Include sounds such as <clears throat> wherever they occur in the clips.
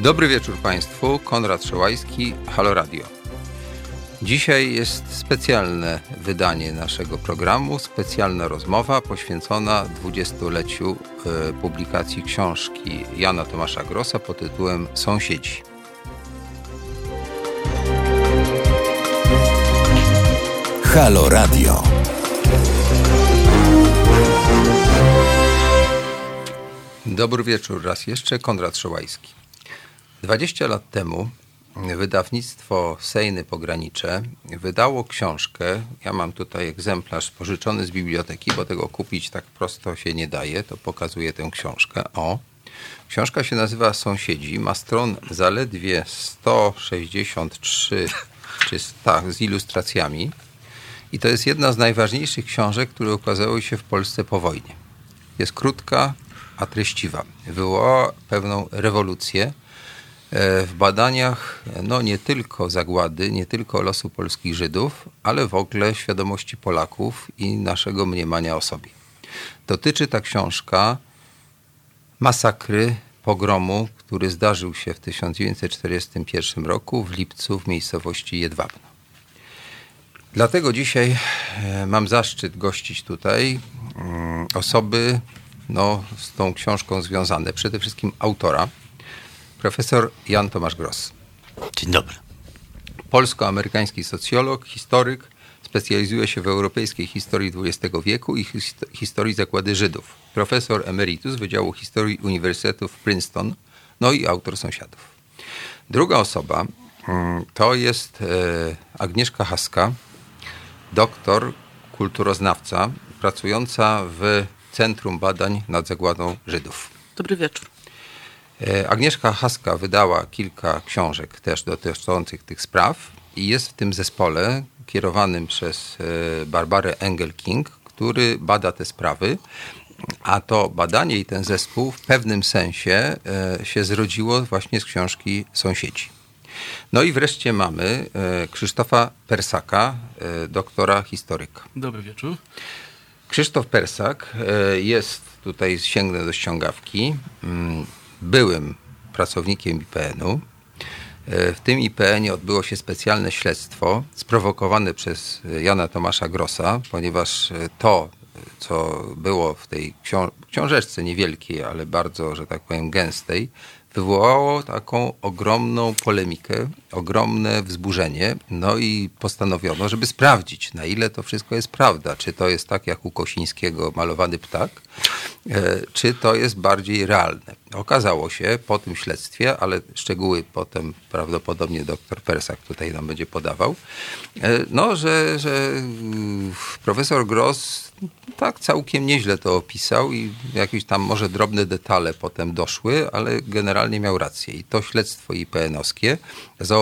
Dobry wieczór Państwu, Konrad Szołajski, Halo Radio. Dzisiaj jest specjalne wydanie naszego programu, specjalna rozmowa poświęcona dwudziestoleciu e, publikacji książki Jana Tomasza Grossa pod tytułem Sąsiedzi. Halo Radio. Dobry wieczór raz jeszcze, Konrad Szołajski. 20 lat temu wydawnictwo Sejny Pogranicze wydało książkę. Ja mam tutaj egzemplarz pożyczony z biblioteki, bo tego kupić tak prosto się nie daje. To pokazuję tę książkę. O. Książka się nazywa Sąsiedzi. Ma stron zaledwie 163 czy tak, z ilustracjami. I to jest jedna z najważniejszych książek, które ukazały się w Polsce po wojnie. Jest krótka, a treściwa. Wywołała pewną rewolucję w badaniach no nie tylko zagłady, nie tylko losu polskich Żydów, ale w ogóle świadomości Polaków i naszego mniemania o sobie. Dotyczy ta książka masakry, pogromu, który zdarzył się w 1941 roku w lipcu w miejscowości Jedwabno. Dlatego dzisiaj e, mam zaszczyt gościć tutaj mm, osoby no, z tą książką związane. Przede wszystkim autora, profesor Jan Tomasz Gross. Dzień dobry. Polsko-amerykański socjolog, historyk, specjalizuje się w europejskiej historii XX wieku i historii zakłady Żydów. Profesor emeritus Wydziału Historii Uniwersytetu w Princeton, no i autor Sąsiadów. Druga osoba mm, to jest e, Agnieszka Haska, doktor, kulturoznawca, pracująca w Centrum Badań nad Zagładą Żydów. Dobry wieczór. E, Agnieszka Haska wydała kilka książek też dotyczących tych spraw i jest w tym zespole kierowanym przez e, Barbarę Engelking, który bada te sprawy. A to badanie i ten zespół w pewnym sensie e, się zrodziło właśnie z książki Sąsiedzi. No i wreszcie mamy Krzysztofa Persaka, doktora historyka. Dobry wieczór. Krzysztof Persak jest, tutaj sięgnę do ściągawki, mm, byłym pracownikiem IPN-u. E, w tym IPN-ie odbyło się specjalne śledztwo sprowokowane przez Jana Tomasza Grossa, ponieważ e, to, co było w tej książeczce niewielkiej, ale bardzo, że tak powiem, gęstej, wywołało taką ogromną polemikę, ogromne wzburzenie. No i postanowiono, żeby sprawdzić, na ile to wszystko jest prawda. Czy to jest tak jak u Kosińskiego malowany ptak, e, czy to jest bardziej realne. Okazało się po tym śledztwie, ale szczegóły potem prawdopodobnie doktor Persak tutaj nam będzie podawał, e, no, że, że mm, profesor Gross tak całkiem nieźle to opisał i jakieś tam może drobne detale potem doszły, ale generalnie miał rację. I to śledztwo IPN-owskie zaowocowało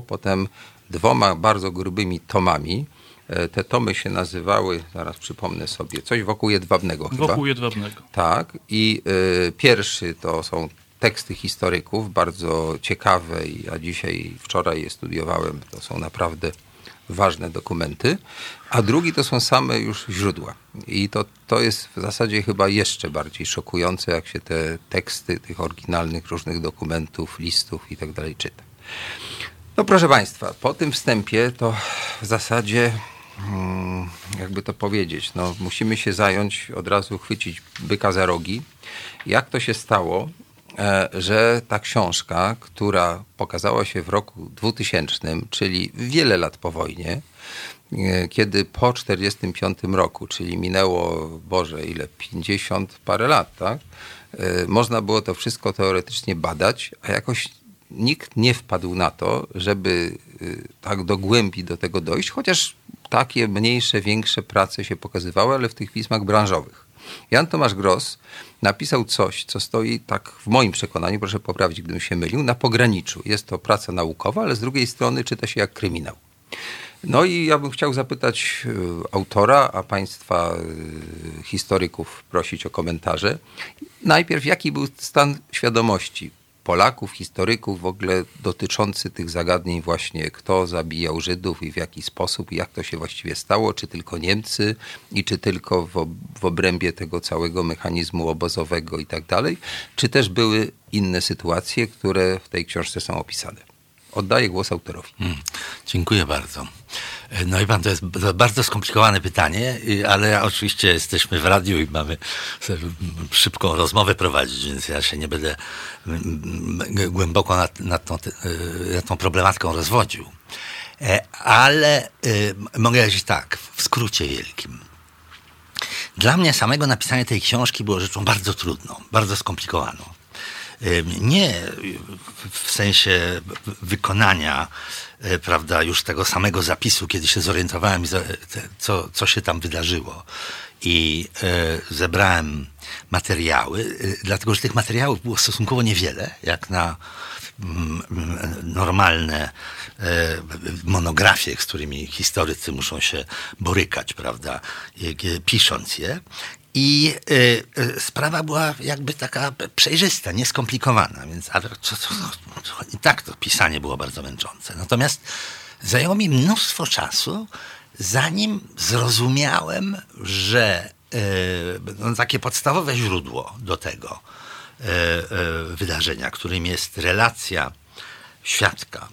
potem dwoma bardzo grubymi tomami. E, te tomy się nazywały, zaraz przypomnę sobie, coś wokół Jedwabnego chyba. Wokół Jedwabnego. Tak. I y, pierwszy to są teksty historyków, bardzo ciekawe, ja dzisiaj, wczoraj je studiowałem, to są naprawdę ważne dokumenty, a drugi to są same już źródła. I to, to jest w zasadzie chyba jeszcze bardziej szokujące, jak się te teksty tych oryginalnych różnych dokumentów, listów i tak dalej czyta. No proszę Państwa, po tym wstępie to w zasadzie mm, jakby to powiedzieć, no, musimy się zająć, od razu chwycić byka za rogi. Jak to się stało, E, że ta książka, która pokazała się w roku 2000, czyli wiele lat po wojnie, e, kiedy po 1945 roku, czyli minęło, Boże, ile, 50 parę lat, tak? E, można było to wszystko teoretycznie badać, a jakoś nikt nie wpadł na to, żeby tak do głębi do tego dojść, chociaż takie mniejsze, większe prace się pokazywały, ale w tych pismach branżowych. Jan Tomasz Gross napisał coś, co stoi tak w moim przekonaniu, proszę poprawić, gdybym się mylił, na pograniczu. Jest to praca naukowa, ale z drugiej strony czyta się jak kryminał. No i ja bym chciał zapytać e, autora, a państwa e, historyków prosić o komentarze. Najpierw, jaki był stan świadomości Polaków, historyków w ogóle dotyczący tych zagadnień właśnie kto zabijał Żydów i w jaki sposób i jak to się właściwie stało, czy tylko Niemcy i czy tylko w, w obrębie tego całego mechanizmu obozowego i tak dalej, czy też były inne sytuacje, które w tej książce są opisane. Oddaję głos autorowi. Hmm, dziękuję bardzo. No i pan, to jest bardzo skomplikowane pytanie, ale oczywiście jesteśmy w radiu i mamy szybką rozmowę prowadzić, więc ja się nie będę głęboko nad, nad, tą, nad tą rozwodził. E, ale y, mogę powiedzieć tak, w skrócie wielkim. Dla mnie samego napisanie tej książki było rzeczą bardzo trudną, bardzo skomplikowaną nie w sensie wykonania, e, prawda, już tego samego zapisu, kiedy się zorientowałem, co, co się tam wydarzyło. I e, zebrałem materiały, e, dlatego że tych materiałów było stosunkowo niewiele, jak na mm, normalne monografie, z którymi historycy muszą się borykać, prawda, pisząc je. I y, y, sprawa była jakby taka przejrzysta, nieskomplikowana, więc ale co, co, co, i tak to pisanie było bardzo męczące. Natomiast zajęło mi mnóstwo czasu, zanim zrozumiałem, że y, no, takie podstawowe źródło do tego y, y, wydarzenia, którym jest relacja świadka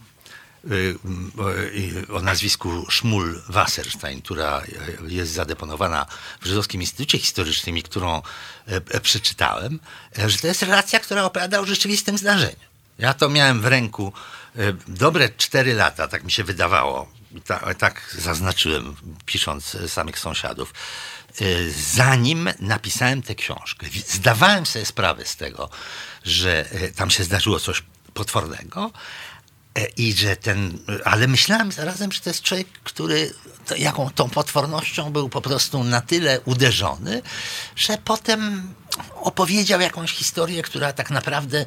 o nazwisku Szmul-Wasserstein, która jest zadeponowana w Żydowskim Instytucie Historycznym i którą e, e, przeczytałem, e, że to jest relacja, która opowiada o rzeczywistym zdarzeniu. Ja to miałem w ręku dobre cztery lata, tak mi się wydawało. Tak, tak zaznaczyłem, pisząc samych sąsiadów. Zanim napisałem tę książkę, zdawałem sobie sprawę z tego, że tam się zdarzyło coś potwornego, I że ten, ale myślałem zarazem, że to jest człowiek, który to, jaką tą potwornością był po prostu na tyle uderzony, że potem opowiedział jakąś historię, która tak naprawdę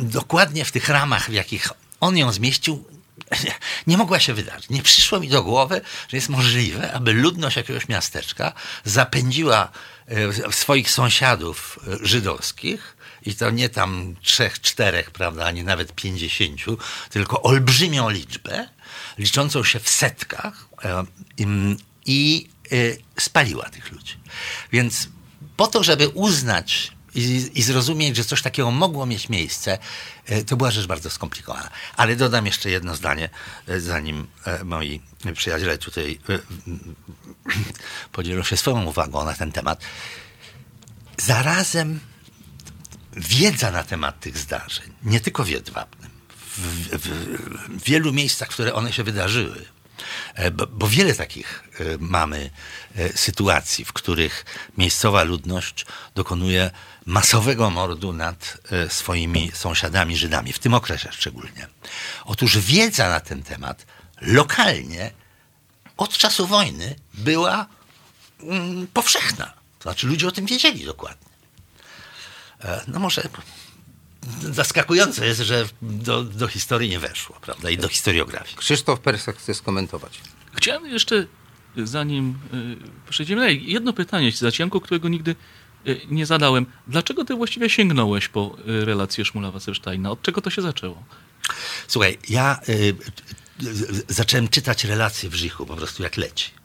dokładnie w tych ramach, w jakich on ją zmieścił, <laughs> nie mogła się wydarzyć. Nie przyszło mi do głowy, że jest możliwe, aby ludność jakiegoś miasteczka zapędziła e, swoich sąsiadów e, żydowskich i to nie tam trzech, czterech, prawda, ani nawet pięćdziesięciu, tylko olbrzymią liczbę, liczącą się w setkach e, i e, spaliła tych ludzi. Więc po to, żeby uznać i, i, zrozumieć, że coś takiego mogło mieć miejsce, e, to była rzecz bardzo skomplikowana. Ale dodam jeszcze jedno zdanie, zanim moi przyjaciele tutaj podzielą się swoją uwagą na ten temat. Zarazem wiedza na temat tych zdarzeń, nie tylko w Jedwabnym, w, w, w wielu miejscach, w które one się wydarzyły, e, bo, bo, wiele takich e, mamy e, sytuacji, w których miejscowa ludność dokonuje masowego mordu nad swoimi sąsiadami Żydami, w tym okresie szczególnie. Otóż wiedza na ten temat lokalnie od czasu wojny była mm, powszechna. To znaczy ludzie o tym wiedzieli dokładnie. E, no może zaskakujące jest, że do, do historii nie weszło, prawda? I do historiografii. Krzysztof Persak chce skomentować. Chciałem jeszcze, zanim e, przejdziemy jedno pytanie Zacianku, którego nigdy e, nie zadałem. Dlaczego ty właściwie sięgnąłeś po relację Szmula Wassersteina? Od czego to się zaczęło? Słuchaj, ja y, zacząłem czytać relacje w Żychu, po prostu jak leci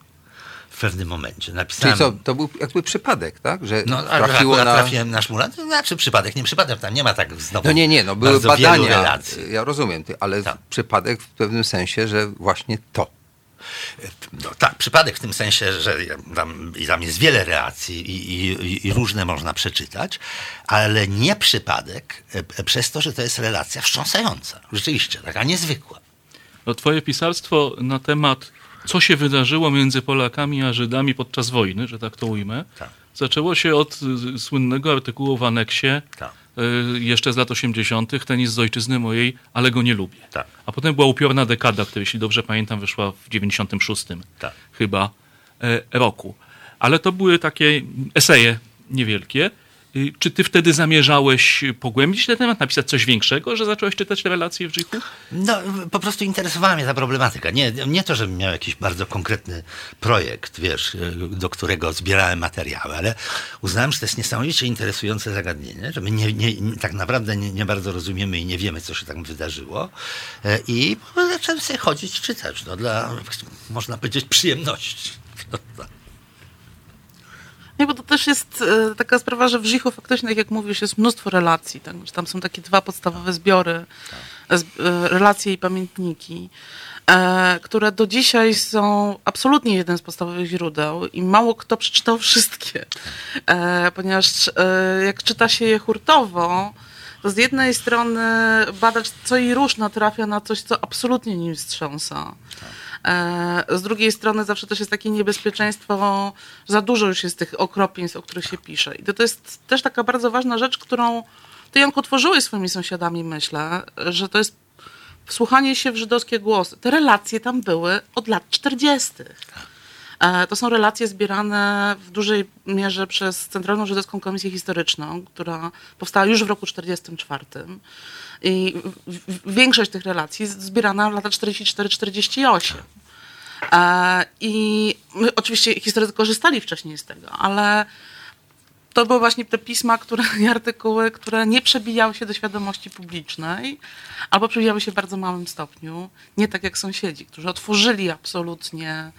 w pewnym momencie. Napisałem... Czyli co, to był jakby przypadek, tak? Że no, trafiło na... trafiłem na szmula. To znaczy przypadek, nie przypadek, tam nie ma tak znowu No nie, nie, no były badania, ja rozumiem, ale tak. przypadek w pewnym sensie, że właśnie to. No, tak, przypadek w tym sensie, że tam, tam jest wiele reakcji i, i, i, różne można przeczytać, ale nie przypadek e, przez to, że to jest relacja wstrząsająca. Rzeczywiście, taka niezwykła. No, twoje pisarstwo na temat co się wydarzyło między Polakami a Żydami podczas wojny, że tak to ujmę. Tak. Zaczęło się od y, słynnego artykułu w aneksie, tak. y, jeszcze z lat 80., tenis z ojczyzny mojej, ale go nie lubię. Tak. A potem była upiorna dekada, która, jeśli dobrze pamiętam, wyszła w 96 tak. chyba e, roku. Ale to były takie eseje niewielkie. Y, czy ty wtedy zamierzałeś pogłębić ten temat, napisać coś większego, że zacząłeś czytać relacje w Żychu? No, po prostu interesowała mnie ta problematyka. Nie, nie to, żebym miał jakiś bardzo konkretny projekt, wiesz, do którego zbierałem materiały, ale uznałem, że to jest niesamowicie interesujące zagadnienie, że my nie, nie, tak naprawdę nie, nie, bardzo rozumiemy i nie wiemy, co się tam wydarzyło. E, I zacząłem sobie chodzić, czytać, no, dla, można powiedzieć, przyjemności. <laughs> Nie, bo to też jest e, taka sprawa, że w Żichu faktycznie, tak jak mówisz, jest mnóstwo relacji. Tak? Tam są takie dwa podstawowe zbiory, tak. e, relacje i pamiętniki, e, które do dzisiaj są absolutnie jeden z podstawowych źródeł i mało kto przeczytał <laughs> wszystkie. Ponieważ jak czyta się je hurtowo, to z jednej strony badać co i róż natrafia na coś, co absolutnie nim wstrząsa. Tak. E, z drugiej strony zawsze też jest takie niebezpieczeństwo, za dużo już jest tych okropieństw, o których się pisze. I to, jest też taka bardzo ważna rzecz, którą ty, Janku, tworzyłeś swoimi sąsiadami, myślę, że to jest wsłuchanie się w żydowskie głosy. Te relacje tam były od lat 40. E, to są relacje zbierane w dużej mierze przez Centralną Żydowską Komisję Historyczną, która powstała już w roku 1944. I większość tych relacji zbierana w lata 44-48. E, I oczywiście historycy korzystali wcześniej z tego, ale to były właśnie te pisma które, <laughs> i artykuły, które nie przebijały się do świadomości publicznej, albo przebijały się w bardzo małym stopniu. Nie tak jak sąsiedzi, którzy otworzyli absolutnie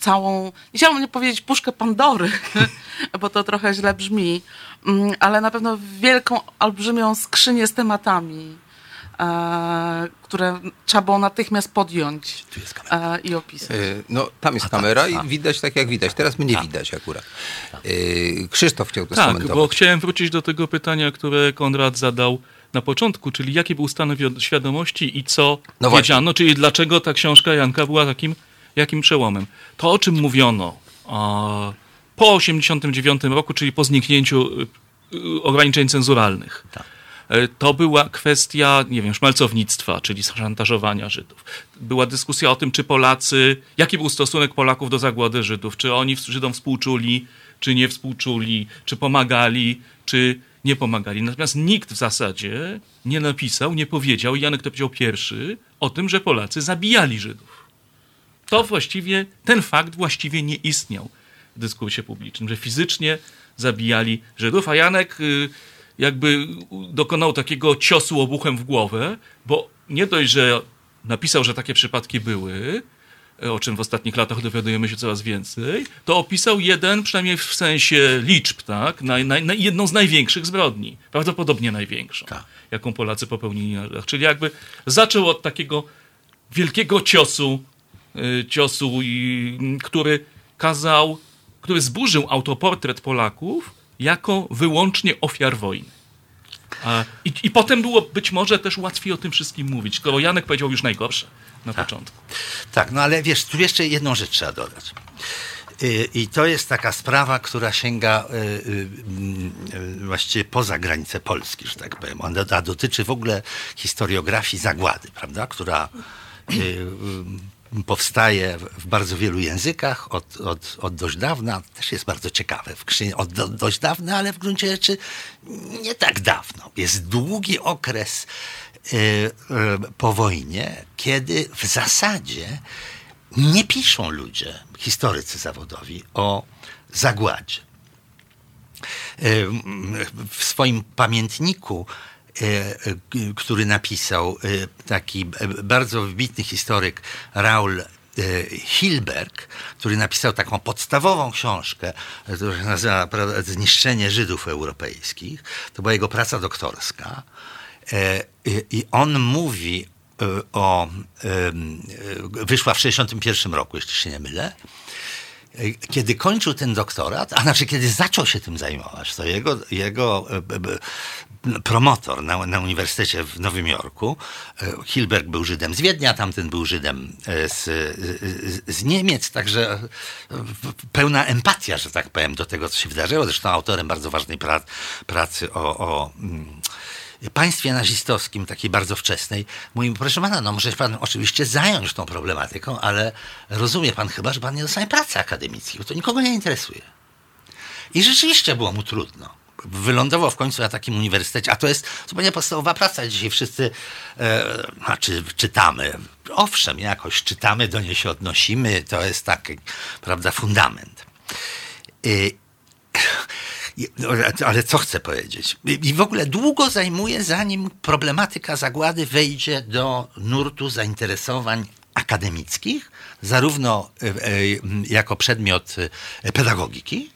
całą, nie chciałabym nie powiedzieć puszkę Pandory, <laughs> bo to trochę źle brzmi, mm, ale na pewno wielką, olbrzymią skrzynię z tematami, e, które trzeba było natychmiast podjąć e, i opisać. E, no, tam jest kamera i widać tak jak widać. Teraz mnie widać akurat. E, Krzysztof chciał to Tak, skomentować. bo chciałem wrócić do tego pytania, które Konrad zadał na początku, czyli jaki był stan świadomości i co no wiedziano, czyli dlaczego ta książka Janka była takim jakim przełomem? To, o czym mówiono po 89 roku, czyli po zniknięciu y, y, ograniczeń cenzuralnych. Tak. E, to była kwestia, nie wiem, szmalcownictwa, czyli szantażowania Żydów. Była dyskusja o tym, czy Polacy, jaki był stosunek Polaków do zagłady Żydów, czy oni Żydom współczuli, czy nie współczuli, czy pomagali, czy nie pomagali. Natomiast nikt w zasadzie nie napisał, nie powiedział, Janek to powiedział pierwszy, o tym, że Polacy zabijali Żydów to właściwie, ten fakt właściwie nie istniał w dyskursie publicznym, że fizycznie zabijali Żydów, a Janek y, jakby dokonał takiego ciosu obuchem w głowę, bo nie dość, że napisał, że takie przypadki były, o czym w ostatnich latach dowiadujemy się coraz więcej, to opisał jeden, przynajmniej w sensie liczb, tak, na, na, na jedną z największych zbrodni, prawdopodobnie największą, tak. jaką Polacy popełnili na. Czyli jakby zaczął od takiego wielkiego ciosu ciosu, który kazał, który zburzył autoportret Polaków jako wyłącznie ofiar wojny. I, I, potem było być może też łatwiej o tym wszystkim mówić, skoro Janek powiedział już najgorsze na tak. początku. Tak, no ale wiesz, tu jeszcze jedną rzecz trzeba dodać. Y, I to jest taka sprawa, która sięga y, właściwie poza granice Polski, że tak powiem. Ona dotyczy w ogóle historiografii zagłady, prawda, która powstaje w bardzo wielu językach od, od, od dość dawna. Też jest bardzo ciekawe. W od do, dość dawna, ale w gruncie rzeczy nie tak dawno. Jest długi okres y, y, po wojnie, kiedy w zasadzie nie piszą ludzie, historycy zawodowi, o zagładzie. Y, w swoim pamiętniku który napisał e, taki bardzo wybitny historyk Raul Hilberg, który napisał taką podstawową książkę, która się nazywa Zniszczenie Żydów Europejskich. To była jego praca doktorska. I on mówi o. Wyszła w 1961 roku, jeśli się nie mylę kiedy kończył ten doktorat, a znaczy kiedy zaczął się tym zajmować, to jego, jego promotor na, na Uniwersytecie w Nowym Jorku. E, Hilberg był Żydem z Wiednia, tamten był Żydem e, z, z, Niemiec, także e, pełna empatia, że tak powiem, do tego, co się wydarzyło. Zresztą autorem bardzo ważnej pra, pracy o, o mm, państwie nazistowskim, takiej bardzo wczesnej, mówi, proszę pana, no może pan oczywiście zająć tą problematyką, ale rozumie pan chyba, że pan nie dostanie pracy akademickiej, bo to nikogo nie interesuje. I rzeczywiście było mu trudno wylądował w końcu na takim uniwersytecie, a to jest zupełnie podstawowa praca. Dzisiaj wszyscy e, znaczy, czytamy. Owszem, jakoś czytamy, do niej się odnosimy, to jest taki, prawda, fundament. No, <laughs> ale co chcę powiedzieć? I w ogóle długo zajmuje, zanim problematyka zagłady wejdzie do nurtu zainteresowań akademickich, zarówno e, e, jako przedmiot e, pedagogiki,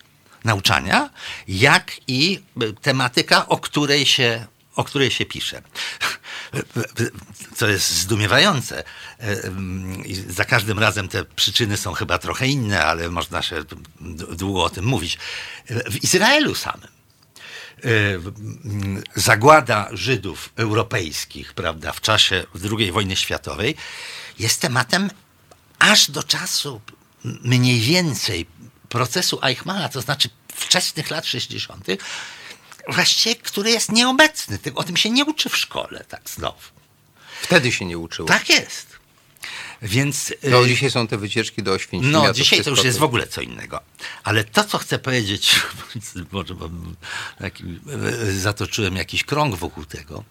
nauczania, jak i tematyka, o której się, o której się pisze. Co jest zdumiewające. Za każdym razem te przyczyny są chyba trochę inne, ale można się długo o tym mówić. W Izraelu samym zagłada Żydów europejskich, prawda, w czasie II wojny światowej jest tematem aż do czasu mniej więcej procesu Eichmana, to znaczy wczesnych lat 60., właściwie, który jest nieobecny. O tym się nie uczy w szkole, tak znowu. Wtedy się nie uczyło. Tak jest. Więc. No, dzisiaj są te wycieczki do Oświęcimia. No, dzisiaj to już jest w ogóle co innego. Ale to, co chcę powiedzieć, <laughs> może zatoczyłem jakiś krąg wokół tego,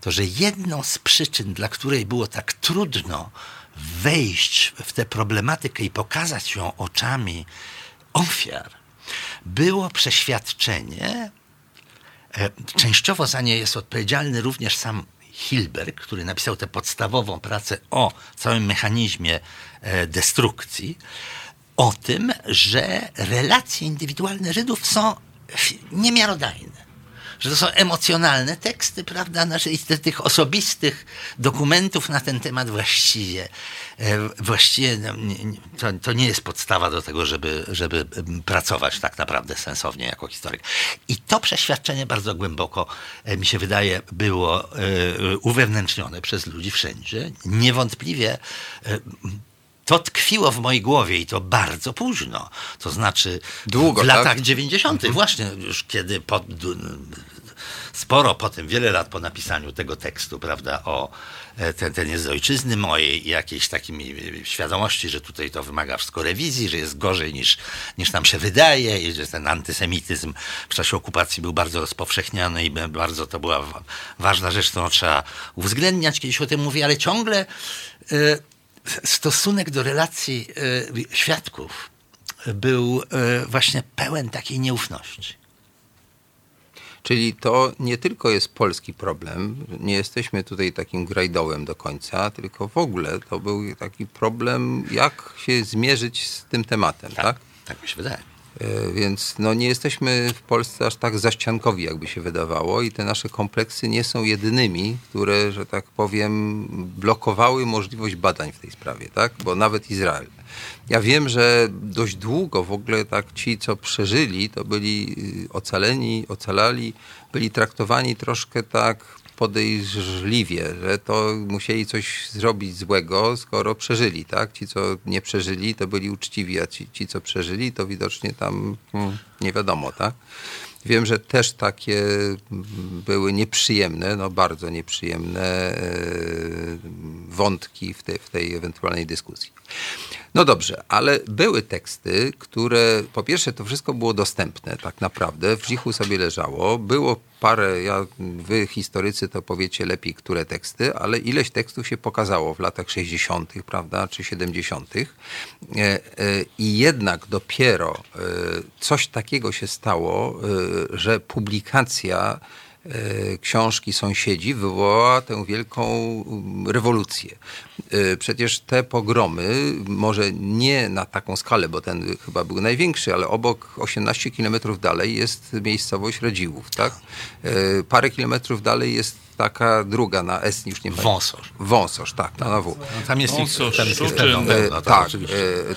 to że jedną z przyczyn, dla której było tak trudno wejść w tę problematykę i pokazać ją oczami ofiar, było przeświadczenie, e, częściowo za nie jest odpowiedzialny również sam Hilberg, który napisał tę podstawową pracę o całym mechanizmie e, destrukcji, o tym, że relacje indywidualne Żydów są niemiarodajne że to są emocjonalne teksty, prawda, naszych tych dokumentów na ten temat właściwie, właściwie no, to, to nie jest podstawa do tego, żeby, żeby pracować tak naprawdę sensownie jako historyk. I to przeświadczenie bardzo głęboko, e, mi się wydaje, było e, uwewnętrznione przez ludzi wszędzie. Niewątpliwie to tkwiło w mojej głowie i to bardzo późno. To znaczy Długo, w latach tak? 90. Mhm. właśnie już kiedy po, sporo po tym, wiele lat po napisaniu tego tekstu, prawda, o e, ten, ten jest z ojczyzny mojej i jakiejś takiej świadomości, że tutaj to wymaga wszystko rewizji, że jest gorzej niż, niż nam się wydaje i że ten antysemityzm w czasie okupacji był bardzo rozpowszechniany i bardzo to była ważna rzecz, którą trzeba uwzględniać, kiedyś o tym mówię, ale ciągle y, stosunek do relacji e, świadków był e, właśnie pełen takiej nieufności. Czyli to nie tylko jest polski problem, nie jesteśmy tutaj takim grajdołem do końca, tylko w ogóle to był taki problem, jak się zmierzyć z tym tematem, tak? Tak, tak mi się wydaje. E, więc no, nie jesteśmy w Polsce aż tak zaściankowi, jakby się wydawało, i te nasze kompleksy nie są jedynymi, które, że tak powiem, blokowały możliwość badań w tej sprawie, tak? Bo nawet Izrael. Ja wiem, że dość długo w ogóle tak ci, co przeżyli, to byli y, ocaleni, ocalali, byli traktowani troszkę tak podejrzliwie, że to musieli coś zrobić złego, skoro przeżyli, tak? Ci, co nie przeżyli, to byli uczciwi, a ci, ci co przeżyli, to widocznie tam hmm, nie wiadomo, tak? Wiem, że też takie były nieprzyjemne, no bardzo nieprzyjemne e, wątki w w tej ewentualnej dyskusji. No dobrze, ale były teksty, które po pierwsze to wszystko było dostępne tak naprawdę, w Żichu sobie leżało, było parę, ja, wy historycy to powiecie lepiej, które teksty, ale ileś tekstów się pokazało w latach 60., prawda, czy 70. E, e, I jednak dopiero e, coś takiego się stało, że publikacja książki sąsiedzi wywołała tę wielką mm, rewolucję. E, przecież te pogromy, może nie na taką skalę, bo ten chyba był największy, ale obok 18 kilometrów dalej jest miejscowość Radziłów, tak? E, parę kilometrów dalej jest taka druga na S, już nie pamiętam. Wąsosz. Wąsosz, tak, tak. na W. No, tam jest Wąsosz, tam jest no, tak,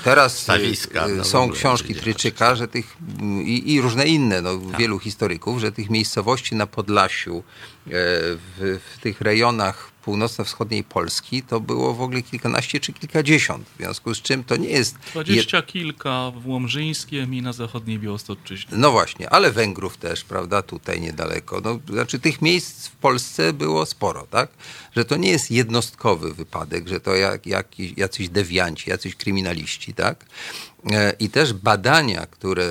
teraz Stawiska, no, są książki Tryczyka, że tych i, i różne inne, no, tak. wielu historyków, że tych miejscowości na Podlasiu, w, w tych rejonach północno-wschodniej Polski to było w ogóle kilkanaście czy kilkadziesiąt. W związku z czym to nie jest... Dwadzieścia kilka w Łomżyńskiem i na zachodniej Białostocczyźnie. No właśnie, ale Węgrów też, prawda, tutaj niedaleko. No, znaczy tych miejsc w Polsce było sporo, tak? Że to nie jest jednostkowy wypadek, że to jak, jak, jacyś dewianci, jacyś kryminaliści, tak? E, I też badania, które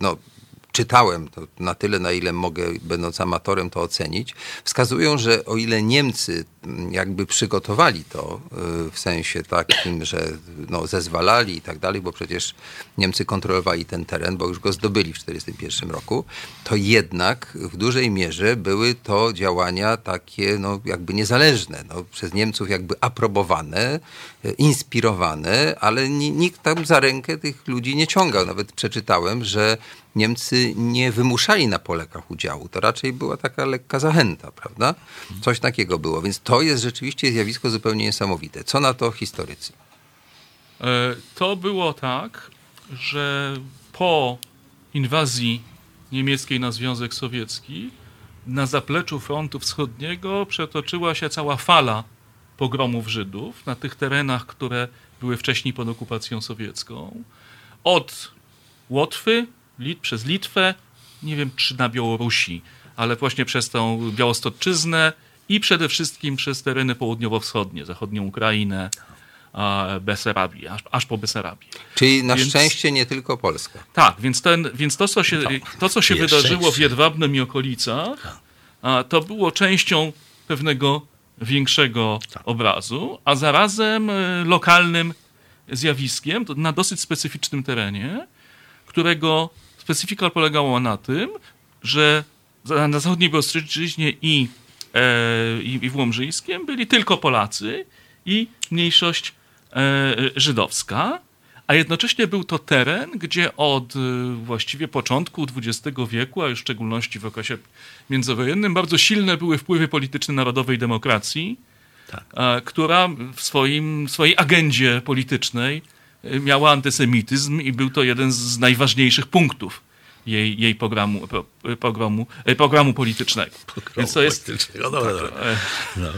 no, czytałem, to na tyle, na ile mogę, będąc amatorem, to ocenić, wskazują, że o ile Niemcy mm, jakby przygotowali to y, w sensie takim, że no, zezwalali i tak dalej, bo przecież Niemcy kontrolowali ten teren, bo już go zdobyli w 1941 roku, to jednak w dużej mierze były to działania takie no, jakby niezależne, no, przez Niemców jakby aprobowane, y, inspirowane, ale nikt tam za rękę tych ludzi nie ciągał. Nawet przeczytałem, że Niemcy nie wymuszali na Polakach udziału. To raczej była taka lekka zachęta, prawda? Coś takiego było. Więc to jest rzeczywiście zjawisko zupełnie niesamowite. Co na to historycy? E, to było tak, że po inwazji niemieckiej na Związek Sowiecki na zapleczu frontu wschodniego przetoczyła się cała fala pogromów Żydów na tych terenach, które były wcześniej pod okupacją sowiecką. Od Łotwy Lit przez Litwę, nie wiem czy na Białorusi, ale właśnie przez tą Białostoczyznę i przede wszystkim przez tereny południowo-wschodnie, zachodnią Ukrainę, Besarabię, aż, aż po Besarabię. Czyli na więc, szczęście nie tylko Polska. Tak, więc, ten, więc to, co się, to, co się wydarzyło w Jedwabnym i okolicach, a, to było częścią pewnego większego tak. obrazu, a zarazem e, lokalnym zjawiskiem na dosyć specyficznym terenie, którego specyfika polegała na tym, że na zachodniej Biostrzyźnie i, e, i, i w Łomżyńskiem byli tylko Polacy i mniejszość e, żydowska, a jednocześnie był to teren, gdzie od e, właściwie początku XX wieku, a już w szczególności w okresie międzywojennym, bardzo silne były wpływy polityczne narodowej demokracji, tak. która w swoim, swojej agendzie politycznej miała antysemityzm i był to jeden z najważniejszych punktów jej, jej programu, programu, e, programu politycznego. Programu więc to jest. No, dobra, dobra. E, no.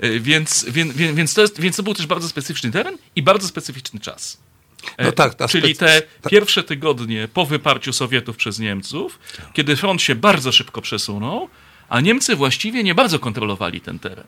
E, więc, więc, więc, to jest, więc to był też bardzo specyficzny teren i bardzo specyficzny czas. No tak, Czyli te pierwsze tygodnie po wyparciu Sowietów przez Niemców, tak. kiedy front się bardzo szybko przesunął, a Niemcy właściwie nie bardzo kontrolowali ten teren.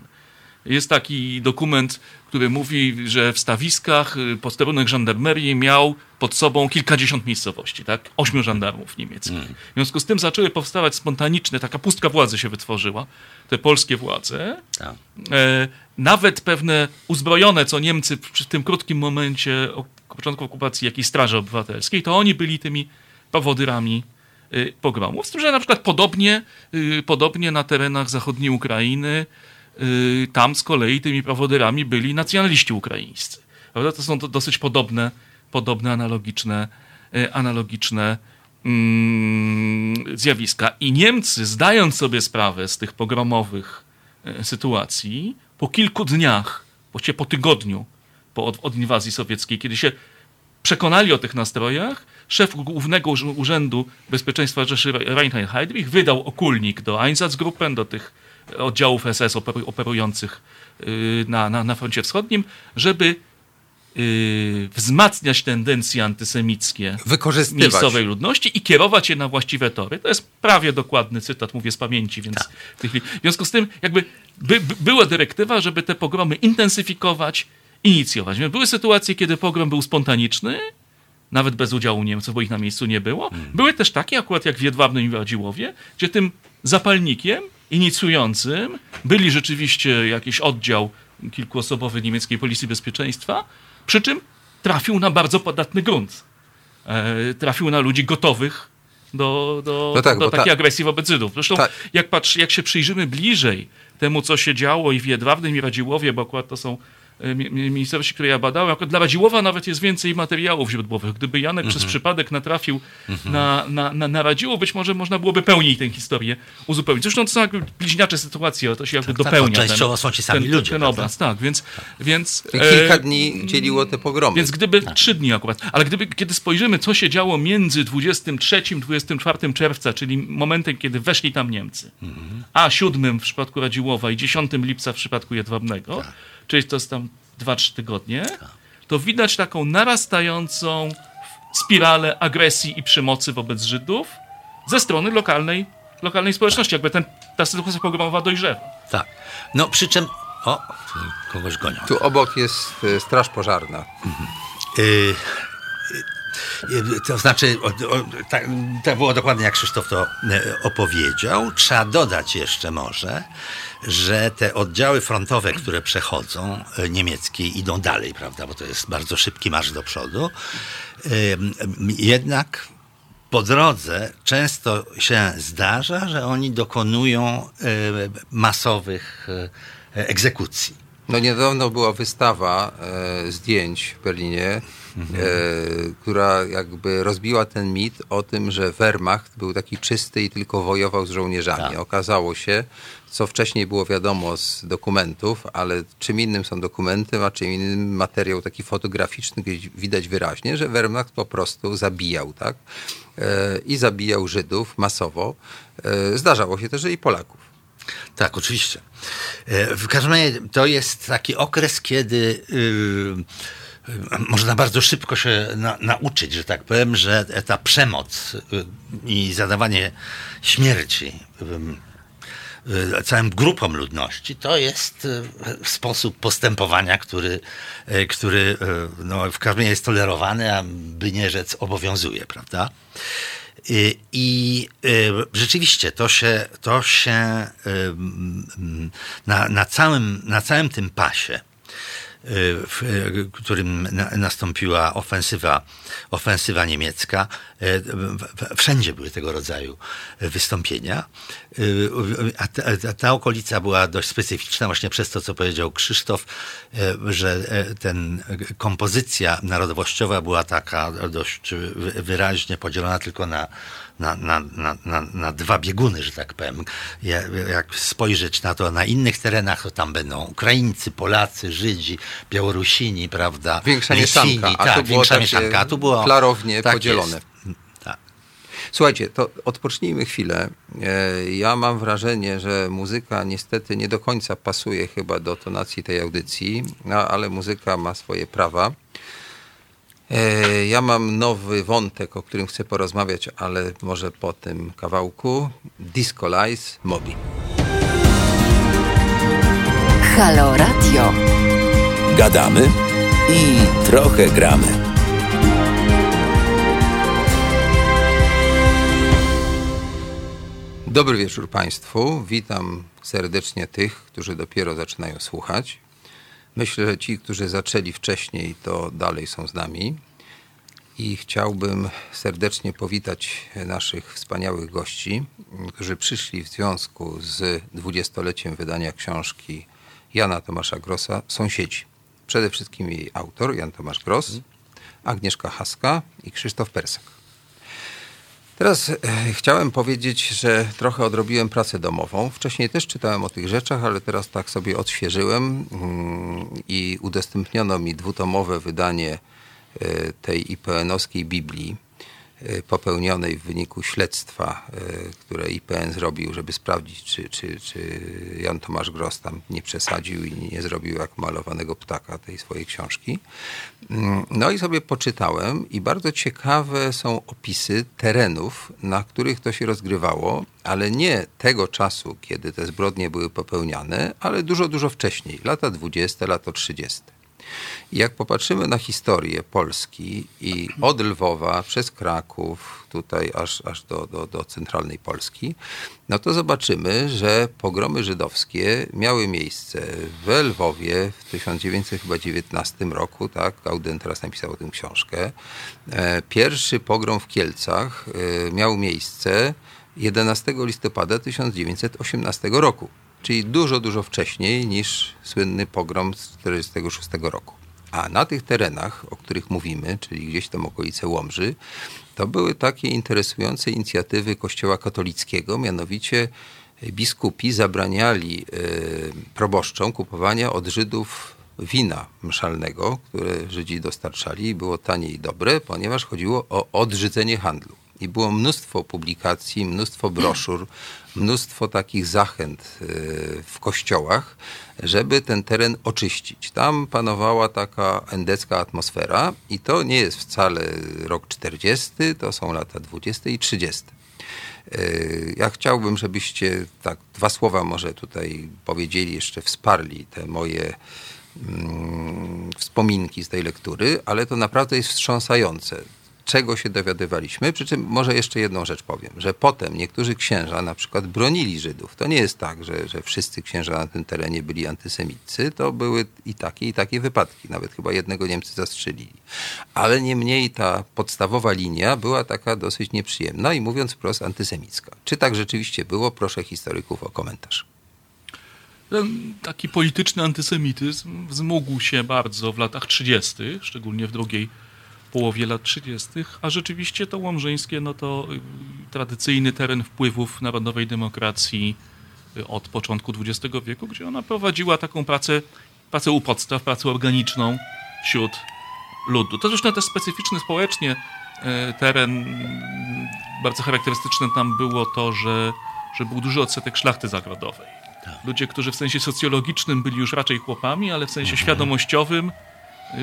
Jest taki dokument, który mówi, że w stawiskach y, posterunek żandarmerii miał pod sobą kilkadziesiąt miejscowości, tak? Ośmiu żandarmów niemieckich. Mm. W związku z tym zaczęły powstawać spontaniczne, taka pustka władzy się wytworzyła, te polskie władze. Tak. E, nawet pewne uzbrojone, co Niemcy przy tym krótkim momencie początku okupacji jakiejś straży obywatelskiej, to oni byli tymi powodyrami y, pogromów. Z tym, że na przykład podobnie, y, podobnie na terenach zachodniej Ukrainy tam z kolei tymi prowodyrami byli nacjonaliści ukraińscy. Prawda? To są dosyć podobne, podobne analogiczne, y, analogiczne mm, zjawiska. I Niemcy, zdając sobie sprawę z tych pogromowych y, sytuacji, po kilku dniach, właściwie po tygodniu po, od, od inwazji sowieckiej, kiedy się przekonali o tych nastrojach, szef Głównego Urzędu Bezpieczeństwa Rzeszy Reinhard Heydrich wydał okulnik do Einsatzgruppen, do tych oddziałów SS operujących y, na, na, na froncie wschodnim, żeby Yy, wzmacniać tendencje antysemickie miejscowej ludności i kierować je na właściwe tory. To jest prawie dokładny cytat, mówię z pamięci, więc tak. w związku z tym jakby by, by, była dyrektywa, żeby te pogromy intensyfikować, inicjować. Były sytuacje, kiedy pogrom był spontaniczny, nawet bez udziału Niemców, bo ich na miejscu nie było. Hmm. Były też takie, akurat jak w Jedwabnym i Radziłowie, gdzie tym zapalnikiem inicjującym byli rzeczywiście jakiś oddział kilkuosobowy niemieckiej Policji Bezpieczeństwa, przy czym trafił na bardzo podatny grunt. E, trafił na ludzi gotowych do, do, no tak, do takiej ta... agresji wobec Żydów. Zresztą tak. jak, patrz, jak się przyjrzymy bliżej temu, co się działo i w Jedwabnym i Radziłowie, bo akurat to są miejscowości, które ja badałem, jako dla Radziłowa nawet jest więcej materiałów źródłowych. Gdyby Janek przez mhm. przypadek natrafił mhm. na, na, na, na Radziło, być może można byłoby pełniej tę historię uzupełnić. Zresztą to są jakby bliźniacze sytuacje, to się jakby tak, tak dopełnia. Tak, częściowo są ci sami ten, ludzie. Ten obraz, tak. Więc, tak. więc, Kilka e, dni dzieliło te pogromy. Więc gdyby, tak. trzy dni akurat, ale gdyby, kiedy spojrzymy, co się działo między 23 24 czerwca, czyli momentem, kiedy weszli tam Niemcy, mhm. a 7 w przypadku Radziłowa i 10 lipca w przypadku Jedwabnego, tak czyli to jest tam 2-3 tygodnie, to widać taką narastającą spiralę agresji i przemocy wobec Żydów ze strony lokalnej, lokalnej społeczności. Jakby ten, ta sytuacja pogromowa dojrzewa. Tak. No przy czym... O, kogoś gonią. Tu obok jest y, straż pożarna. Mhm. Y To znaczy, o, o, tak, to było dokładnie jak Krzysztof to e, opowiedział. Trzeba dodać jeszcze może, że te oddziały frontowe, które przechodzą, e, niemieckie, idą dalej, prawda, bo to jest bardzo szybki marsz do przodu. Jednak po drodze często się zdarza, że oni dokonują masowych egzekucji. No niedawno była wystawa e, zdjęć w Berlinie, mhm. e, która jakby rozbiła ten mit o tym, że Wehrmacht był taki czysty i tylko wojował z żołnierzami. Tak. Okazało się, co wcześniej było wiadomo z dokumentów, ale czym innym są dokumenty, a czym innym materiał taki fotograficzny, gdzie widać wyraźnie, że Wehrmacht po prostu zabijał, tak? E, I zabijał Żydów masowo. E, zdarzało się też, że i Polaków. Tak, oczywiście. E, w każdym razie to jest taki okres, kiedy yy, można bardzo szybko się na, nauczyć, że tak powiem, że ta przemoc yy, i zadawanie śmierci całym grupom ludności, to jest sposób postępowania, który, który no, w każdym razie jest tolerowany, a by nie rzec obowiązuje, prawda? I y, rzeczywiście to się, to się na, na, całym, na całym tym pasie w którym nastąpiła ofensywa, ofensywa niemiecka. Wszędzie były tego rodzaju wystąpienia. A ta, ta okolica była dość specyficzna właśnie przez to, co powiedział Krzysztof, że ten kompozycja narodowościowa była taka dość wyraźnie podzielona tylko na na, na, na, na, na dwa bieguny, że tak powiem. Jak spojrzeć na to na innych terenach, to tam będą Ukraińcy, Polacy, Żydzi, Białorusini, prawda? Większa mieszanka, a tak, większa mieszanka, a tu było klarownie tak podzielone. Tak. Słuchajcie, to odpocznijmy chwilę. E, ja mam wrażenie, że muzyka niestety nie do końca pasuje chyba do tonacji tej audycji, no, ale muzyka ma swoje prawa. E, ja mam nowy wątek, o którym chcę porozmawiać, ale może po tym kawałku. Disco Lies Mobi. Halo Radio. Gadamy i trochę gramy. Dobry wieczór Państwu. Witam serdecznie tych, którzy dopiero zaczynają słuchać. Myślę, że ci, którzy zaczęli wcześniej, to dalej są z nami. I chciałbym serdecznie powitać naszych wspaniałych gości, którzy przyszli w związku z dwudziestoleciem wydania książki Jana Tomasza Grossa Sąsiedzi. Przede wszystkim jej autor, Jan Tomasz Gross, Agnieszka Haska i Krzysztof Persak. Teraz e, chciałem powiedzieć, że trochę odrobiłem pracę domową. Wcześniej też czytałem o tych rzeczach, ale teraz tak sobie odświeżyłem mm, i udostępniono mi dwutomowe wydanie tej IPN-owskiej Biblii E, popełnionej w wyniku śledztwa, e, które IPN zrobił, żeby sprawdzić, czy, czy, czy Jan Tomasz Gross tam nie przesadził i nie zrobił jak malowanego ptaka tej swojej książki. Mm, no i sobie poczytałem i bardzo ciekawe są opisy terenów, na których to się rozgrywało, ale nie tego czasu, kiedy te zbrodnie były popełniane, ale dużo, dużo wcześniej, lata 20, lata 30. Jak popatrzymy na historię Polski i od Lwowa przez Kraków, tutaj aż, aż do, do, do centralnej Polski, no to zobaczymy, że pogromy żydowskie miały miejsce w Lwowie w 1919 roku, tak, Gauden teraz napisał o tym książkę. E, pierwszy pogrom w Kielcach e, miał miejsce 11 listopada 1918 roku czyli dużo, dużo wcześniej niż słynny pogrom z 1946 roku. A na tych terenach, o których mówimy, czyli gdzieś tam okolice Łomży, to były takie interesujące inicjatywy Kościoła katolickiego, mianowicie biskupi zabraniali y, proboszczom kupowania od Żydów wina mszalnego, które Żydzi dostarczali. Było tanie i dobre, ponieważ chodziło o odrzydzenie handlu. I było mnóstwo publikacji, mnóstwo broszur, mnóstwo takich zachęt e, w kościołach, żeby ten teren oczyścić. Tam panowała taka endecka atmosfera i to nie jest wcale rok 40, to są lata 20 i 30. E, ja chciałbym, żebyście tak dwa słowa może tutaj powiedzieli, jeszcze wsparli te moje mm, wspominki z tej lektury, ale to naprawdę jest wstrząsające czego się dowiadywaliśmy. Przy czym może jeszcze jedną rzecz powiem, że potem niektórzy księża na przykład bronili Żydów. To nie jest tak, że, że wszyscy księża na tym terenie byli antysemicy. To były i takie, i takie wypadki. Nawet chyba jednego Niemcy zastrzelili. Ale niemniej ta podstawowa linia była taka dosyć nieprzyjemna i mówiąc wprost antysemicka. Czy tak rzeczywiście było? Proszę historyków o komentarz. Ten taki polityczny antysemityzm wzmógł się bardzo w latach 30., szczególnie w drugiej połowie lat 30., a rzeczywiście to Łomżyńskie no to y, tradycyjny teren wpływów narodowej demokracji y, od początku XX wieku, gdzie ona prowadziła taką pracę, pracę u podstaw, pracę organiczną wśród ludu. To zresztą też specyficzny społecznie y, teren, bardzo charakterystyczne tam było to, że, że był duży odsetek szlachty zagrodowej. Ludzie, którzy w sensie socjologicznym byli już raczej chłopami, ale w sensie Mhm. świadomościowym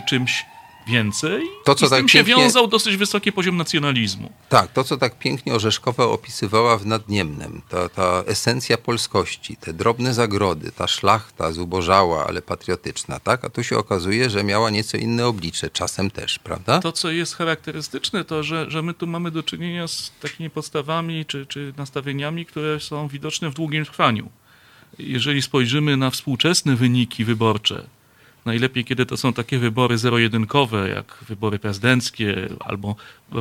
czymś więcej. To, co I z tym tak się pięknie- wiązał dosyć wysoki poziom nacjonalizmu. Tak, to co tak pięknie Orzeszkowa opisywała w Nadniemnem, ta, ta esencja polskości, te drobne zagrody, ta szlachta zubożała, ale patriotyczna, tak? A tu się okazuje, że miała nieco inne oblicze, czasem też, prawda? To, co jest charakterystyczne, to że, że my tu mamy do czynienia z takimi postawami czy, czy nastawieniami, które są widoczne w długim trwaniu. Jeżeli spojrzymy na współczesne wyniki wyborcze, najlepiej kiedy to są takie wybory zero-jedynkowe, jak wybory prezydenckie, albo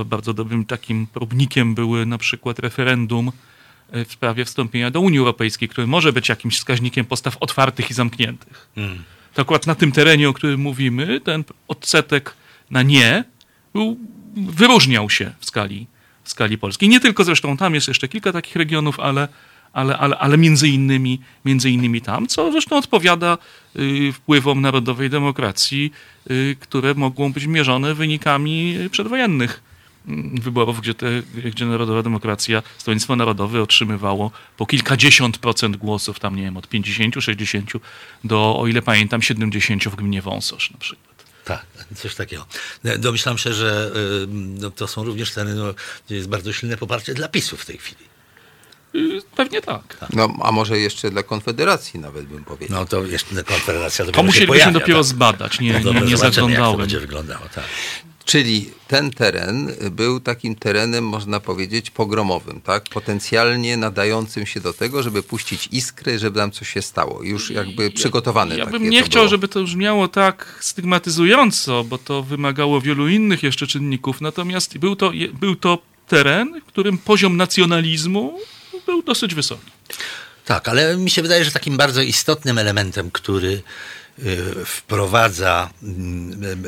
bardzo dobrym takim próbnikiem były na przykład referendum e, w sprawie wstąpienia do Unii Europejskiej, które może być jakimś wskaźnikiem postaw otwartych i zamkniętych. To akurat na tym terenie, o którym mówimy, ten odsetek na nie był, wyróżniał się w skali, w skali Polski. Nie tylko zresztą tam jest jeszcze kilka takich regionów, ale, ale, ale, ale między, innymi, między innymi tam, co zresztą odpowiada y, wpływom narodowej demokracji, y, które mogą być mierzone wynikami przedwojennych mm, wyborów, gdzie, te, gdzie Narodowa Demokracja, Stronnictwo Narodowe otrzymywało po kilkadziesiąt procent głosów, tam nie wiem, od 50, 60 do, o ile pamiętam, 70 w gminie Wąsosz na przykład. Tak, coś takiego. No, Domyślam się, że y, no, to są również tereny, no, gdzie jest bardzo silne poparcie dla PiSu w tej chwili. Y, Pewnie tak. No, a może jeszcze dla Konfederacji nawet bym powiedział. No to jeszcze Konfederacja dopiero To się musielibyśmy pojawia, dopiero tak. zbadać, nie, No nie, nie zobaczymy, Jak to zaglądałem. będzie wyglądało, tak. Czyli ten teren był takim terenem, można powiedzieć, pogromowym, tak? Potencjalnie nadającym się do tego, żeby puścić iskry, żeby tam coś się stało. Już jakby przygotowane Ja takie bym nie chciał, było. żeby to brzmiało tak stygmatyzująco, bo to wymagało wielu innych jeszcze czynników. Natomiast był to, był to teren, w którym poziom nacjonalizmu był dosyć wysoki. Tak, ale mi się wydaje, że takim bardzo istotnym elementem, który y, wprowadza mm,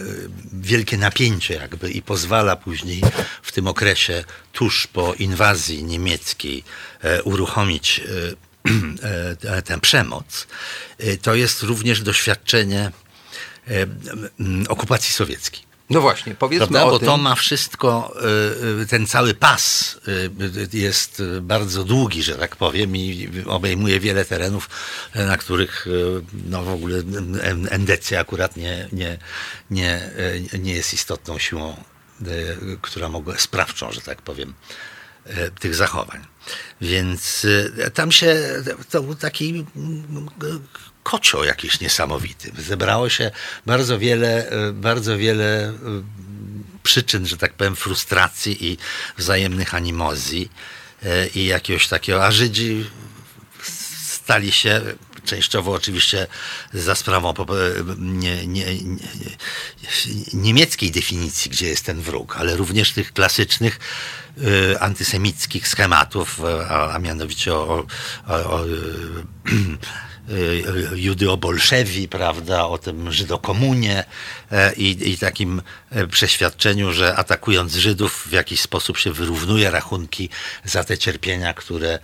wielkie napięcie jakby i pozwala później w tym okresie tuż po inwazji niemieckiej e, uruchomić e, <clears throat> tę przemoc, e, to jest również doświadczenie okupacji sowieckiej. No właśnie, powiedzmy Prawda? o Bo tym. to ma wszystko, y, y, ten cały pas y, jest bardzo długi, że tak powiem, i obejmuje wiele terenów, na których no w ogóle endecja akurat nie, nie, nie, nie jest istotną siłą, która mogła, sprawczą, że tak powiem, tych zachowań. Więc tam się, to był taki kocioł jakiś niesamowity. Zebrało się bardzo wiele, y, bardzo wiele y, przyczyn, że tak powiem, frustracji i wzajemnych animozji y, i jakiegoś takiego, a Żydzi stali się częściowo oczywiście za sprawą nie, nie, nie, niemieckiej definicji, gdzie jest ten wróg, ale również tych klasycznych antysemickich schematów, a, a mianowicie o, o, o <clears throat> y, y, judeo-bolszewi, prawda, o tym żydokomunie e, i, i takim e, przeświadczeniu, że atakując Żydów w jakiś sposób się wyrównuje rachunki za te cierpienia, które,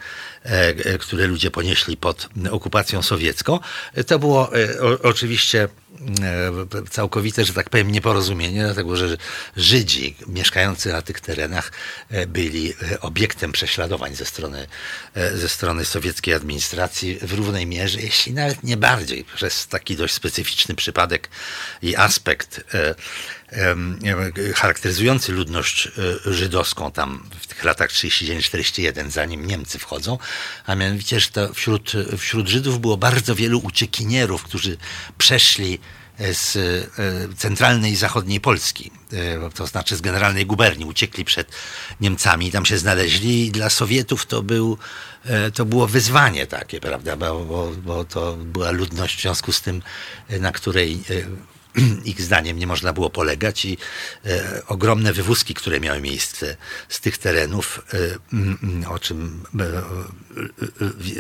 które ludzie ponieśli pod okupacją sowiecką. E, To było e, oczywiście e, całkowite, że tak powiem, nieporozumienie, dlatego że Żydzi mieszkający na tych terenach e, byli e, obiektem prześladowań ze strony, e, ze strony sowieckiej administracji w równej mierze, jeśli nawet nie bardziej, przez taki dość specyficzny przypadek i aspekt e, e, charakteryzujący ludność e, żydowską tam w tych latach 39-41, zanim Niemcy wchodzą, a mianowicie, że to wśród, wśród Żydów było bardzo wielu uciekinierów, którzy przeszli z centralnej i zachodniej Polski, to znaczy z generalnej guberni. Uciekli przed Niemcami, tam się znaleźli i dla Sowietów to, był, to było wyzwanie takie, prawda, bo, bo, bo to była ludność w związku z tym, na której <clears throat> ich zdaniem nie można było polegać i e, ogromne wywózki, które miały miejsce z tych terenów, e, o czym e,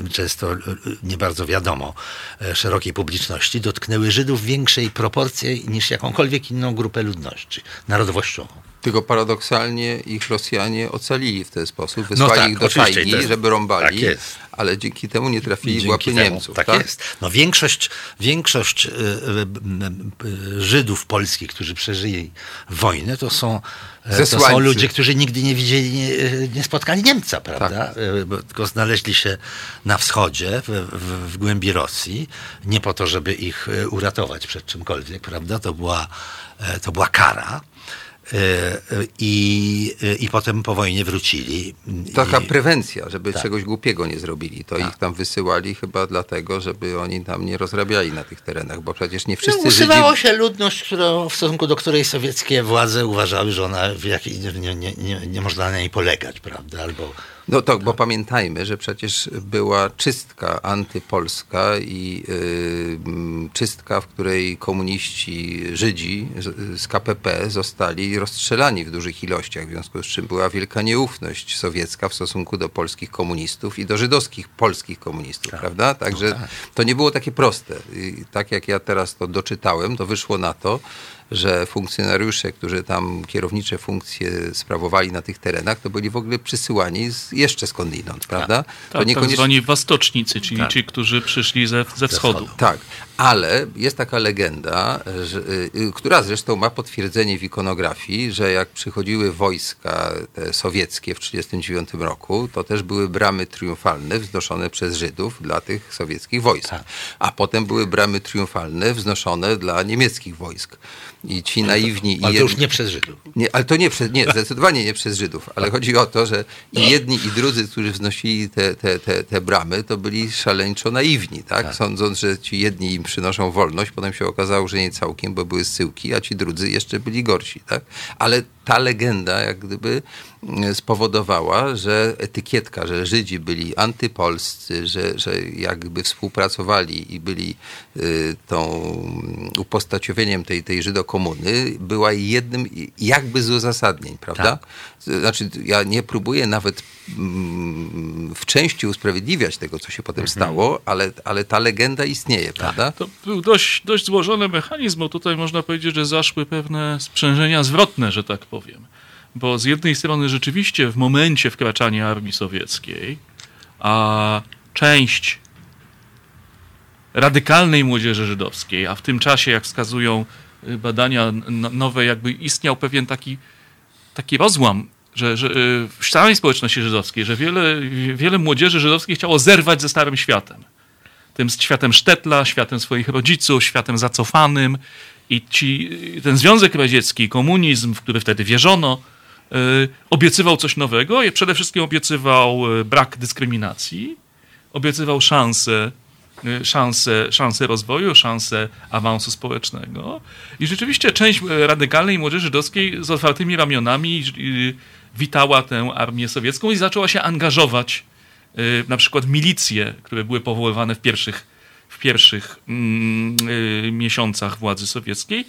e często nie bardzo wiadomo e, szerokiej publiczności, dotknęły Żydów w większej proporcji niż jakąkolwiek inną grupę ludności, narodowościową. Tylko paradoksalnie ich Rosjanie ocalili w ten sposób, no wysłali no tak, ich do jest, żeby rąbali, tak ale dzięki temu nie trafili w łapy Niemców. Tak, tak, jest. No większość, większość y, y, y, Żydów polskich, którzy przeżyli wojnę, to są, e, to są ludzie, którzy nigdy nie widzieli, nie, nie spotkali Niemca, prawda? Tak. E, tylko znaleźli się na wschodzie, w, w, w głębi Rosji, nie po to, żeby ich e, uratować przed czymkolwiek, prawda? To była, to była kara. E, I, e, i potem po wojnie wrócili. Taka I... prewencja, żeby tak. czegoś głupiego nie zrobili. To tak. ich tam wysyłali chyba dlatego, żeby oni tam nie rozrabiali na tych terenach, bo przecież nie wszyscy no, usuwało Żydzi... się ludność, którą, w stosunku do której sowieckie władze uważały, że ona w jakiej, nie, nie, nie, nie można na niej polegać, prawda? Albo no tak, bo pamiętajmy, że przecież była czystka antypolska i yy, czystka, w której komuniści Żydzi z, z KPP zostali rozstrzelani w dużych ilościach, w związku z czym była wielka nieufność sowiecka w stosunku do polskich komunistów i do żydowskich polskich komunistów, tak. prawda? Także no tak. to nie było takie proste. I tak jak ja teraz to doczytałem, to wyszło na to, że funkcjonariusze, którzy tam kierownicze funkcje sprawowali na tych terenach, to byli w ogóle przysyłani z, jeszcze skądinąd, tak. prawda? Tak, to tak, niekoniecznie... tak zwani wastocznicy, czyli tak. ci, którzy przyszli ze, ze wschodu. Tak, ale jest taka legenda, że, y, która zresztą ma potwierdzenie w ikonografii, że jak przychodziły wojska sowieckie w 1939 roku, to też były bramy triumfalne wznoszone przez Żydów dla tych sowieckich wojsk. Tak. A potem były bramy triumfalne wznoszone dla niemieckich wojsk. I ci naiwni... Ale to już nie przez Żydów. Nie, ale to nie przez, nie, zdecydowanie nie przez Żydów, ale chodzi o to, że i jedni i drudzy, którzy wznosili te, te, te, te bramy, to byli szaleńczo naiwni, tak? tak? Sądząc, że ci jedni im przynoszą wolność, potem się okazało, że nie całkiem, bo były syłki, a ci drudzy jeszcze byli gorsi, tak? Ale ta legenda jak gdyby mm, spowodowała, że etykietka, że Żydzi byli antypolscy, że, że jakby współpracowali i byli y, tą upostaciowieniem tej, tej Żydokomuny, była jednym jakby z uzasadnień, prawda? Tak. Znaczy, ja nie próbuję nawet mm, w części usprawiedliwiać tego, co się potem mhm. stało, ale, ale ta legenda istnieje, tak. prawda? To był dość, dość złożony mechanizm, bo tutaj można powiedzieć, że zaszły pewne sprzężenia zwrotne, że tak powiem. Bo z jednej strony rzeczywiście w momencie wkraczania armii sowieckiej, a część radykalnej młodzieży żydowskiej, a w tym czasie, jak wskazują y, badania nowe, jakby istniał pewien taki, taki rozłam że, że y, w samej społeczności żydowskiej, że wiele, wiele młodzieży żydowskiej chciało zerwać ze starym światem. Tym światem Sztetla, światem swoich rodziców, światem zacofanym. I ci, ten Związek Radziecki, komunizm, w który wtedy wierzono, yy, obiecywał coś nowego i przede wszystkim obiecywał y, brak dyskryminacji, obiecywał szansę Y, szanse, szanse rozwoju, szanse awansu społecznego. I rzeczywiście część y, radykalnej młodzieży żydowskiej z otwartymi ramionami y, witała tę armię sowiecką i zaczęła się angażować na przykład milicje, które były powoływane w pierwszych, w pierwszych mm, miesiącach władzy sowieckiej.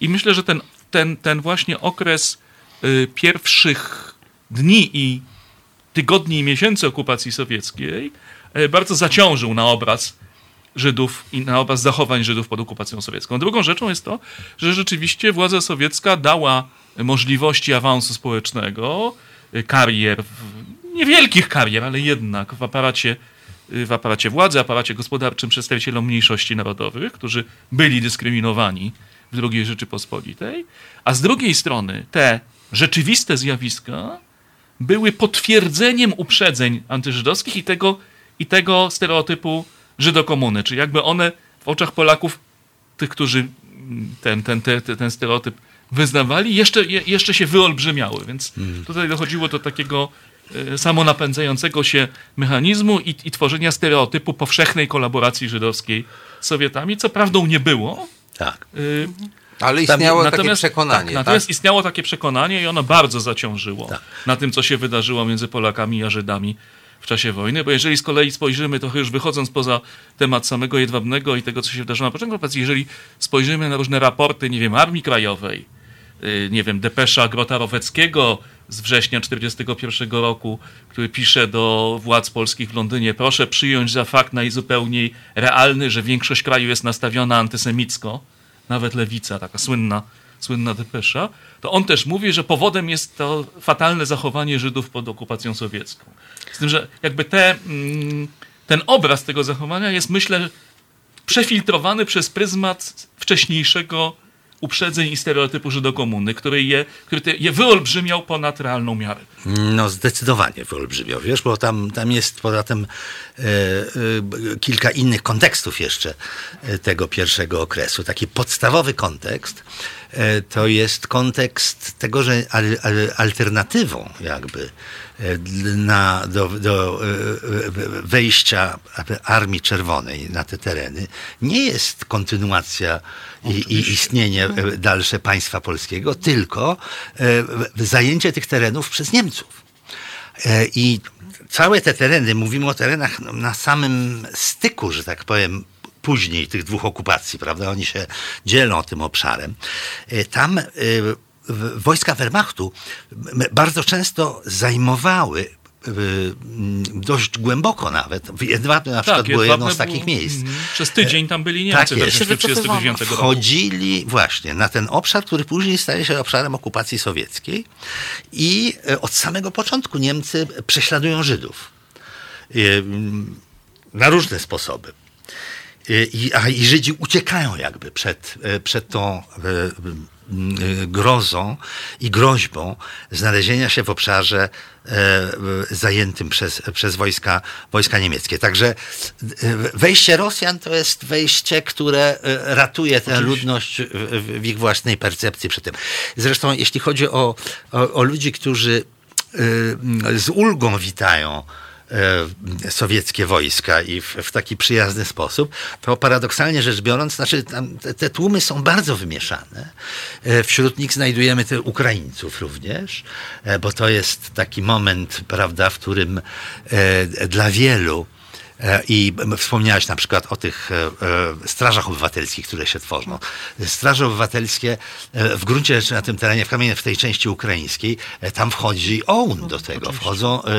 I myślę, że ten, ten, ten właśnie okres pierwszych dni i tygodni i miesięcy okupacji sowieckiej bardzo zaciążył na obraz Żydów i na obraz zachowań Żydów pod okupacją sowiecką. Drugą rzeczą jest to, że rzeczywiście władza sowiecka dała możliwości awansu społecznego, karier, niewielkich karier, ale jednak w aparacie, w aparacie władzy, aparacie gospodarczym przedstawicielom mniejszości narodowych, którzy byli dyskryminowani w II Rzeczypospolitej, a z drugiej strony te rzeczywiste zjawiska były potwierdzeniem uprzedzeń antyżydowskich i tego, i tego stereotypu Żydokomuny, czyli jakby one w oczach Polaków, tych, którzy ten, ten, ten, ten stereotyp wyznawali, jeszcze, jeszcze się wyolbrzymiały, więc mhm. tutaj dochodziło do takiego samonapędzającego się mechanizmu i, i tworzenia stereotypu powszechnej kolaboracji żydowskiej z Sowietami, co prawdą nie było, Tak. Y, Ale istniało takie natomiast- przekonanie. Tak, Tak, natomiast istniało takie przekonanie i ono bardzo zaciążyło Tak. na tym, co się wydarzyło między Polakami a Żydami w czasie wojny, bo jeżeli z kolei spojrzymy, trochę już wychodząc poza temat samego Jedwabnego i tego, co się wydarzyło na początku operacji, jeżeli spojrzymy na różne raporty, nie wiem, Armii Krajowej, y, nie wiem, depesza Grota Roweckiego z września 1941 roku, który pisze do władz polskich w Londynie, proszę przyjąć za fakt najzupełniej realny, że większość kraju jest nastawiona antysemicko, nawet lewica, taka słynna, słynna depesza, to on też mówi, że powodem jest to fatalne zachowanie Żydów pod okupacją sowiecką. Z tym, że jakby te, mm, ten obraz tego zachowania jest, myślę, przefiltrowany przez pryzmat wcześniejszego uprzedzeń i stereotypu Żydokomuny, który je, który je wyolbrzymiał ponad realną miarę. No zdecydowanie wyolbrzymiał, wiesz, bo tam, tam jest poza tym e, e, kilka innych kontekstów jeszcze e, tego pierwszego okresu. Taki podstawowy kontekst to jest kontekst tego, że al, al, alternatywą jakby e, na, do, do e, e, wejścia Armii Czerwonej na te tereny nie jest kontynuacja i, i istnienie e, dalsze państwa polskiego, tylko e, zajęcie tych terenów przez Niemców. E, I całe te tereny, mówimy o terenach na samym styku, że tak powiem, później tych dwóch okupacji, prawda? Oni się dzielą tym obszarem. E, Tam e, wojska Wehrmachtu bardzo często zajmowały e, dość głęboko nawet. W Jedwabne na przykład było jedno z takich miejsc. mhm. Przez tydzień tam byli Tak Niemcy jest. we wrześniu 1939 roku. Wchodzili właśnie na ten obszar, który później staje się obszarem okupacji sowieckiej i od samego początku Niemcy prześladują Żydów na różne sposoby. E, I, a i Żydzi uciekają jakby przed, e, przed tą e, grozą i groźbą znalezienia się w obszarze zajętym przez, przez wojska, wojska niemieckie. Także wejście Rosjan to jest wejście, które ratuje tę ludność w, ich własnej percepcji przy tym. Zresztą jeśli chodzi o, o, o ludzi, którzy z ulgą witają sowieckie wojska i w, w taki przyjazny sposób, to paradoksalnie rzecz biorąc, znaczy te, te tłumy są bardzo wymieszane. E, Wśród nich znajdujemy te Ukraińców również, e, bo to jest taki moment, prawda, w którym e, dla wielu E, I m- wspomniałeś na przykład o tych e, e, strażach obywatelskich, które się tworzą. Straże obywatelskie e, w gruncie rzeczy na tym terenie, w kamieniu, w tej części ukraińskiej, e, tam wchodzi OUN do tego. Wchodzą, e,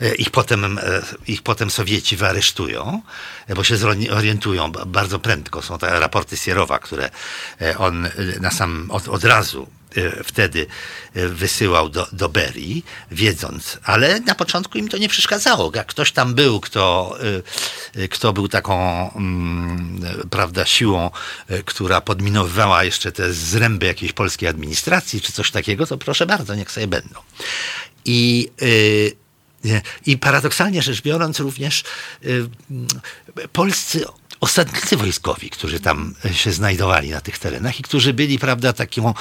e, ich potem, e, ich potem Sowieci wyaresztują, e, bo się zorientują ba- bardzo prędko. Są te raporty Sierowa, które e, on e, na sam, od, od razu e, wtedy e, wysyłał do, do Berii, wiedząc, ale na początku im to nie przeszkadzało. Jak ktoś tam był, kto, e, e, kto był taką, mm, e, prawda, siłą, e, która podminowywała jeszcze te zręby jakiejś polskiej administracji, czy coś takiego, to proszę bardzo, niech sobie będą. I e, i paradoksalnie rzecz biorąc, również polscy osadnicy wojskowi, którzy tam się znajdowali na tych terenach i którzy byli, prawda, taką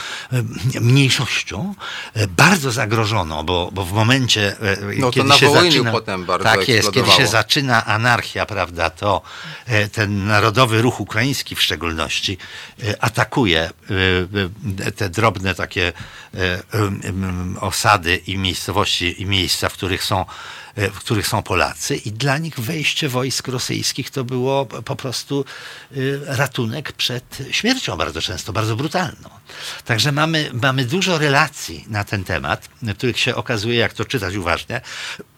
y, mniejszością, y, bardzo zagrożoną, bo, bo w momencie, No kiedy się zaczyna... potem bardzo Tak jest, kiedy się zaczyna anarchia, prawda, to e, ten narodowy ruch ukraiński w szczególności e, atakuje e, e, te drobne takie e, osady i miejscowości i miejsca, w których są e, w których są Polacy i dla nich wejście wojsk rosyjskich to było po prostu e, ratunek przed śmiercią bardzo często, bardzo brutalną. Także mamy, mamy dużo relacji na ten temat, których się okazuje, jak to czytać uważnie,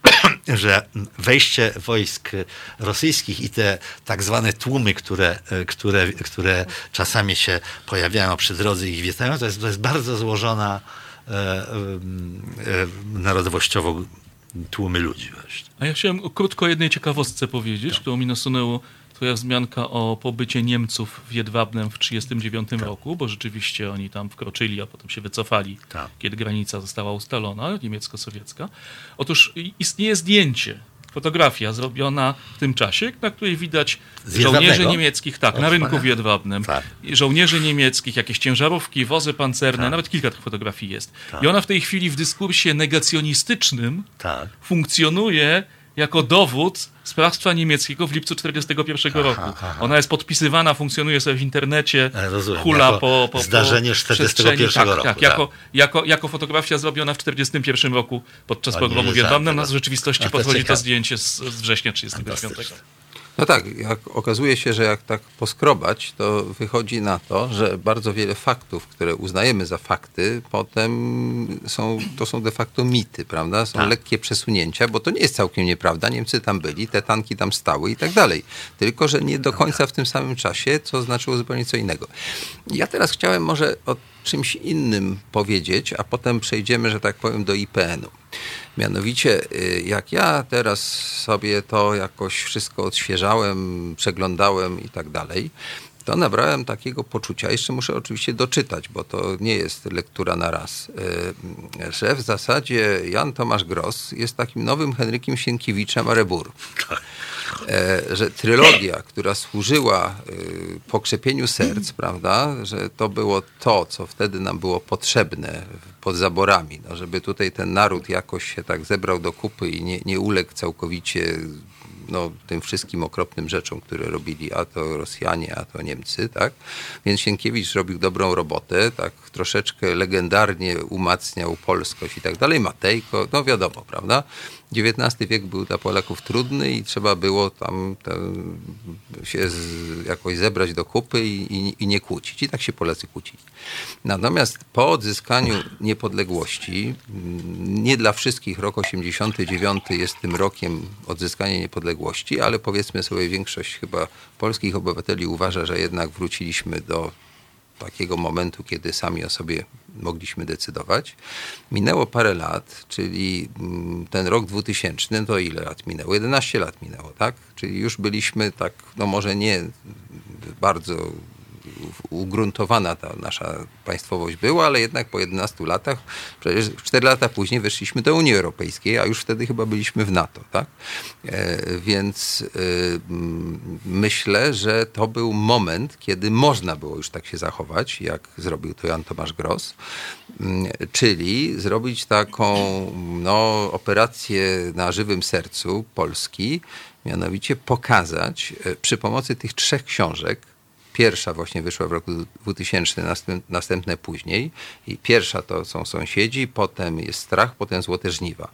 <clears throat> że wejście wojsk rosyjskich i te tak zwane tłumy, które, które, które czasami się pojawiają przy drodze i witają, to jest, to jest bardzo złożona e, e, e, narodowościowo tłumy ludzi właśnie. A ja chciałem krótko o jednej ciekawostce powiedzieć, którą mi nasunęło twoja wzmianka o pobycie Niemców w Jedwabnem w 1939 roku, bo rzeczywiście oni tam wkroczyli, a potem się wycofali, Tak. kiedy granica została ustalona, niemiecko-sowiecka. Otóż istnieje zdjęcie, fotografia zrobiona w tym czasie, na której widać żołnierzy niemieckich, tak, O, na rynku w. Jedwabnem. Tak. Żołnierzy niemieckich, jakieś ciężarówki, wozy pancerne, nawet kilka tych fotografii jest. I ona w tej chwili w dyskursie negacjonistycznym Tak. funkcjonuje jako dowód sprawstwa niemieckiego w lipcu 1941 roku. Ona jest podpisywana, funkcjonuje sobie w internecie, Ja rozumiem, hula po, po zdarzenie po 41 przestrzeni. tak, roku, Tak, tak. jako, jako, jako fotografia zrobiona w 1941 roku podczas O, pogromu tak, a z rzeczywistości podchodzi to zdjęcie z, z września 1935. No tak, jak okazuje się, że jak tak poskrobać, to wychodzi na to, że bardzo wiele faktów, które uznajemy za fakty, potem są, to są de facto mity, prawda? Są Tak. lekkie przesunięcia, bo to nie jest całkiem nieprawda. Niemcy tam byli, te tanki tam stały i tak dalej. Tylko, że nie do końca w tym samym czasie, co znaczyło zupełnie co innego. Ja teraz chciałem może o czymś innym powiedzieć, a potem przejdziemy, że tak powiem, do IPN-u. Mianowicie, y, jak ja teraz sobie to jakoś wszystko odświeżałem, przeglądałem i tak dalej, to nabrałem takiego poczucia, jeszcze muszę oczywiście doczytać, bo to nie jest lektura na raz, y, że w zasadzie Jan Tomasz Gross jest takim nowym Henrykiem Sienkiewiczem Arebur. E, że trylogia, która służyła y, pokrzepieniu serc, prawda, że to było to, co wtedy nam było potrzebne pod zaborami, no, żeby tutaj ten naród jakoś się tak zebrał do kupy i nie, nie uległ całkowicie no, tym wszystkim okropnym rzeczom, które robili a to Rosjanie, a to Niemcy, tak? Więc Sienkiewicz robił dobrą robotę, tak troszeczkę legendarnie umacniał polskość i tak dalej. Matejko, no wiadomo, prawda? XIX wiek był dla Polaków trudny i trzeba było tam się z, jakoś zebrać do kupy i, i, i nie kłócić. I tak się Polacy kłócili. Natomiast po odzyskaniu niepodległości, mm, nie dla wszystkich rok 89 jest tym rokiem odzyskania niepodległości, ale powiedzmy sobie większość chyba polskich obywateli uważa, że jednak wróciliśmy do takiego momentu, kiedy sami o sobie mogliśmy decydować. Minęło parę lat, czyli mm, ten rok 2000, to ile lat minęło? 11 lat minęło, tak? Czyli już byliśmy tak, no może nie bardzo ugruntowana ta nasza państwowość była, ale jednak po 11 latach, przecież 4 lata później weszliśmy do Unii Europejskiej, a już wtedy chyba byliśmy w NATO, tak? E, więc e, myślę, że to był moment, kiedy można było już tak się zachować, jak zrobił to Jan Tomasz Gross, czyli zrobić taką no, operację na żywym sercu Polski, mianowicie pokazać e, przy pomocy tych trzech książek, Pierwsza właśnie wyszła w roku 2000, następ, następne później. I pierwsza to są sąsiedzi, potem jest strach, potem złote żniwa.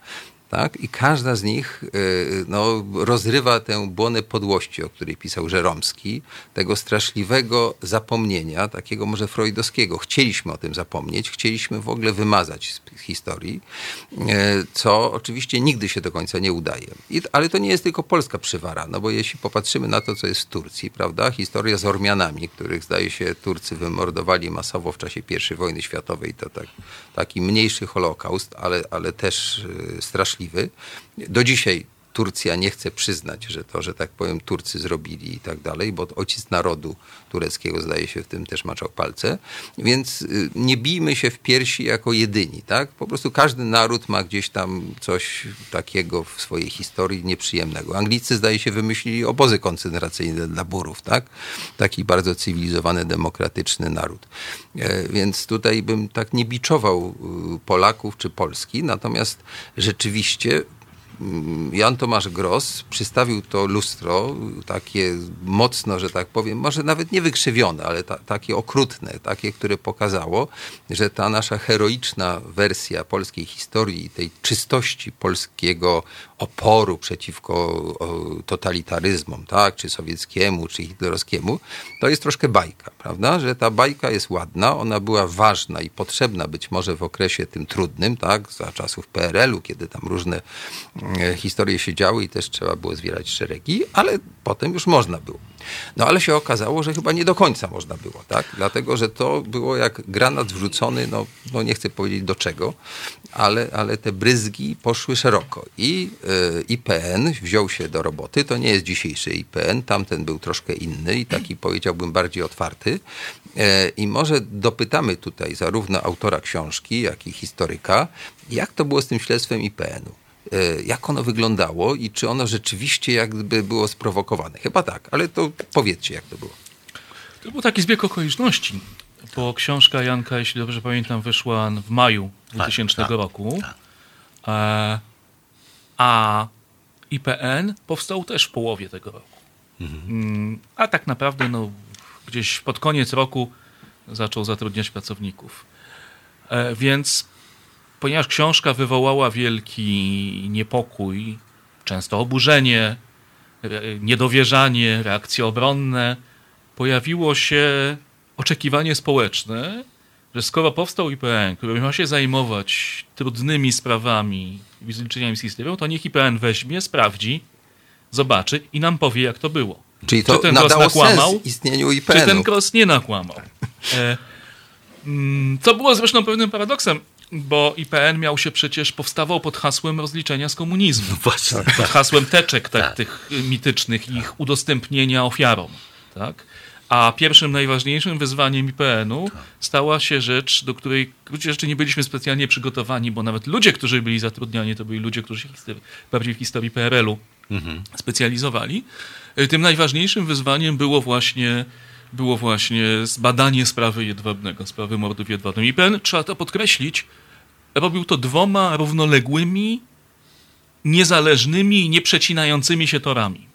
Tak? I każda z nich y, no, rozrywa tę błonę podłości, o której pisał Żeromski, tego straszliwego zapomnienia, takiego może freudowskiego. Chcieliśmy o tym zapomnieć, chcieliśmy w ogóle wymazać z historii, y, co oczywiście nigdy się do końca nie udaje. I, ale to nie jest tylko polska przywara, no bo jeśli popatrzymy na to, co jest w Turcji, prawda, historia z Ormianami, których zdaje się Turcy wymordowali masowo w czasie I wojny światowej, to tak, taki mniejszy holokaust, ale, ale też y, Do dzisiaj Turcja nie chce przyznać, że to, że tak powiem, Turcy zrobili i tak dalej, bo ojciec narodu tureckiego zdaje się w tym też maczał palce. Więc y, nie bijmy się w piersi jako jedyni, tak? Po prostu każdy naród ma gdzieś tam coś takiego w swojej historii nieprzyjemnego. Anglicy zdaje się wymyślili obozy koncentracyjne dla burów, tak? Taki bardzo cywilizowany, demokratyczny naród. E, Więc tutaj bym tak nie biczował y, Polaków czy Polski, natomiast rzeczywiście Jan Tomasz Gross przystawił to lustro, takie mocno, że tak powiem, może nawet nie wykrzywione, ale ta, takie okrutne, takie, które pokazało, że ta nasza heroiczna wersja polskiej historii, tej czystości polskiego oporu przeciwko totalitaryzmom, tak, czy sowieckiemu, czy hitlerowskiemu, to jest troszkę bajka, prawda? Że ta bajka jest ładna, ona była ważna i potrzebna być może w okresie tym trudnym, tak, za czasów PRL-u, kiedy tam różne historie się działy i też trzeba było zwierać szeregi, ale potem już można było. No ale się okazało, że chyba nie do końca można było, tak? Dlatego, że to było jak granat wrzucony, no, no nie chcę powiedzieć do czego, ale, ale te bryzgi poszły szeroko. I y, IPN wziął się do roboty. To nie jest dzisiejszy IPN, tamten był troszkę inny i taki powiedziałbym bardziej otwarty. E, I może dopytamy tutaj zarówno autora książki, jak i historyka, jak to było z tym śledztwem IPN-u jak ono wyglądało i czy ono rzeczywiście jakby było sprowokowane. Chyba tak, ale to powiedzcie, jak to było. To był taki zbieg okoliczności, bo książka Janka, jeśli dobrze pamiętam, wyszła w maju 2000 tak, roku. tak. E, a IPN powstał też w połowie tego roku. Mhm. A tak naprawdę no, gdzieś pod koniec roku zaczął zatrudniać pracowników. E, więc ponieważ książka wywołała wielki niepokój, często oburzenie, niedowierzanie, reakcje obronne, pojawiło się oczekiwanie społeczne, że skoro powstał IPN, który ma się zajmować trudnymi sprawami, zliczeniami z historią, to niech IPN weźmie, sprawdzi, zobaczy i nam powie, jak to było. Czyli to czy ten nadało nakłamał, sens istnieniu IPN-u. Czy ten Cross nie nakłamał. <laughs> E, mm, to było zresztą pewnym paradoksem, bo IPN miał się przecież, powstawał pod hasłem rozliczenia z komunizmu. No właśnie. Pod hasłem teczek tak, Tak. tych mitycznych, ich udostępnienia ofiarom. Tak? A pierwszym, najważniejszym wyzwaniem IPN-u stała się rzecz, do której jeszcze nie byliśmy specjalnie przygotowani, bo nawet ludzie, którzy byli zatrudniani, to byli ludzie, którzy się bardziej w historii PRL-u specjalizowali. Y, Tym najważniejszym wyzwaniem było właśnie, było właśnie zbadanie sprawy Jedwabnego, sprawy mordu w Jedwabnym. IPN, trzeba to podkreślić, robił to dwoma równoległymi, niezależnymi i nieprzecinającymi się torami.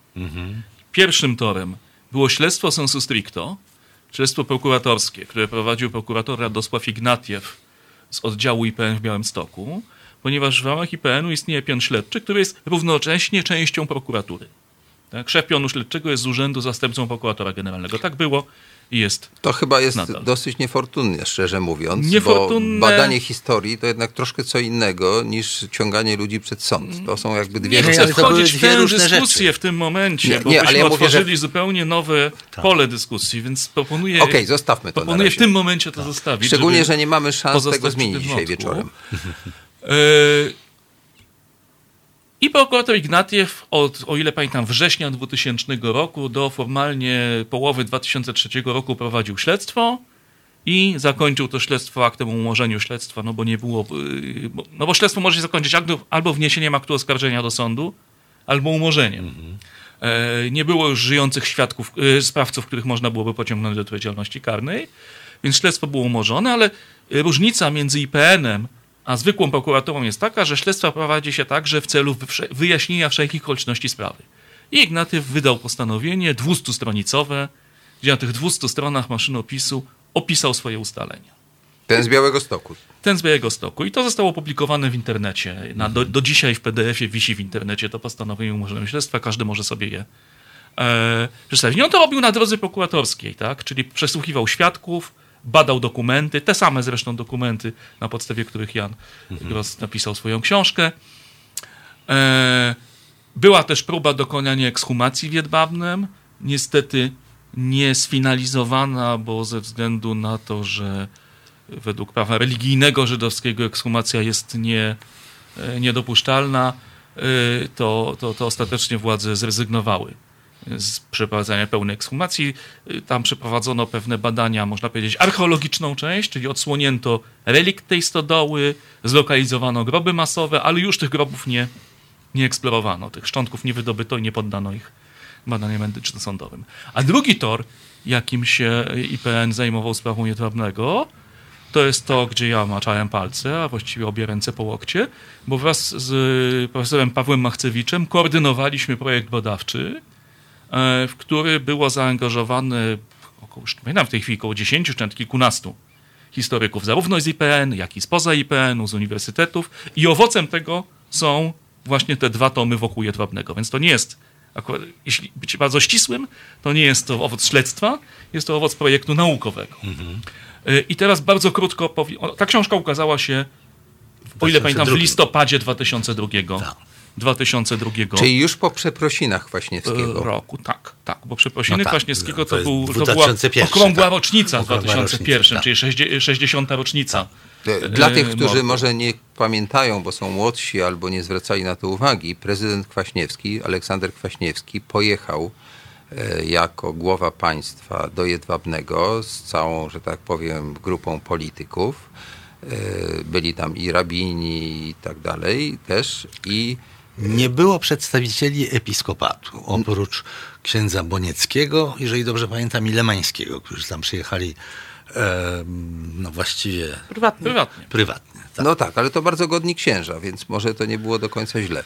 Pierwszym torem było śledztwo sensu stricto, śledztwo prokuratorskie, które prowadził prokurator Radosław Ignatiew z oddziału IPN w Białymstoku, ponieważ w ramach IPN-u istnieje pion śledczy, który jest równocześnie częścią prokuratury. Tak? Szef pionu śledczego jest z urzędu zastępcą prokuratora generalnego. Tak było jest. To chyba jest Nadal. dosyć niefortunne, szczerze mówiąc, Niefortunne. bo badanie historii to jednak troszkę co innego niż ciąganie ludzi przed sąd. To są jakby dwie to były wchodzić w tę różne dyskusję rzeczy. w tym momencie, Nie, bo nie, ale byśmy ja mówię, otworzyli że- zupełnie nowe pole dyskusji, więc proponuję, Okej, zostawmy to na proponuję w tym momencie to zostawić. Szczególnie, że nie mamy szans tego zmienić dzisiaj wątku. wieczorem. <laughs> I prokurator Ignatiew od, o ile pamiętam, września 2000 roku do formalnie połowy 2003 roku prowadził śledztwo i zakończył to śledztwo aktem o umorzeniu śledztwa, no bo nie było, y, no bo śledztwo może się zakończyć albo, wniesieniem aktu oskarżenia do sądu, albo umorzeniem. E, Nie było już żyjących świadków, y, sprawców, których można byłoby pociągnąć do odpowiedzialności karnej, więc śledztwo było umorzone, ale różnica między IPN-em a zwykłą prokuraturą jest taka, że śledztwa prowadzi się także w celu wyjaśnienia wszelkich okoliczności sprawy. I Ignatyw wydał postanowienie 200-stronicowe, gdzie na tych 200 stronach maszynopisu opisał swoje ustalenia. Ten z Białego Stoku. Ten z Białego Stoku. I to zostało opublikowane w internecie. Na, do, do dzisiaj w PDF-ie wisi w internecie to postanowienie umorzenia śledztwa. Każdy może sobie je e, przedstawić. I on to robił na drodze prokuratorskiej, tak? Czyli przesłuchiwał świadków, badał dokumenty, te same zresztą dokumenty, na podstawie których Jan Gross napisał swoją książkę. E, była też próba dokonania ekshumacji w Jedwabnem. Niestety nie sfinalizowana, bo ze względu na to, że według prawa religijnego żydowskiego ekshumacja jest nie, e, niedopuszczalna, e, to, to, to ostatecznie władze zrezygnowały z przeprowadzania pełnej ekshumacji. Tam przeprowadzono pewne badania, można powiedzieć, archeologiczną część, czyli odsłonięto relikt tej stodoły, zlokalizowano groby masowe, ale już tych grobów nie, nie eksplorowano. Tych szczątków nie wydobyto i nie poddano ich badaniom medyczno-sądowym. A drugi tor, jakim się IPN zajmował sprawą Jedwabnego, to jest to, gdzie ja maczałem palce, a właściwie obie ręce po łokcie, bo wraz z profesorem Pawłem Machcewiczem koordynowaliśmy projekt badawczy, w który było zaangażowane około, już nie pamiętam w tej chwili, około 10 czy nawet kilkunastu historyków, zarówno z IPN, jak i spoza IPN-u, z uniwersytetów i owocem tego są właśnie te dwa tomy wokół Jedwabnego, więc to nie jest, akurat, jeśli być bardzo ścisłym, to nie jest to owoc śledztwa, jest to owoc projektu naukowego. Y, I teraz bardzo krótko powiem. Ta książka ukazała się, o ile pamiętam, w 2002. listopadzie 2002. Tak. 2002 Czyli już po przeprosinach Kwaśniewskiego. e, roku. Tak, tak. Bo przeprosiny No tak, Kwaśniewskiego no, to, to był, to była 2001, okrągła tak. rocznica w Okrągła 2001, rocznica, tak. czyli 60, 60. rocznica. E, Dla e, tych, którzy mordu. może nie pamiętają, bo są młodsi albo nie zwracali na to uwagi, prezydent Kwaśniewski, Aleksander Kwaśniewski, pojechał jako głowa państwa do Jedwabnego z całą, że tak powiem, grupą polityków. Byli tam i rabini i tak dalej też. I Nie było przedstawicieli episkopatu, oprócz księdza Bonieckiego, jeżeli dobrze pamiętam, i Lemańskiego, którzy tam przyjechali no właściwie Prywatnie. Prywatnie. prywatnie. Tak. No tak, ale to bardzo godni księża, więc może to nie było do końca źle.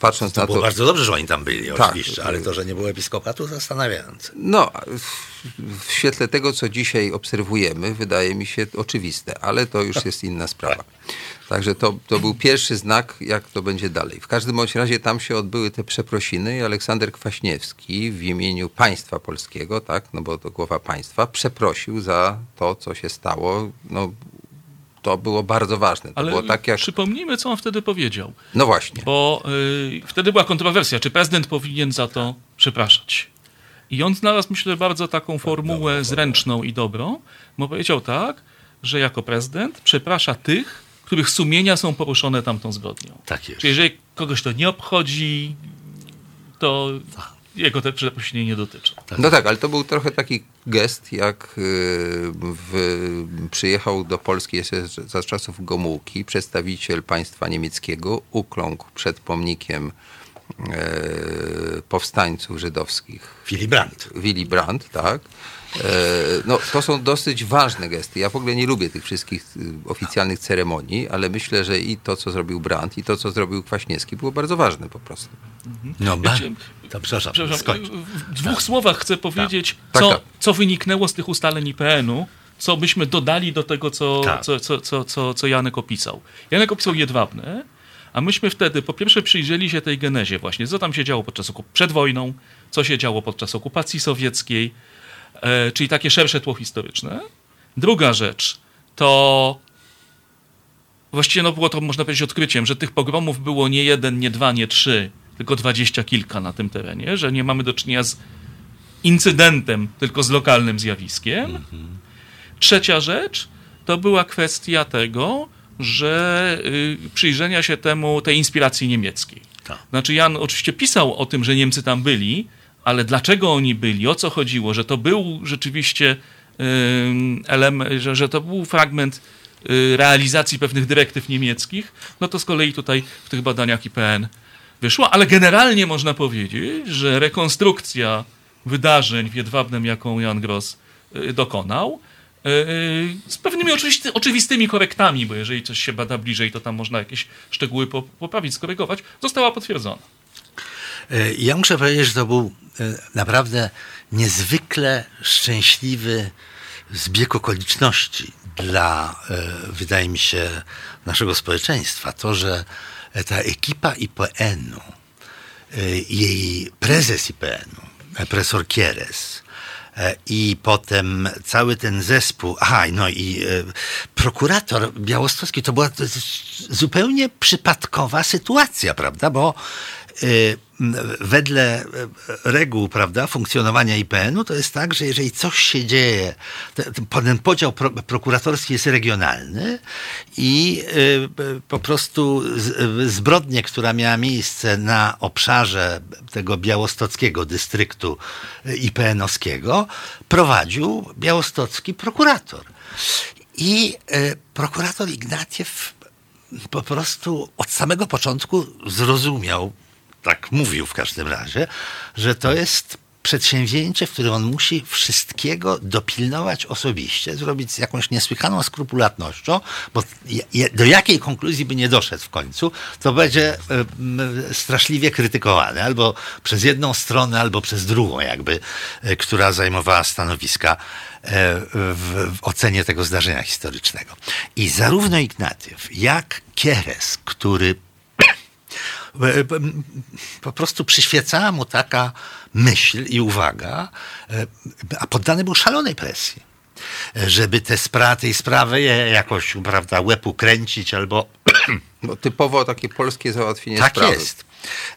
Patrząc to na było to... bardzo dobrze, że oni tam byli, Tak. oczywiście, ale to, że nie było episkopatu, zastanawiające. No, w- świetle tego, co dzisiaj obserwujemy, wydaje mi się oczywiste, ale to już jest inna sprawa. Także to, to był pierwszy znak, jak to będzie dalej. W każdym bądź razie tam się odbyły te przeprosiny i Aleksander Kwaśniewski w imieniu państwa polskiego, tak, no bo to głowa państwa, przeprosił za to, co się stało. No, to było bardzo ważne. To Ale było tak jak... przypomnijmy, co on wtedy powiedział. No właśnie. Bo y, wtedy była kontrowersja, czy prezydent powinien za to przepraszać. I on znalazł, myślę, bardzo taką formułę zręczną i dobrą, bo powiedział tak, że jako prezydent przeprasza tych, których sumienia są poruszone tamtą zbrodnią. Tak jest. Czyli jeżeli kogoś to nie obchodzi, to jego te przeprosiny nie dotyczą. No tak, ale to był trochę taki gest, jak y, w, przyjechał do Polski jeszcze z- za czasów Gomułki przedstawiciel państwa niemieckiego, ukląkł przed pomnikiem e, powstańców żydowskich Willy Brandt. Willy Brandt, tak. E, No, to są dosyć ważne gesty. Ja w ogóle nie lubię tych wszystkich y, oficjalnych ceremonii, ale myślę, że i to, co zrobił Brandt, i to, co zrobił Kwaśniewski, było bardzo ważne po prostu. No, ba- chciałem- to przepraszam, Przepraszam, w dwóch słowach chcę powiedzieć, Tak, co, tak. co wyniknęło z tych ustaleń IPN-u, co byśmy dodali do tego, co, Tak. co, co, co, co, co Janek opisał. Janek opisał jedwabne, a myśmy wtedy po pierwsze przyjrzeli się tej genezie właśnie, co tam się działo podczas przed wojną, co się działo podczas okupacji sowieckiej, czyli takie szersze tło historyczne. Druga rzecz to Właściwie no było to, można powiedzieć, odkryciem, że tych pogromów było nie jeden, nie dwa, nie trzy, tylko dwadzieścia kilka na tym terenie, że nie mamy do czynienia z incydentem, tylko z lokalnym zjawiskiem. Trzecia rzecz to była kwestia tego, że y, przyjrzenia się temu, tej inspiracji niemieckiej. Tak. Znaczy Jan oczywiście pisał o tym, że Niemcy tam byli, ale dlaczego oni byli, o co chodziło, że to był rzeczywiście element, że, że to był fragment y, realizacji pewnych dyrektyw niemieckich, no to z kolei tutaj w tych badaniach IPN wyszło, ale generalnie można powiedzieć, że rekonstrukcja wydarzeń w Jedwabnem, jaką Jan Gross y, dokonał, y, z pewnymi oczywisty, oczywistymi korektami, bo jeżeli coś się bada bliżej, to tam można jakieś szczegóły po- poprawić, skorygować, została potwierdzona. E, Ja muszę powiedzieć, że to był e, naprawdę niezwykle szczęśliwy zbieg okoliczności dla, e, wydaje mi się, naszego społeczeństwa. To, że ta ekipa IPN-u, jej prezes IPN-u, profesor Kieres, i potem cały ten zespół, aha, no i prokurator białostocki, to była zupełnie przypadkowa sytuacja, prawda, bo wedle e, reguł, prawda, funkcjonowania IPN-u to jest tak, że jeżeli coś się dzieje, ten podział pro, prokuratorski jest regionalny i e, po prostu z- zbrodnię, która miała miejsce na obszarze tego białostockiego dystryktu IPN-owskiego prowadził białostocki prokurator. I prokurator Ignatiew po prostu od samego początku zrozumiał, tak mówił w każdym razie, że to jest przedsięwzięcie, w którym on musi wszystkiego dopilnować osobiście, zrobić z jakąś niesłychaną skrupulatnością, bo do jakiej konkluzji by nie doszedł w końcu, to będzie e, straszliwie krytykowany albo przez jedną stronę, albo przez drugą, jakby, e, która zajmowała stanowiska e, w, w ocenie tego zdarzenia historycznego. I zarówno Ignatiew, jak Kieres, który po prostu przyświecała mu taka myśl i uwaga, e, a poddany był szalonej presji, e, żeby te spra- tej sprawy jakoś, prawda, łepu kręcić albo <clears throat> No, typowo takie polskie załatwienie tak sprawy. jest.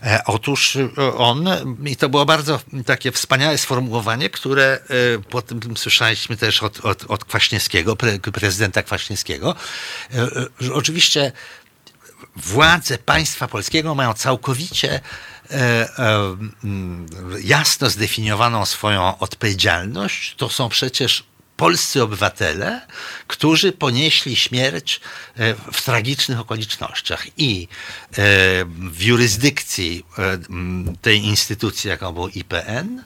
E, Otóż e, on, i to było bardzo takie wspaniałe sformułowanie, które e, potem słyszeliśmy też od, od, od Kwaśniewskiego, pre, prezydenta Kwaśniewskiego, e, e, oczywiście władze państwa polskiego mają całkowicie e, e, mm, jasno zdefiniowaną swoją odpowiedzialność. To są przecież polscy obywatele, którzy ponieśli śmierć e, w tragicznych okolicznościach i w jurysdykcji e, m, tej instytucji, jaką był IPN,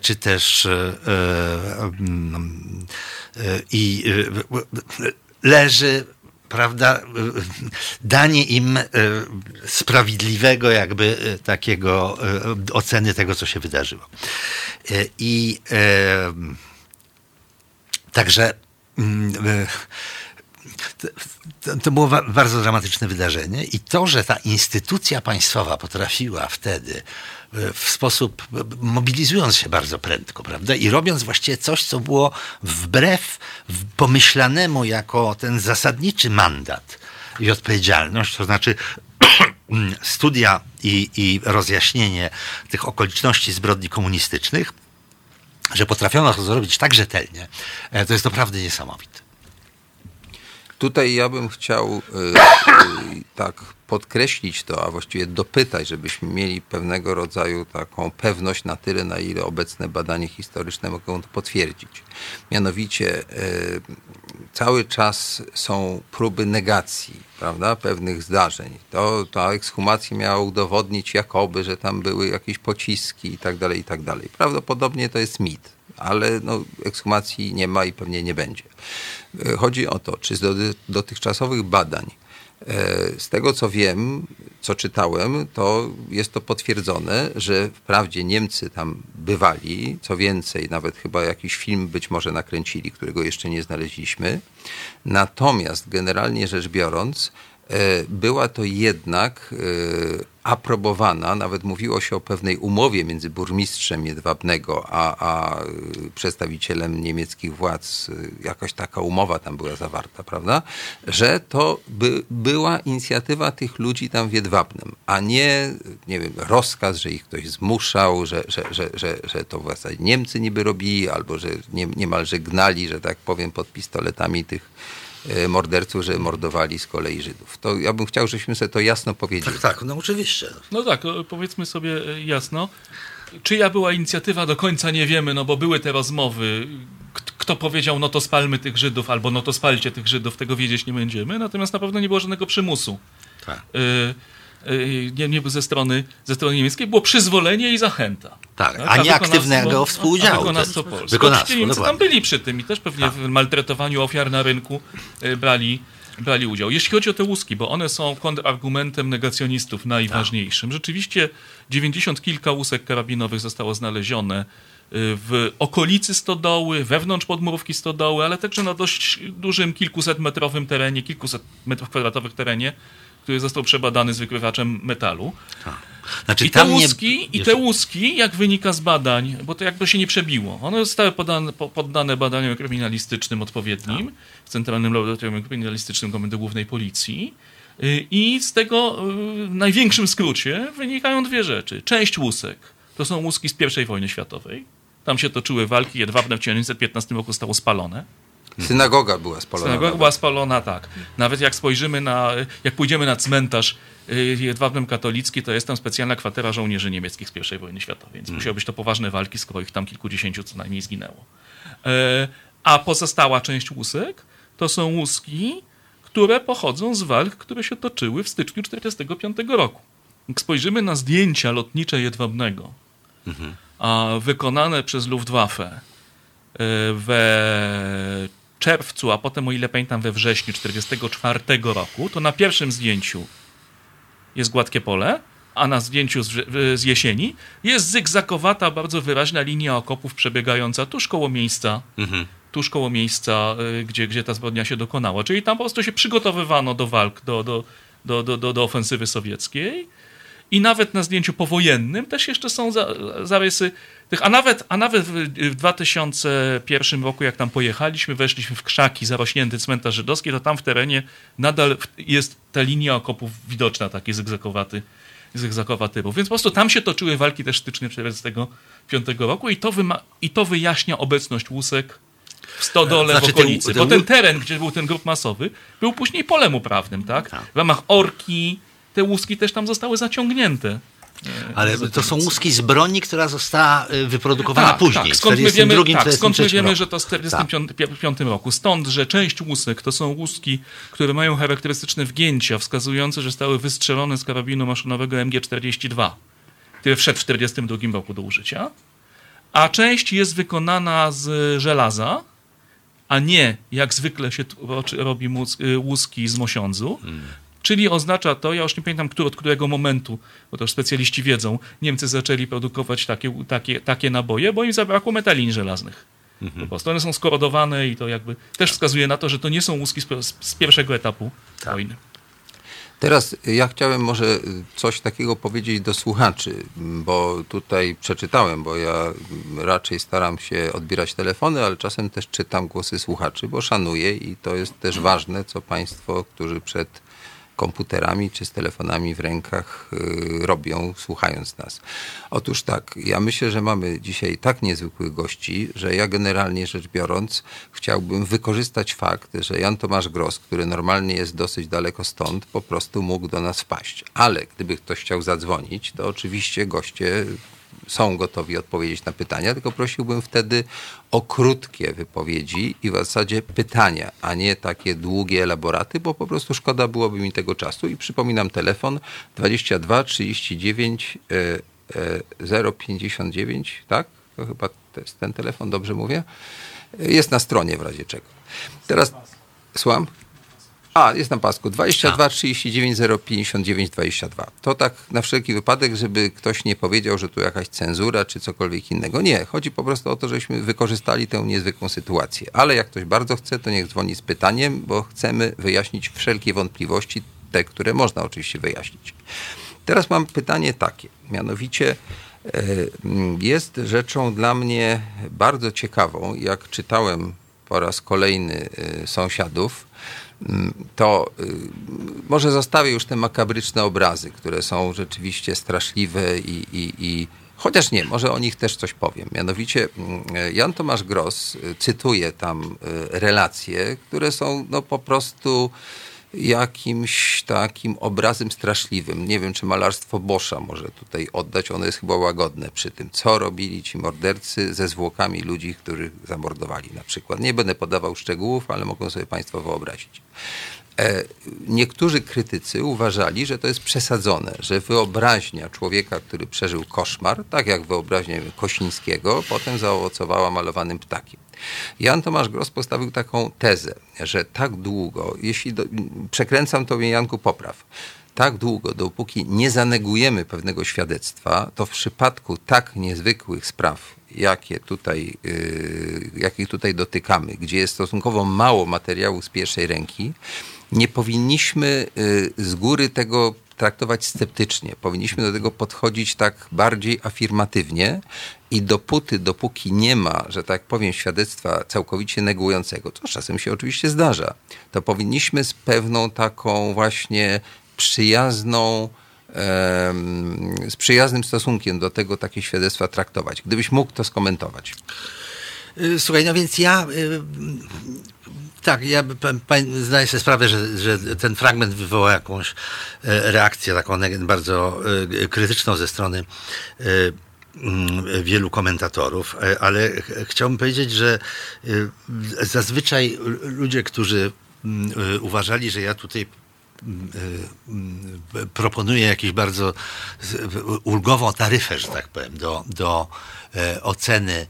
czy też mm, i leży prawda, <laughs> danie im sprawiedliwego jakby takiego oceny tego, co się wydarzyło. I także mm, to, było bardzo dramatyczne wydarzenie i to, że ta instytucja państwowa potrafiła wtedy e, w sposób, mobilizując się bardzo prędko, prawda, i robiąc właściwie coś, co było wbrew pomyślanemu jako ten zasadniczy mandat i odpowiedzialność, to znaczy <clears throat> studia i, i rozjaśnienie tych okoliczności zbrodni komunistycznych, że potrafiono to zrobić tak rzetelnie, e, to jest naprawdę niesamowite. Tutaj ja bym chciał y, y, tak podkreślić to, a właściwie dopytać, żebyśmy mieli pewnego rodzaju taką pewność na tyle, na ile obecne badania historyczne mogą to potwierdzić. Mianowicie y, cały czas są próby negacji prawda, pewnych zdarzeń. To, ta ekshumacja miała udowodnić jakoby, że tam były jakieś pociski i tak dalej, i tak dalej. Prawdopodobnie to jest mit, ale no, ekshumacji nie ma i pewnie nie będzie. E, chodzi o to, czy z dotychczasowych badań, e, z tego co wiem, co czytałem, to jest to potwierdzone, że wprawdzie Niemcy tam bywali, co więcej, nawet chyba jakiś film być może nakręcili, którego jeszcze nie znaleźliśmy. Natomiast generalnie rzecz biorąc, była to jednak e, aprobowana, nawet mówiło się o pewnej umowie między burmistrzem Jedwabnego a, a przedstawicielem niemieckich władz, jakaś taka umowa tam była zawarta, prawda? Że to by, była inicjatywa tych ludzi tam w Jedwabnem, a nie, nie wiem, rozkaz, że ich ktoś zmuszał, że, że, że, że, że to w zasadzie Niemcy niby robili, albo że nie, niemalże gnali, że tak powiem, pod pistoletami tych E, morderców, że mordowali z kolei Żydów. To ja bym chciał, żebyśmy sobie to jasno powiedzieli. Tak, tak, no oczywiście. No tak, powiedzmy sobie e, jasno. Czyja była inicjatywa, do końca nie wiemy, no bo były te rozmowy. Kto powiedział, no to spalmy tych Żydów, albo no to spalcie tych Żydów, tego wiedzieć nie będziemy. Natomiast na pewno nie było żadnego przymusu. Tak. Y, nie, nie ze strony, ze strony niemieckiej, było przyzwolenie i zachęta. Tak, a, a nie aktywnego współudziału. A wykonawstwo polskie. Wykonawstwo, Niemcy tam byli przy tym i też pewnie tak. w maltretowaniu ofiar na rynku y, brali, brali udział. Jeśli chodzi o te łuski, bo one są kontrargumentem negacjonistów najważniejszym. Rzeczywiście 90 kilka łusek karabinowych zostało znalezione y, w okolicy stodoły, wewnątrz podmurówki stodoły, ale także na dość dużym, kilkuset metrowym terenie, kilkuset metrów kwadratowych terenie który został przebadany z wykrywaczem metalu. Tak. Znaczy, I, te łuski, nie... I te łuski, jak wynika z badań, bo to jakby się nie przebiło, one zostały podane, poddane badaniom kryminalistycznym odpowiednim tak. w Centralnym Laboratorium Kryminalistycznym Komendy Głównej Policji. Y, I z tego y, w największym skrócie wynikają dwie rzeczy. Część łusek to są łuski z I wojny światowej. Tam się toczyły walki, jedwabne w 1915 roku zostało spalone. Synagoga była spalona. Synagoga była spalona, tak. Nawet jak spojrzymy na, jak pójdziemy na cmentarz y, jedwabnym katolicki, to jest tam specjalna kwatera żołnierzy niemieckich z I wojny światowej, więc hmm. musiały być to poważne walki, skoro ich tam kilkudziesięciu co najmniej zginęło. E, a pozostała część łusek to są łuski, które pochodzą z walk, które się toczyły w styczniu 1945 roku. Jak spojrzymy na zdjęcia lotnicze Jedwabnego, mhm. a wykonane przez Luftwaffe e, we czerwcu, a potem, o ile pamiętam, we wrześniu 1944 roku, to na pierwszym zdjęciu jest gładkie pole, a na zdjęciu z, z jesieni jest zygzakowata, bardzo wyraźna linia okopów przebiegająca tuż koło miejsca, mhm. tuż koło miejsca, y, gdzie, gdzie ta zbrodnia się dokonała. Czyli tam po prostu się przygotowywano do walk, do, do, do, do, do, do ofensywy sowieckiej. I nawet na zdjęciu powojennym też jeszcze są za, zarysy tych, a nawet, a nawet w 2001 roku, jak tam pojechaliśmy, weszliśmy w krzaki, zarośnięty cmentarz żydowski, to tam w terenie nadal jest ta linia okopów widoczna, taki zygzakowaty, zygzakowa Więc po prostu tam się toczyły walki też stycznia 1945 roku i to, wyma- i to wyjaśnia obecność łusek w stodole znaczy, w okolicy. Ten, ten... Bo ten teren, gdzie był ten grup masowy, był później polem uprawnym, tak? tak. W ramach orki te łuski też tam zostały zaciągnięte. Ale to są łuski z broni, która została y, wyprodukowana tak, później. Tak, skąd my wiemy, tak, skąd my wiemy że to w 1945 tak. roku? Stąd, że część łusek to są łuski, które mają charakterystyczne wgięcia, wskazujące, że zostały wystrzelone z karabinu maszynowego MG-42, który wszedł w 1942 roku do użycia. A część jest wykonana z żelaza, a nie jak zwykle się robi łuski z mosiądzu. Czyli oznacza to, ja już nie pamiętam który, od którego momentu, bo to już specjaliści wiedzą, Niemcy zaczęli produkować takie, takie, takie naboje, bo im zabrakło metali żelaznych. Mhm. Po prostu one są skorodowane i to jakby też wskazuje na to, że to nie są łuski z, z pierwszego etapu tak. wojny. Teraz ja chciałem może coś takiego powiedzieć do słuchaczy, bo tutaj przeczytałem, bo ja raczej staram się odbierać telefony, ale czasem też czytam głosy słuchaczy, bo szanuję i to jest też ważne, co Państwo, którzy przed komputerami czy z telefonami w rękach y, robią, słuchając nas. Otóż tak, ja myślę, że mamy dzisiaj tak niezwykłych gości, że ja generalnie rzecz biorąc chciałbym wykorzystać fakt, że Jan Tomasz Gros, który normalnie jest dosyć daleko stąd, po prostu mógł do nas wpaść. Ale gdyby ktoś chciał zadzwonić, to oczywiście goście są gotowi odpowiedzieć na pytania, tylko prosiłbym wtedy o krótkie wypowiedzi i w zasadzie pytania, a nie takie długie elaboraty, bo po prostu szkoda byłoby mi tego czasu. I przypominam telefon 22 39 059, tak? To chyba to jest ten telefon, dobrze mówię? Jest na stronie w razie czego. Teraz, słucham? A, jest na pasku. 22 39 059 22. To tak na wszelki wypadek, żeby ktoś nie powiedział, że tu jakaś cenzura czy cokolwiek innego. Nie, chodzi po prostu o to, żeśmy wykorzystali tę niezwykłą sytuację. Ale jak ktoś bardzo chce, to niech dzwoni z pytaniem, bo chcemy wyjaśnić wszelkie wątpliwości, te, które można oczywiście wyjaśnić. Teraz mam pytanie takie, mianowicie e, jest rzeczą dla mnie bardzo ciekawą, jak czytałem po raz kolejny e, sąsiadów, to y, może zostawię już te makabryczne obrazy, które są rzeczywiście straszliwe i, i, i Chociaż nie, może o nich też coś powiem. Mianowicie mm, Jan Tomasz Gross y, cytuje tam y, relacje, które są no po prostu jakimś takim obrazem straszliwym. Nie wiem, czy malarstwo Boscha może tutaj oddać. Ono jest chyba łagodne przy tym, co robili ci mordercy ze zwłokami ludzi, których zamordowali na przykład. Nie będę podawał szczegółów, ale mogą sobie Państwo wyobrazić. E, niektórzy krytycy uważali, że to jest przesadzone, że wyobraźnia człowieka, który przeżył koszmar, tak jak wyobraźnia Kosińskiego, potem zaowocowała malowanym ptakiem. Jan Tomasz Gross postawił taką tezę, że tak długo, jeśli do, przekręcam to Janku popraw, tak długo, dopóki nie zanegujemy pewnego świadectwa, to w przypadku tak niezwykłych spraw, jakie tutaj, yy, jakich tutaj dotykamy, gdzie jest stosunkowo mało materiału z pierwszej ręki, nie powinniśmy yy, z góry tego traktować sceptycznie. Powinniśmy do tego podchodzić tak bardziej afirmatywnie i dopóty, dopóki nie ma, że tak powiem, świadectwa całkowicie negującego, co czasem się oczywiście zdarza, to powinniśmy z pewną taką właśnie przyjazną, z przyjaznym stosunkiem do tego takie świadectwa traktować. Gdybyś mógł to skomentować. Y, słuchaj, no więc ja y, tak, ja zdaję sobie sprawę, że, że ten fragment wywoła jakąś e, reakcję taką bardzo e, krytyczną ze strony e, wielu komentatorów, ale chciałbym powiedzieć, że zazwyczaj ludzie, którzy mm, uważali, że ja tutaj mm, proponuję jakąś bardzo ulgową taryfę, że tak powiem, do, do oceny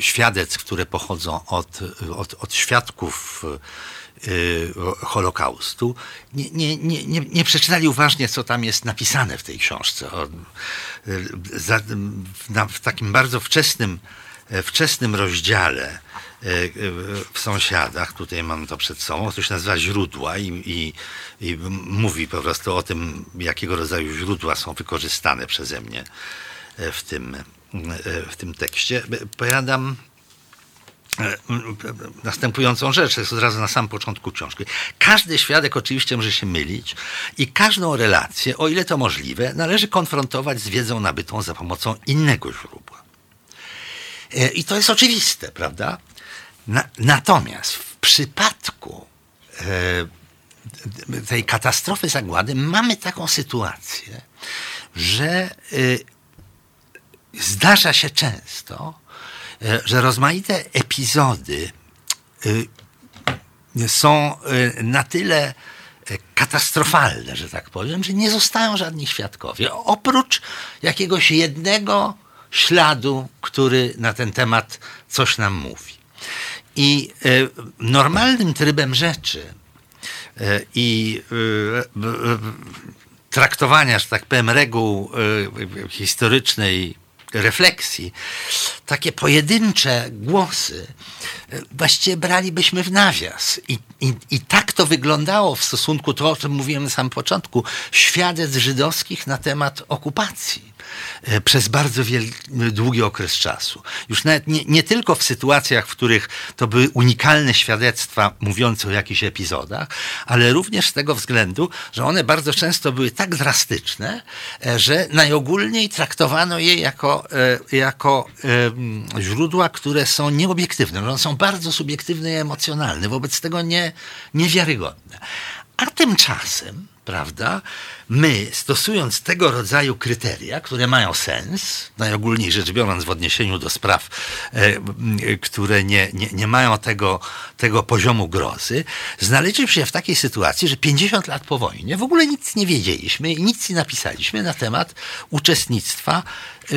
świadectw, które pochodzą od, od, od świadków Holokaustu, nie, nie, nie, nie, przeczytali uważnie, co tam jest napisane w tej książce. w takim bardzo wczesnym, wczesnym rozdziale y, w sąsiadach, tutaj mam to przed sobą, to się nazywa źródła i, i, i mówi po prostu o tym, jakiego rodzaju źródła są wykorzystane przeze mnie w tym, w tym tekście. Powiadam e, następującą rzecz, jest od razu na samym początku książki. Każdy świadek oczywiście może się mylić i każdą relację, o ile to możliwe, należy konfrontować z wiedzą nabytą za pomocą innego źródła. E, I to jest oczywiste, prawda? Na, natomiast w przypadku e, tej katastrofy zagłady mamy taką sytuację, że zdarza się często, e, że rozmaite epizody e, są e, na tyle katastrofalne, że tak powiem, że nie zostają żadni świadkowie, oprócz jakiegoś jednego śladu, który na ten temat coś nam mówi. I normalnym trybem rzeczy i traktowania, że tak powiem, reguł historycznej refleksji, takie pojedyncze głosy właściwie bralibyśmy w nawias. I, i, I tak to wyglądało w stosunku tego, o czym mówiłem na samym początku, świadectw żydowskich na temat okupacji e, przez bardzo długi okres czasu. Już nawet nie, nie, tylko w sytuacjach, w których to były unikalne świadectwa mówiące o jakichś epizodach, ale również z tego względu, że one bardzo często były tak drastyczne, e, że najogólniej traktowano je jako, e, jako źródła, które są nieobiektywne, że one są bardzo subiektywne i emocjonalne, wobec tego nie, niewiarygodne. A tymczasem, prawda, my stosując tego rodzaju kryteria, które mają sens, najogólniej rzecz biorąc w odniesieniu do spraw, e, które nie, nie, nie mają tego, tego poziomu grozy, znaleźliśmy się w takiej sytuacji, że 50 lat po wojnie w ogóle nic nie wiedzieliśmy i nic nie napisaliśmy na temat uczestnictwa e,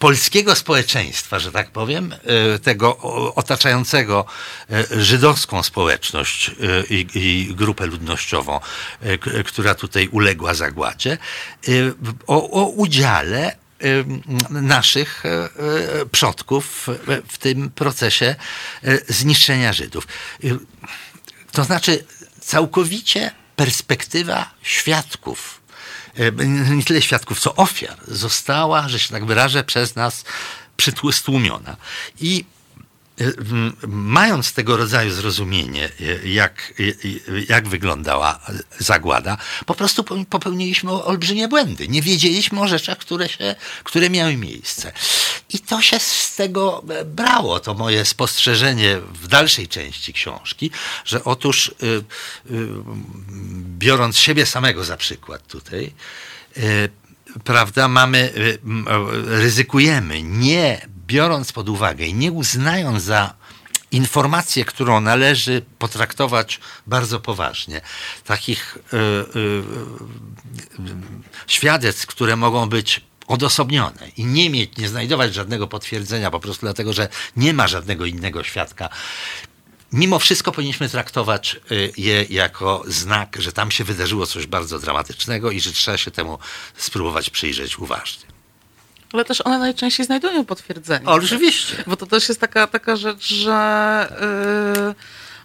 polskiego społeczeństwa, że tak powiem, e, tego otaczającego e, żydowską społeczność e, i, i grupę ludnościową, która tutaj uległa zagładzie, o, o udziale naszych przodków w tym procesie zniszczenia Żydów. To znaczy całkowicie perspektywa świadków nie tyle świadków, co ofiar została, że się tak wyrażę, przez nas przytłumiona. I e, mając tego rodzaju zrozumienie, jak, jak wyglądała zagłada, po prostu popełniliśmy olbrzymie błędy. Nie wiedzieliśmy o rzeczach, które, się, które miały miejsce. I to się z tego brało, to moje spostrzeżenie w dalszej części książki, że otóż y, y, biorąc siebie samego za przykład tutaj, y, prawda, mamy, ryzykujemy, nie biorąc pod uwagę i nie uznając za informację, którą należy potraktować bardzo poważnie. Takich y, y, świadectw, które mogą być odosobnione i nie mieć, nie znajdować żadnego potwierdzenia po prostu dlatego, że nie ma żadnego innego świadka. Mimo wszystko powinniśmy traktować y, je jako znak, że tam się wydarzyło coś bardzo dramatycznego i że trzeba się temu spróbować przyjrzeć uważnie. Ale też one najczęściej znajdują potwierdzenie. oczywiście. Bo to też jest taka, taka rzecz, że yy,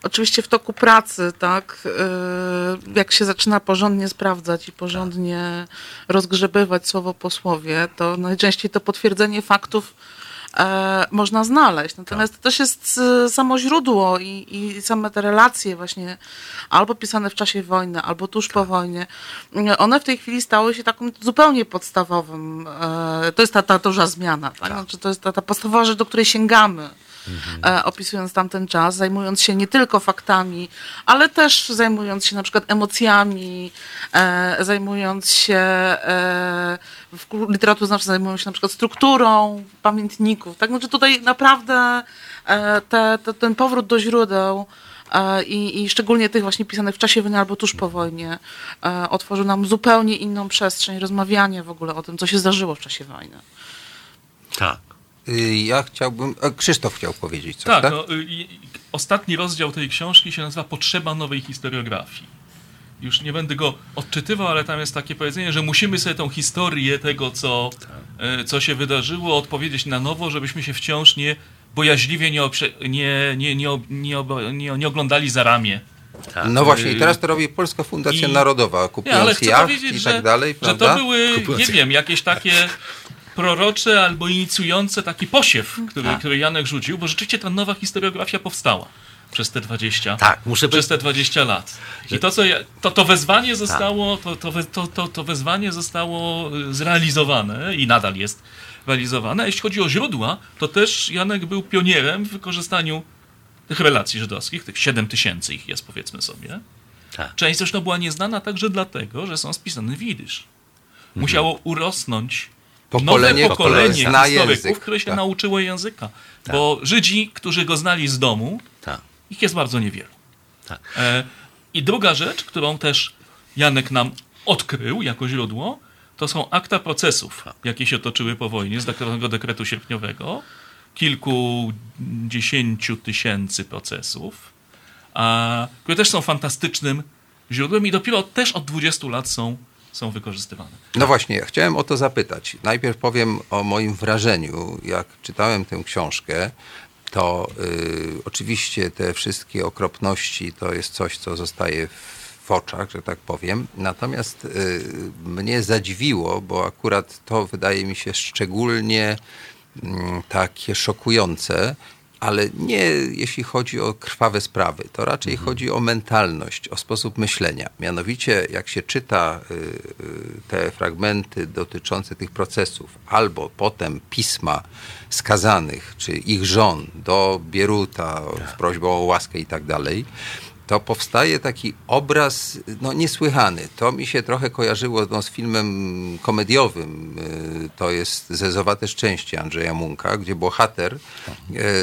oczywiście w toku pracy, tak, yy, jak się zaczyna porządnie sprawdzać i porządnie rozgrzebywać słowo po słowie, to najczęściej to potwierdzenie faktów e, można znaleźć. Natomiast tak. to też jest samo źródło i, i same te relacje właśnie albo pisane w czasie wojny, albo tuż po tak. wojnie, one w tej chwili stały się taką zupełnie podstawowym, e, to jest ta, ta duża zmiana, tak? tak. Znaczy, to jest ta, ta podstawowa rzecz, do której sięgamy. Mhm. opisując tamten czas, zajmując się nie tylko faktami, ale też zajmując się na przykład emocjami, e, zajmując się e, w literaturze znaczy zajmują się na przykład strukturą pamiętników. Tak, znaczy tutaj naprawdę te, te, ten powrót do źródeł i, i, szczególnie tych właśnie pisanych w czasie wojny albo tuż po wojnie otworzył nam zupełnie inną przestrzeń rozmawiania w ogóle o tym, co się zdarzyło w czasie wojny. Tak. Y, ja chciałbym. Krzysztof chciał powiedzieć coś. Tak, tak? No, y, ostatni rozdział tej książki się nazywa Potrzeba nowej historiografii. Już nie będę go odczytywał, ale tam jest takie powiedzenie, że musimy sobie tą historię tego, co, e, co się wydarzyło, odpowiedzieć na nowo, żebyśmy się wciąż nie bojaźliwie nie, nie, nie, nie, nie, nie oglądali za ramię. Tak. No właśnie, i teraz to robi Polska Fundacja I, Narodowa, kupując nie, jacht i tak dalej, prawda? Że to były, nie wiem, jakieś takie prorocze albo inicjujące taki posiew, który, tak. który Janek rzucił, bo rzeczywiście ta nowa historiografia powstała przez te 20, tak, muszę przez te 20 lat. I to, co to, to wezwanie zostało, tak. to, to, to, to wezwanie zostało y, zrealizowane i nadal jest realizowane. A jeśli chodzi o źródła, to też Janek był pionierem w wykorzystaniu tych relacji żydowskich, tych 7 tysięcy ich jest, powiedzmy sobie. Tak. Część zresztą była nieznana także dlatego, że są spisane w jidysz. Mhm. Musiało urosnąć pokolenie, nowe pokolenie historyków, język. które się tak. nauczyło języka. Tak. Bo Żydzi, którzy go znali z domu, tak. ich jest bardzo niewielu. Tak. E, I druga rzecz, którą też Janek nam odkrył jako źródło, to są akta procesów, jakie się toczyły po wojnie z tego dekretu sierpniowego, kilkudziesięciu tysięcy procesów, a, które też są fantastycznym źródłem i dopiero też od 20 lat są, są wykorzystywane. No właśnie, ja chciałem o to zapytać. Najpierw powiem o moim wrażeniu. Jak czytałem tę książkę, to y, oczywiście te wszystkie okropności to jest coś, co zostaje w oczach, że tak powiem. Natomiast y, mnie zadziwiło, bo akurat to wydaje mi się szczególnie y, takie szokujące, ale nie jeśli chodzi o krwawe sprawy. To raczej mhm. chodzi o mentalność, o sposób myślenia. Mianowicie, jak się czyta y, y, te fragmenty dotyczące tych procesów, albo potem pisma skazanych, czy ich żon do Bieruta z prośbą o łaskę i tak dalej, to powstaje taki obraz no, niesłychany. To mi się trochę kojarzyło no, z filmem komediowym. Y, to jest Zezowate Szczęście Andrzeja Munka, gdzie bohater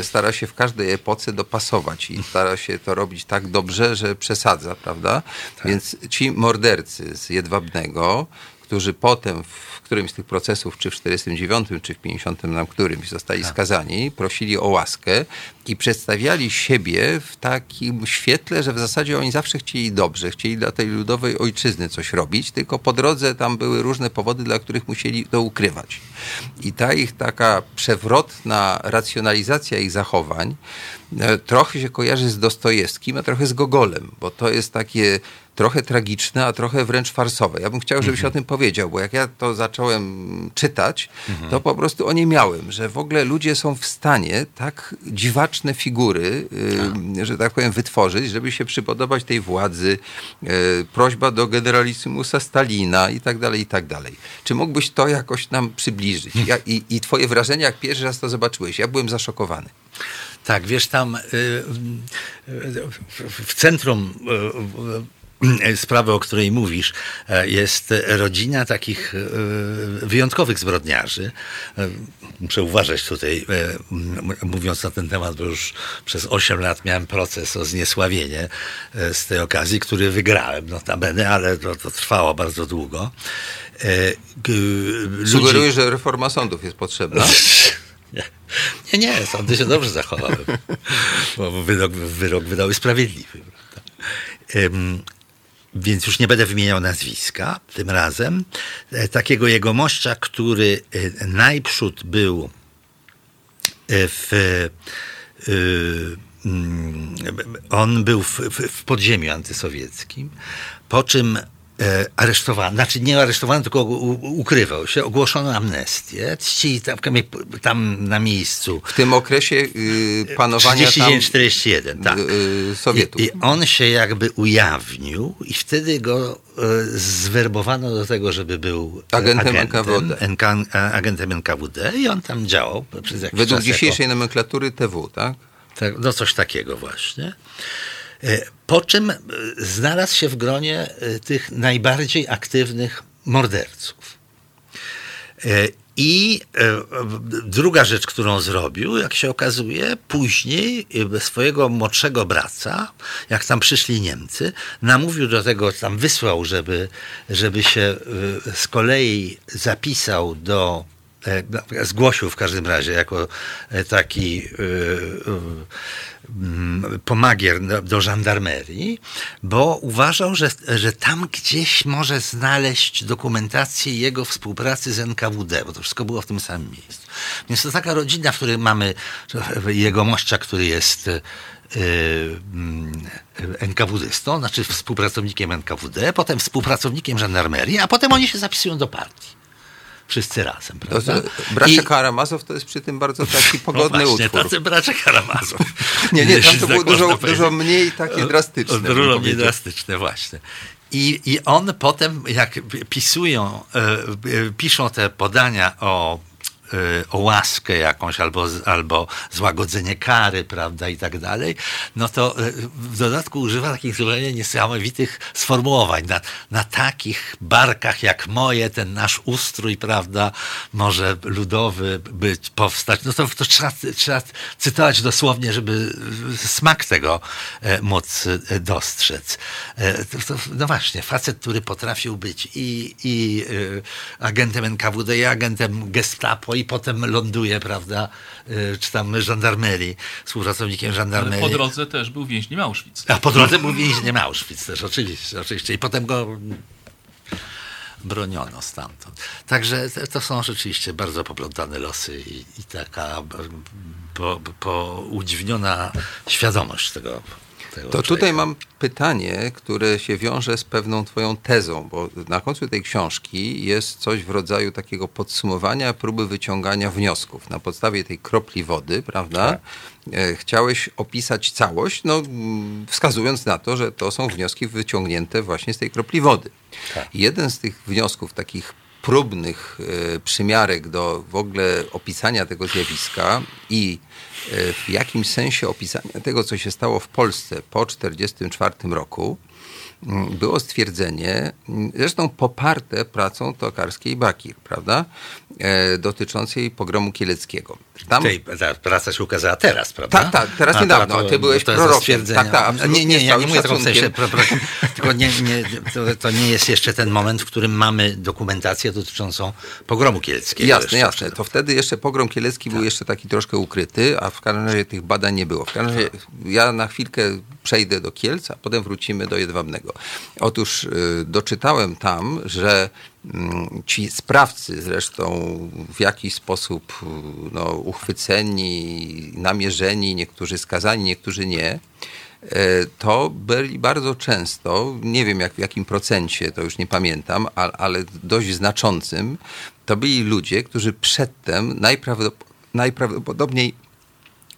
y, stara się w każdej epoce dopasować i stara się to robić tak dobrze, że przesadza, prawda? Tak. Więc ci mordercy z Jedwabnego, którzy potem w którymś z tych procesów, czy w 49, czy w 50 nam którymś zostali tak. skazani, prosili o łaskę i przedstawiali siebie w takim świetle, że w zasadzie oni zawsze chcieli dobrze, chcieli dla tej ludowej ojczyzny coś robić, tylko po drodze tam były różne powody, dla których musieli to ukrywać. I ta ich taka przewrotna racjonalizacja ich zachowań e, trochę się kojarzy z Dostojewskim, a trochę z Gogolem, bo to jest takie trochę tragiczne, a trochę wręcz farsowe. Ja bym chciał, żebyś mhm. o tym powiedział, bo jak ja to zacząłem czytać, mhm. to po prostu o nie miałem, że w ogóle ludzie są w stanie tak dziwaczne figury, y, że tak powiem, wytworzyć, żeby się przypodobać tej władzy, y, prośba do generalissimusa Stalina i tak dalej, i tak dalej. Czy mógłbyś to jakoś nam przybliżyć? Ja, i, I twoje wrażenia, jak pierwszy raz to zobaczyłeś? Ja byłem zaszokowany. Tak, wiesz, tam y, w centrum sprawy, o której mówisz, e, jest rodzina takich e, wyjątkowych zbrodniarzy. E, muszę uważać tutaj, mówiąc na ten temat, bo już przez 8 lat miałem proces o zniesławienie z tej okazji, który wygrałem, notabene, ale to, to trwało bardzo długo. Sugeruję, że reforma sądów jest potrzebna. <laughs> Nie, nie, sądy się dobrze zachowały, bo wyrok, wyrok wydały sprawiedliwy więc już nie będę wymieniał nazwiska tym razem, e, takiego jegomościa, który e, najprzód był e, w, mm, on był w, w podziemiu antysowieckim, po czym aresztowany, znaczy nie aresztowany, tylko ukrywał się, ogłoszono amnestię, ci tam, tam na miejscu. W tym okresie yy, panowania 41, tak. Yy, Sowietów. I, I, on się jakby ujawnił i wtedy go yy, zwerbowano do tego, żeby był agentem, agentem NKWD. agentem NKWD i on tam działał przez jakiś Według czas dzisiejszej jako... nomenklatury TW, tak? tak? No coś takiego właśnie. E, po czym e, znalazł się w gronie e, tych najbardziej aktywnych morderców. I druga rzecz, którą zrobił, jak się okazuje, później swojego młodszego brata, jak tam przyszli Niemcy, namówił do tego, tam wysłał, żeby, żeby się z kolei zapisał do zgłosił w każdym razie jako taki Mm, pomagier do żandarmerii, bo uważał, że, że tam gdzieś może znaleźć dokumentację jego współpracy z NKWD, bo to wszystko było w tym samym miejscu. Więc to taka rodzina, w której mamy jego mościa, który jest yy, NKWDystą, znaczy współpracownikiem NKWD, potem współpracownikiem żandarmerii, a potem oni się zapisują do partii wszyscy razem, prawda? To, bracia I... Karamazow to jest przy tym bardzo taki <laughs> pogodny no właśnie, utwór. tacy bracia Karamazow. <laughs> nie, nie, tam to było dużo, dużo mniej takie drastyczne. Dużo mniej drastyczne, właśnie. I, I on potem, jak pisują, e, e, piszą te podania o o łaskę jakąś albo, albo złagodzenie kary, prawda, i tak dalej, no to y, w dodatku używa takich zupełnie niesamowitych sformułowań. Na, na takich barkach jak moje, ten nasz ustrój, prawda, może ludowy być, powstać. No to, to trzeba, trzeba cytować dosłownie, żeby smak tego e, móc e, dostrzec. E, no właśnie, facet, który potrafił być i, i agentem NKWD, i agentem Gestapo, i i potem ląduje, prawda, y, czy tam żandarmerii, współpracownikiem żandarmerii. Ale po drodze też był więźniem Auschwitz. A po drodze był więźniem Auschwitz też, oczywiście, oczywiście. I potem go broniono stamtąd. Także to są rzeczywiście bardzo poplątane losy i, i taka po, po udziwniona świadomość tego. To tutaj mam pytanie, które się wiąże z pewną twoją tezą, bo na końcu tej książki jest coś w rodzaju takiego podsumowania, próby wyciągania wniosków. Na podstawie tej kropli wody, prawda? Tak. E, chciałeś opisać całość, no, wskazując na to, że to są wnioski wyciągnięte właśnie z tej kropli wody. Tak. Jeden z tych wniosków takich próbnych e, przymiarek do w ogóle opisania tego zjawiska i w jakimś sensie opisania tego, co się stało w Polsce po 1944 roku, Mm, było stwierdzenie, mm, zresztą poparte pracą tokarskiej Bakir, prawda, dotyczącej pogromu kieleckiego. Tam... Tej, ta praca się ukazała teraz, prawda? Tak, tak, teraz niedawno, a ty byłeś to prorokiem. Tak, tak, nie, nie, ja nie mówię w sensie, <laughs> tylko nie, nie, to, to, nie jest jeszcze ten moment, w którym mamy dokumentację dotyczącą pogromu kieleckiego. Jasne, jasne. To wtedy jeszcze pogrom kielecki tak. był jeszcze taki troszkę ukryty, a w każdym razie tych badań nie było. W każdym razie ja na chwilkę przejdę do Kielc, a potem wrócimy do Jedwabnego. Otóż y, doczytałem tam, że ci sprawcy zresztą w jakiś sposób y, no, uchwyceni, namierzeni, niektórzy skazani, niektórzy nie, y, to byli bardzo często, nie wiem jak, w jakim procencie, to już nie pamiętam, ale, ale dość znaczącym, to byli ludzie, którzy przedtem najprawdopodobniej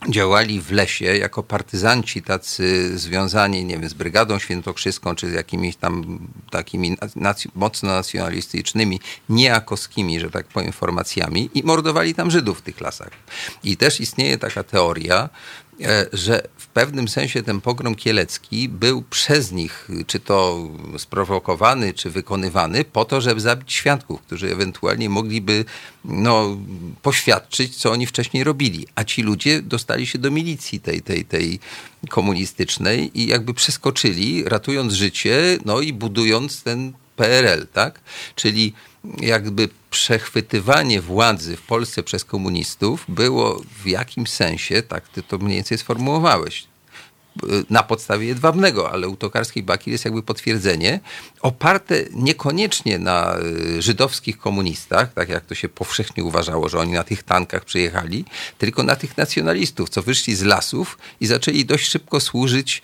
działali w lesie jako partyzanci tacy związani, nie wiem, z Brygadą Świętokrzyską, czy z jakimiś tam takimi mocno nacjonalistycznymi, niejakoskimi, że tak powiem, formacjami i mordowali tam Żydów w tych lasach. I też istnieje taka teoria, E, że pewnym sensie ten pogrom kielecki był przez nich, czy to sprowokowany, czy wykonywany, po to, żeby zabić świadków, którzy ewentualnie mogliby no, poświadczyć, co oni wcześniej robili. A ci ludzie dostali się do milicji tej, tej, tej komunistycznej i jakby przeskoczyli, ratując życie, no i budując ten PRL, tak? Czyli jakby przechwytywanie władzy w Polsce przez komunistów było w jakimś sensie, tak ty to mniej więcej sformułowałeś, na podstawie jedwabnego, ale u Tokarskiej Bakir jest jakby potwierdzenie, oparte niekoniecznie na y, żydowskich komunistach, tak jak to się powszechnie uważało, że oni na tych tankach przyjechali, tylko na tych nacjonalistów, co wyszli z lasów i zaczęli dość szybko służyć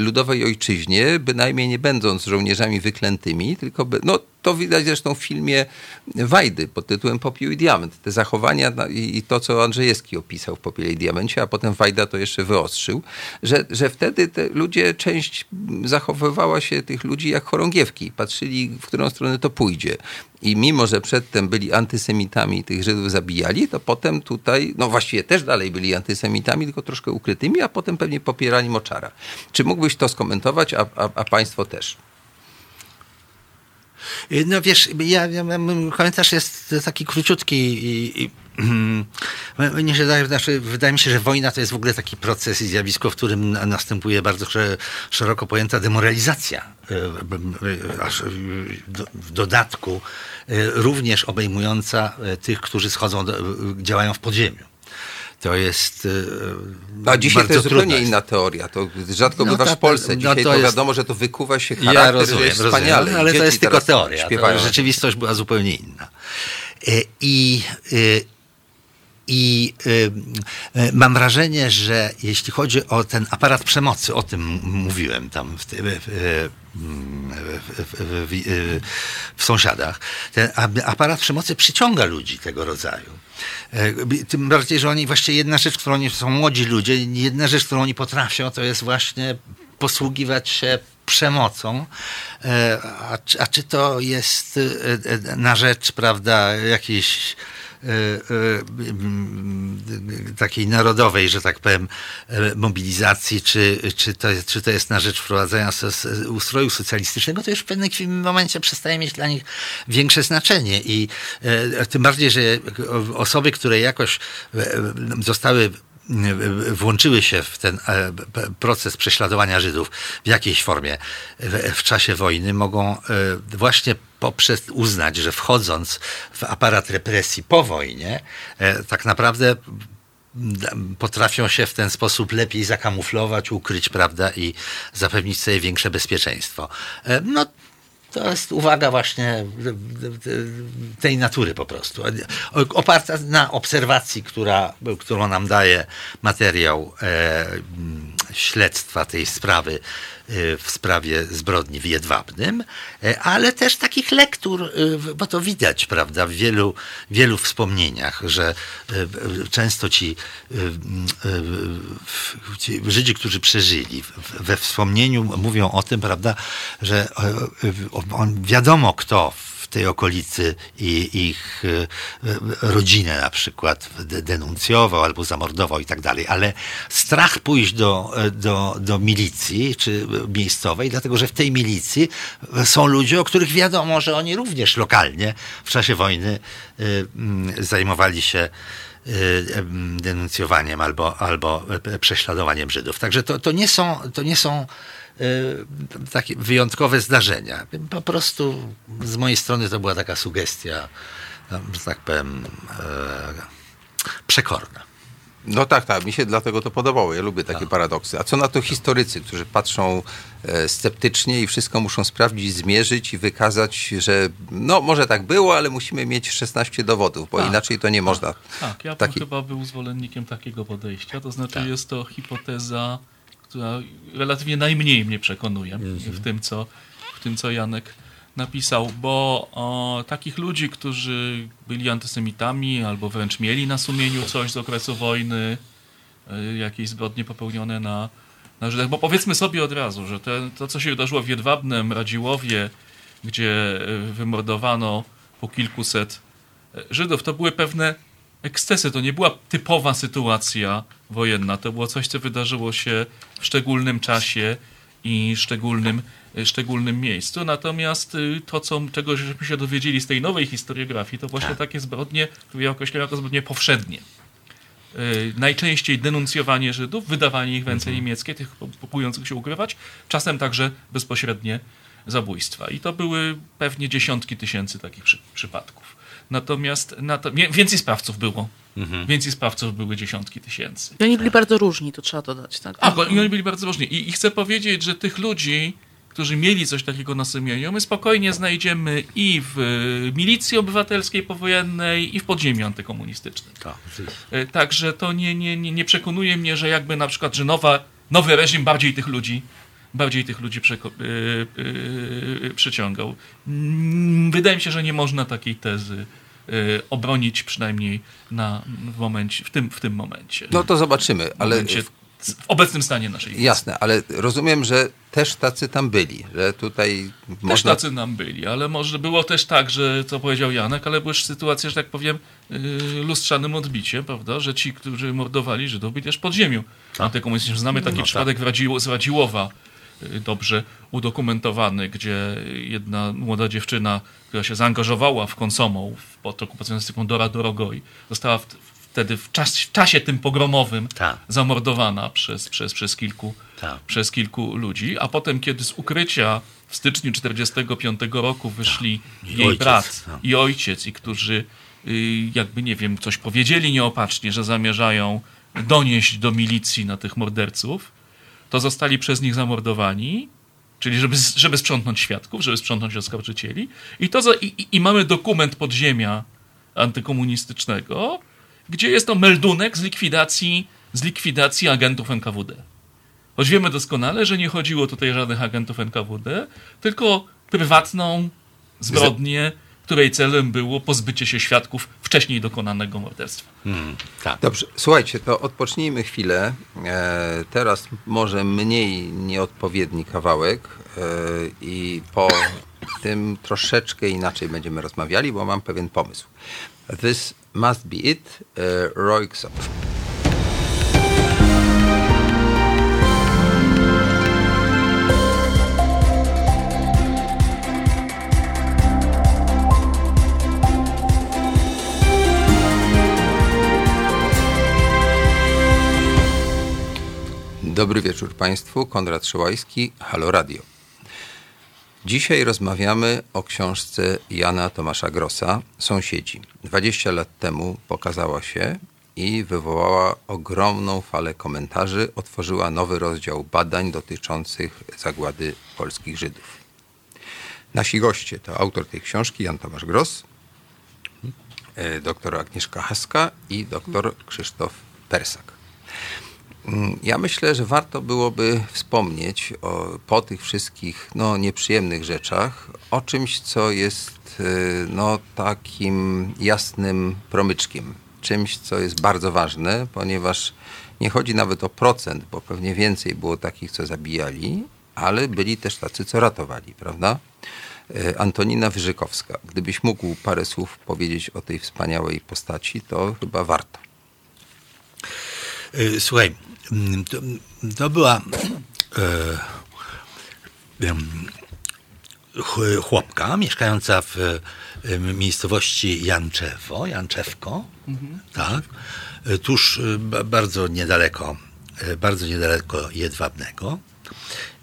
ludowej ojczyźnie, bynajmniej nie będąc żołnierzami wyklętymi, tylko by, no to widać zresztą w filmie Wajdy pod tytułem Popiół i Diament. Te zachowania i to, co Andrzejewski opisał w Popiele i Diamencie, a potem Wajda to jeszcze wyostrzył, że, że wtedy te ludzie, część zachowywała się tych ludzi jak chorągiewki. Patrzyli, w którą stronę to pójdzie. I mimo, że przedtem byli antysemitami, tych Żydów zabijali, to potem tutaj, no właściwie też dalej byli antysemitami, tylko troszkę ukrytymi, a potem pewnie popierali Moczara. Czy mógłbyś to skomentować, a, a, a państwo też? No wiesz, ja, ja, komentarz jest taki króciutki i, i mnie się wydaje, znaczy, wydaje mi się, że wojna to jest w ogóle taki proces i zjawisko, w którym następuje bardzo szeroko pojęta demoralizacja. E, e, w dodatku e, również obejmująca tych, którzy schodzą, działają w podziemiu to jest. A dzisiaj to jest zupełnie inna teoria. To rzadko no bywasz w Polsce. No dzisiaj no to, to wiadomo, że to wykuwa się charakter, ja rozumiem, jest wspaniale. Rozumiem, ale to jest tylko teoria. Rzeczywistość była zupełnie inna. I, i i y, y, mam wrażenie, że jeśli chodzi o ten aparat przemocy, o tym mówiłem tam w, w, w, w sąsiadach, ten aparat przemocy przyciąga ludzi tego rodzaju. E, tym bardziej, że oni właściwie jedna rzecz, którą oni są młodzi ludzie, jedna rzecz, którą oni potrafią, to jest właśnie posługiwać się przemocą. E, a, a czy to jest e, na rzecz, prawda, jakiejś takiej narodowej, że tak powiem, e, mobilizacji, czy, czy, to, czy to jest na rzecz wprowadzenia ustroju socjalistycznego, to już w pewnym momencie przestaje mieć dla nich większe znaczenie. I tym bardziej, że osoby, które jakoś zostały włączyły się w ten proces prześladowania Żydów w jakiejś formie w, czasie wojny, mogą właśnie poprzez uznać, że wchodząc w aparat represji po wojnie, e, tak naprawdę potrafią się w ten sposób lepiej zakamuflować, ukryć, prawda, i zapewnić sobie większe bezpieczeństwo. E, no, to jest uwaga właśnie tej natury po prostu. Oparta na obserwacji, która, którą nam daje materiał e, śledztwa tej sprawy w sprawie zbrodni w Jedwabnym, e, ale też takich lektur, e, bo to widać, prawda, w wielu, wielu wspomnieniach, że często ci, ci Żydzi, którzy przeżyli, we wspomnieniu mówią o tym, prawda, że wiadomo kto w tej okolicy i ich e, rodzinę na przykład denuncjował albo zamordował i tak dalej, ale strach pójść do, e, do, do milicji czy miejscowej, dlatego że w tej milicji są ludzie, o których wiadomo, że oni również lokalnie w czasie wojny e, zajmowali się denuncjowaniem albo, albo prześladowaniem Żydów. Także to, to, nie są, to nie są Y, takie wyjątkowe zdarzenia. Po prostu z mojej strony to była taka sugestia, no, że tak powiem, e, przekorna. No tak, tak. Mi się dlatego to podobało. Ja lubię takie tak. paradoksy. A co na to historycy, którzy patrzą e, sceptycznie i wszystko muszą sprawdzić, zmierzyć i wykazać, że no może tak było, ale musimy mieć 16 dowodów, bo tak. inaczej to nie tak. można. Tak, ja bym Taki... chyba był zwolennikiem takiego podejścia. To znaczy tak. jest to hipoteza która relatywnie najmniej mnie przekonuje mhm. w, tym, co, w tym, co Janek napisał, bo o, takich ludzi, którzy byli antysemitami albo wręcz mieli na sumieniu coś z okresu wojny, y, jakieś zbrodnie popełnione na, na Żydach, bo powiedzmy sobie od razu, że te, to, co się wydarzyło w Jedwabnem, Radziłowie, gdzie y, wymordowano po kilkuset y, Żydów, to były pewne ekscesy. To nie była typowa sytuacja wojenna. To było coś, co wydarzyło się w szczególnym czasie i szczególnym, szczególnym miejscu. Natomiast y, to, co, czego żeśmy się dowiedzieli z tej nowej historiografii, to właśnie tak. takie zbrodnie, które ja określam jako zbrodnie powszednie. Yy, najczęściej denuncjowanie Żydów, wydawanie ich w ręce mhm. niemieckie, tych próbujących się ukrywać, czasem także bezpośrednie zabójstwa. I to były pewnie dziesiątki tysięcy takich przy, przypadków. Natomiast nato, więcej sprawców było. Mhm. Więcej sprawców były dziesiątki tysięcy. I oni byli bardzo różni, to trzeba dodać. Tak? A, i oni byli bardzo różni. I, I chcę powiedzieć, że tych ludzi, którzy mieli coś takiego na sumieniu, my spokojnie znajdziemy i w e, milicji obywatelskiej powojennej, i w podziemiu antykomunistycznym. Tak, e, Także to nie, nie, nie, przekonuje mnie, że jakby na przykład, że nowa, nowy reżim bardziej tych ludzi bardziej tych ludzi yy, yy, przyciągał. Mm, wydaje mi się, że nie można takiej tezy yy, obronić przynajmniej na, w, momencie, w, tym, w tym momencie. No to zobaczymy, ale... Momencie, w obecnym stanie naszej Jasne, ale rozumiem, że też tacy tam byli, że tutaj Też można... tacy tam byli, ale może było też tak, że, co powiedział Janek, ale były sytuacje, że tak powiem, yy, lustrzanym odbiciem, prawda, że ci, którzy mordowali Żydów, byli też pod ziemią tak. antykomunistycznym. Znamy taki no, przypadek tak. z Radziłowa, dobrze udokumentowany, gdzie jedna młoda dziewczyna, która się zaangażowała w konsomą pod okupacją Dora Dorogoi, została wtedy w, czas, w czasie tym pogromowym Ta. zamordowana przez, przez, przez, kilku, Ta. przez kilku ludzi, a potem, kiedy z ukrycia w styczniu 1945 roku wyszli Ta. jej ojciec, brat i ojciec, i którzy y, jakby, nie wiem, coś powiedzieli nieopatrznie, że zamierzają donieść do milicji na tych morderców, to zostali przez nich zamordowani, czyli żeby, żeby sprzątnąć świadków, żeby sprzątnąć oskarżycieli. I, to za, i, i mamy dokument podziemia antykomunistycznego, gdzie jest to meldunek z likwidacji, z likwidacji agentów NKWD. Choć wiemy doskonale, że nie chodziło tutaj o żadnych agentów NKWD, tylko prywatną zbrodnię której celem było pozbycie się świadków wcześniej dokonanego morderstwa. Hmm, tak. Dobrze, słuchajcie, to odpocznijmy chwilę. E, teraz może mniej nieodpowiedni kawałek e, i po tym troszeczkę inaczej będziemy rozmawiali, bo mam pewien pomysł. This must be it, e. Dobry wieczór Państwu. Konrad Szołajski, Halo Radio. Dzisiaj rozmawiamy o książce Jana Tomasza Grossa Sąsiedzi. 20 lat temu pokazała się i wywołała ogromną falę komentarzy, otworzyła nowy rozdział badań dotyczących zagłady polskich Żydów. Nasi goście to autor tej książki Jan Tomasz Gross, e, doktor Agnieszka Haska i doktor Krzysztof Persak. Mm, Ja myślę, że warto byłoby wspomnieć o, po tych wszystkich no, nieprzyjemnych rzeczach o czymś, co jest y, no, takim jasnym promyczkiem. Czymś, co jest bardzo ważne, ponieważ nie chodzi nawet o procent, bo pewnie więcej było takich, co zabijali, ale byli też tacy, co ratowali, prawda? Y, Antonina Wyżykowska. Gdybyś mógł parę słów powiedzieć o tej wspaniałej postaci, to chyba warto. Y, Słuchaj, to, to była e, chłopka mieszkająca w miejscowości Janczewo, Janczewko, tak, e, tuż e, ba- bardzo niedaleko, e, bardzo niedaleko Jedwabnego.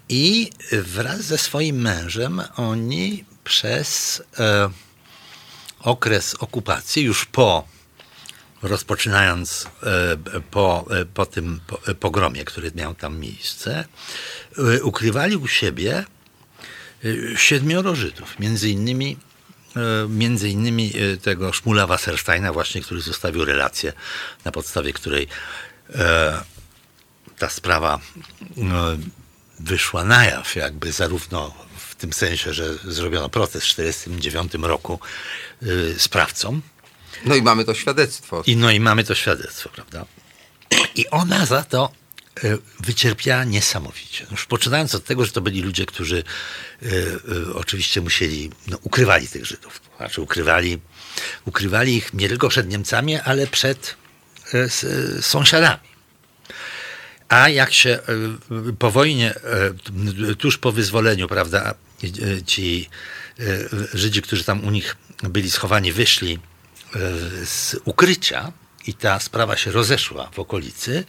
I wraz ze swoim mężem oni przez e, okres okupacji, już po rozpoczynając e, po, e, po tym e, pogromie, który miał tam miejsce, ukrywali u siebie siedmioro Żydów, między innymi między innymi tego Szmula Wassersteina właśnie, który zostawił relację, na podstawie której ta sprawa e, wyszła na jaw, jakby zarówno w tym sensie, że zrobiono proces w 1949 roku sprawcom, No i mamy to świadectwo. i no i mamy to świadectwo, prawda? I ona za to e, wycierpiała niesamowicie. Już poczynając od tego, że to byli ludzie, którzy e, e, oczywiście musieli, no, ukrywali tych Żydów. Znaczy ukrywali, ukrywali ich nie tylko przed Niemcami, ale przed e, sąsiadami. A jak się po wojnie, tuż po wyzwoleniu, prawda, ci Żydzi, którzy tam u nich byli schowani, wyszli z ukrycia i ta sprawa się rozeszła w okolicy,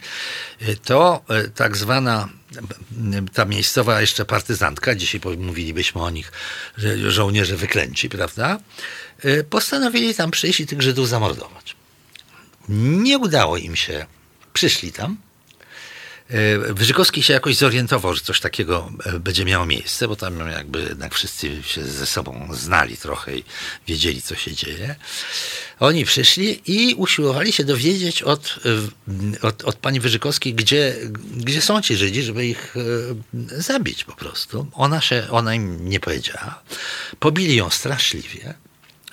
e, to e, tak zwana ta miejscowa jeszcze partyzantka, dzisiaj mówilibyśmy o nich, że żołnierze wyklęci, prawda, e, postanowili tam przyjść i tych Żydów zamordować. Nie udało im się, przyszli tam, E, Wyżykowski się jakoś zorientował, że coś takiego e, będzie miało miejsce, bo tam jakby jednak wszyscy się ze sobą znali trochę i wiedzieli, co się dzieje. Oni przyszli i usiłowali się dowiedzieć od, e, od, od pani Wyżykowskiej, gdzie, gdzie są ci Żydzi, żeby ich e, zabić po prostu. Ona, się, ona im nie powiedziała. Pobili ją straszliwie.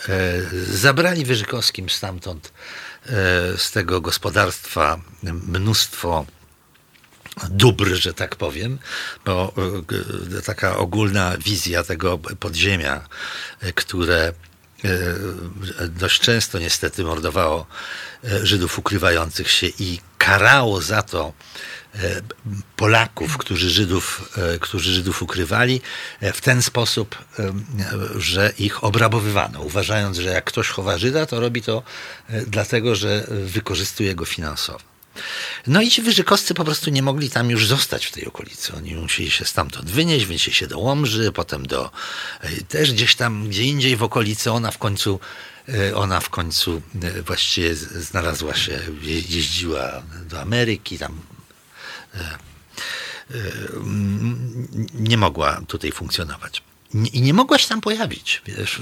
E, Zabrali Wyżykowskim stamtąd, e, z tego gospodarstwa, mnóstwo dóbr, że tak powiem, bo e, taka ogólna wizja tego podziemia, e, które e, dość często niestety mordowało Żydów ukrywających się i karało za to Polaków, którzy Żydów, którzy Żydów ukrywali, w ten sposób, że ich obrabowywano, uważając, że jak ktoś chowa Żyda, to robi to dlatego, że wykorzystuje go finansowo. No i ci wyżykowscy po prostu nie mogli tam już zostać w tej okolicy. Oni musieli się stamtąd wynieść, wynieśli się do Łomży, potem do e, też gdzieś tam, gdzie indziej w okolicy. Ona w końcu, e, ona w końcu e, właściwie znalazła się, je- jeździła do Ameryki, tam nie mogła tutaj funkcjonować. I nie mogła się tam pojawić. Wiesz,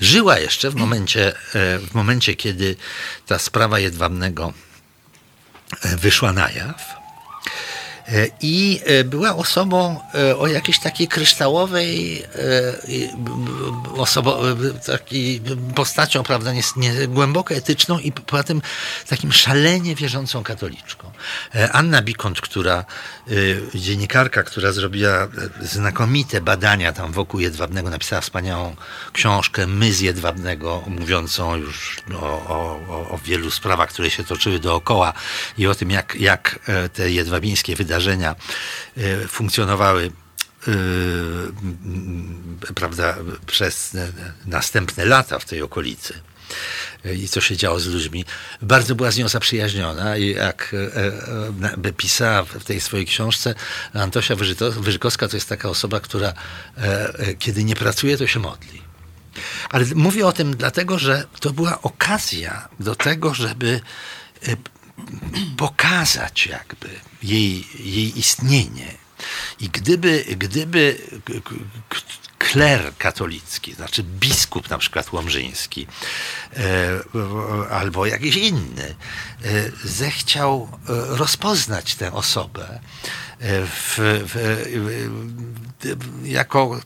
żyła jeszcze w momencie, w momencie, kiedy ta sprawa Jedwabnego wyszła na jaw. E, I e, była osobą e, o jakiejś takiej kryształowej, e, takiej postacią, prawda, nie, nie, głęboko etyczną i poza tym takim szalenie wierzącą katoliczką. E, Anna Bikont, która, e, dziennikarka, która zrobiła e, znakomite badania tam wokół Jedwabnego, napisała wspaniałą książkę My z Jedwabnego, mówiącą już o, o, o- wielu sprawach, które się toczyły dookoła i o tym, jak, jak e, te jedwabińskie wydarzenia e, funkcjonowały e, prawda, przez e, następne lata w tej okolicy. I co się działo z ludźmi. Bardzo była z nią zaprzyjaźniona i jak by pisała w tej swojej książce, Antosia Wyżykowska to jest taka osoba, która kiedy nie pracuje, to się modli. Ale mówię o tym dlatego, że to była okazja do tego, żeby pokazać jakby jej, jej istnienie. I gdyby, gdyby kler katolicki, znaczy biskup na przykład łomżyński, e, albo jakiś inny, e, zechciał e, rozpoznać tę osobę w, w, jako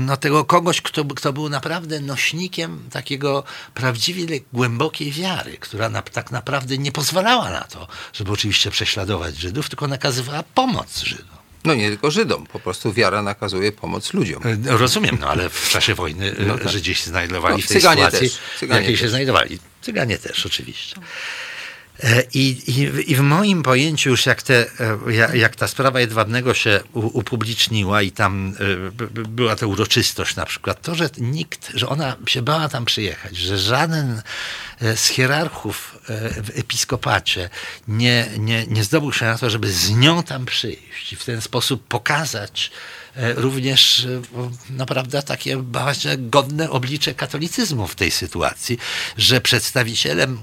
no, tego kogoś, kto, kto był naprawdę nośnikiem takiego prawdziwie głębokiej wiary, która na, tak naprawdę nie pozwalała na to, żeby oczywiście prześladować Żydów, tylko nakazywała pomoc Żydom. No nie tylko Żydom, po prostu wiara nakazuje pomoc ludziom. E, rozumiem, no ale w czasie wojny e, no tak. Żydzi się znajdowali no, w tej sytuacji, też. w jakiej też. się znajdowali. Cyganie też oczywiście. E, I, i, I, w moim pojęciu już jak, te, e, jak ta sprawa Jedwabnego się upubliczniła i tam e, była ta uroczystość na przykład, to, że nikt, że ona się bała tam przyjechać, że żaden z hierarchów w episkopacie nie, nie, nie zdobył się na to, żeby z nią tam przyjść i w ten sposób pokazać również naprawdę takie bardzo godne oblicze katolicyzmu w tej sytuacji, że przedstawicielem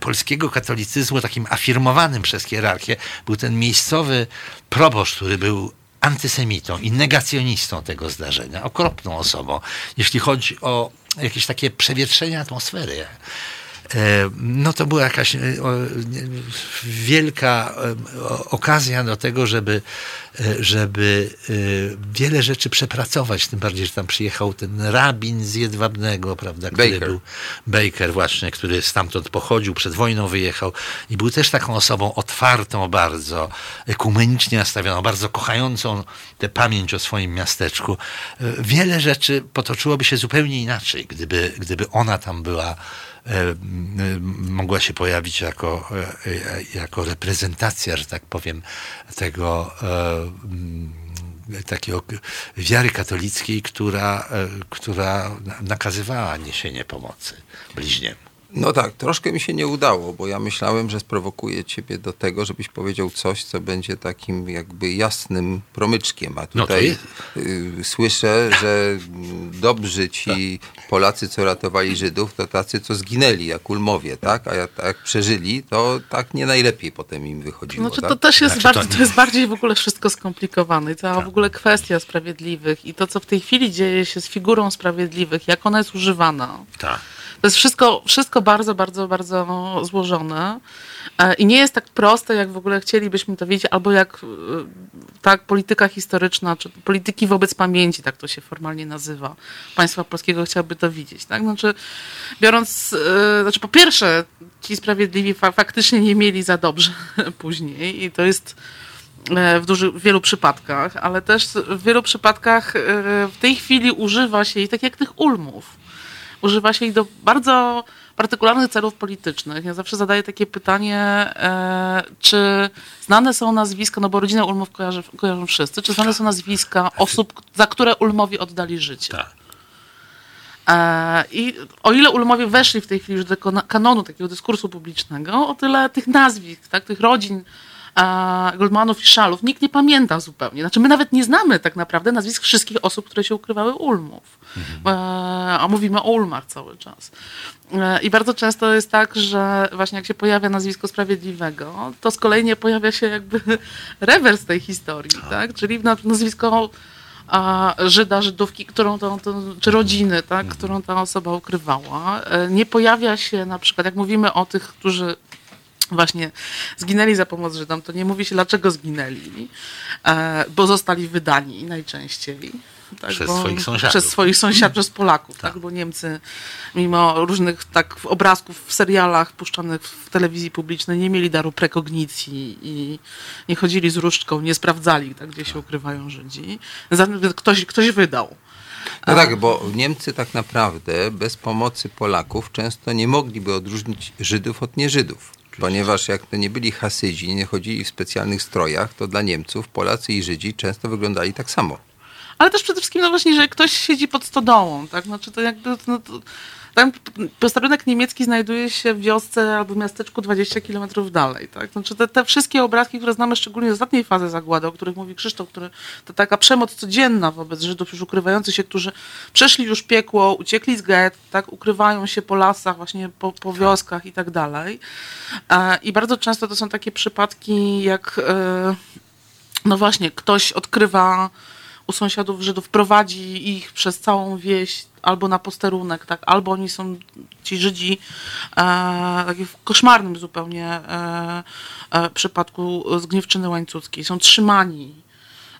polskiego katolicyzmu, takim afirmowanym przez hierarchię, był ten miejscowy proboszcz, który był antysemitą i negacjonistą tego zdarzenia, okropną osobą, jeśli chodzi o jakieś takie przewietrzenie atmosfery. E, no to była jakaś e, wielka okazja do tego, żeby, żeby wiele rzeczy przepracować, tym bardziej, że tam przyjechał ten rabin z Jedwabnego, prawda, który Baker. był Baker właśnie, który stamtąd pochodził, przed wojną wyjechał i był też taką osobą otwartą bardzo, ekumenicznie nastawioną, bardzo kochającą tę pamięć o swoim miasteczku. Wiele rzeczy potoczyłoby się zupełnie inaczej, gdyby, gdyby ona tam była E, mogła się pojawić jako, e, jako reprezentacja, że tak powiem, tego e, takiego wiary katolickiej, która, która nakazywała niesienie pomocy bliźniemu. No tak, troszkę mi się nie udało, bo ja myślałem, że sprowokuję ciebie do tego, żebyś powiedział coś, co będzie takim jakby jasnym promyczkiem. A no tutaj no y, słyszę, że dobrzy ci Polacy, co ratowali Żydów, to tacy, co zginęli, jak Ulmowie, tak? A jak, jak przeżyli, to tak nie najlepiej potem im wychodziło. Znaczy, tak? to też jest, znaczy, bardziej, to... to... jest bardziej w ogóle wszystko skomplikowane. I cała tak. w ogóle kwestia sprawiedliwych i to, co w tej chwili dzieje się z figurą sprawiedliwych, jak ona jest używana. Tak to jest wszystko, wszystko bardzo, bardzo, bardzo złożone. E, I nie jest tak proste, jak w ogóle chcielibyśmy to wiedzieć, albo jak e, tak polityka historyczna, czy polityki wobec pamięci, tak to się formalnie nazywa, państwa polskiego chciałoby to widzieć. Tak? Znaczy, biorąc, e, znaczy po pierwsze, ci sprawiedliwi fa faktycznie nie mieli za dobrze <laughs> później i to jest w, duży, w wielu przypadkach, ale też w wielu przypadkach w tej chwili używa się i tak jak tych ulmów używa się ich do bardzo partykularnych celów politycznych. Ja zawsze zadaję takie pytanie, e, czy znane są nazwiska, no bo rodzinę Ulmów kojarzy, kojarzą wszyscy, czy znane są nazwiska osób, za które Ulmowi oddali życie? Tak. E, I o ile Ulmowie weszli w tej chwili już do kanonu takiego dyskursu publicznego, o tyle tych nazwisk, tak, tych rodzin Goldmanów i Szalów nikt nie pamięta zupełnie. Znaczy my nawet nie znamy tak naprawdę nazwisk wszystkich osób, które się ukrywały Ulmów. Mhm. E, a mówimy o Ulmach cały czas. E, I bardzo często jest tak, że właśnie jak się pojawia nazwisko Sprawiedliwego, to z kolei nie pojawia się jakby <laughs> rewers tej historii, tak? tak? Czyli nazwisko a Żyda, Żydówki, którą to, to, czy rodziny, tak, mhm. którą ta osoba ukrywała. E, nie pojawia się na przykład, jak mówimy o tych, którzy właśnie zginęli za pomoc Żydom, to nie mówi się dlaczego zginęli, e, bo zostali wydani najczęściej. Tak, przez swoich sąsiadów. Przez swoich sąsiadów, przez Polaków, tak. tak. Bo Niemcy, mimo różnych tak obrazków w serialach puszczanych w telewizji publicznej, nie mieli daru prekognicji i nie chodzili z różdżką, nie sprawdzali, tak, gdzie się ukrywają Żydzi. Ktoś, ktoś wydał. No tak, bo Niemcy tak naprawdę bez pomocy Polaków często nie mogliby odróżnić Żydów od nieżydów. Ponieważ jak to nie byli Hasydzi, nie chodzili w specjalnych strojach, to dla Niemców Polacy i Żydzi często wyglądali tak samo. Ale też przede wszystkim, no właśnie, że ktoś siedzi pod stodołą, tak? Znaczy to jakby... No to ten posterunek niemiecki znajduje się w wiosce albo miasteczku 20 kilometrów dalej. Tak? Znaczy te, te wszystkie obrazki, które znamy szczególnie z ostatniej fazy zagłady, o których mówi Krzysztof, który, to taka przemoc codzienna wobec Żydów już ukrywających się, którzy przeszli już piekło, uciekli z get, tak? ukrywają się po lasach, właśnie po, po wioskach i tak dalej. E, I bardzo często to są takie przypadki, jak e, no właśnie, ktoś odkrywa u sąsiadów Żydów, prowadzi ich przez całą wieś albo na posterunek, tak, albo oni są, ci Żydzi, e, w koszmarnym zupełnie e, e, przypadku zgniewczyny łańcuckiej, są trzymani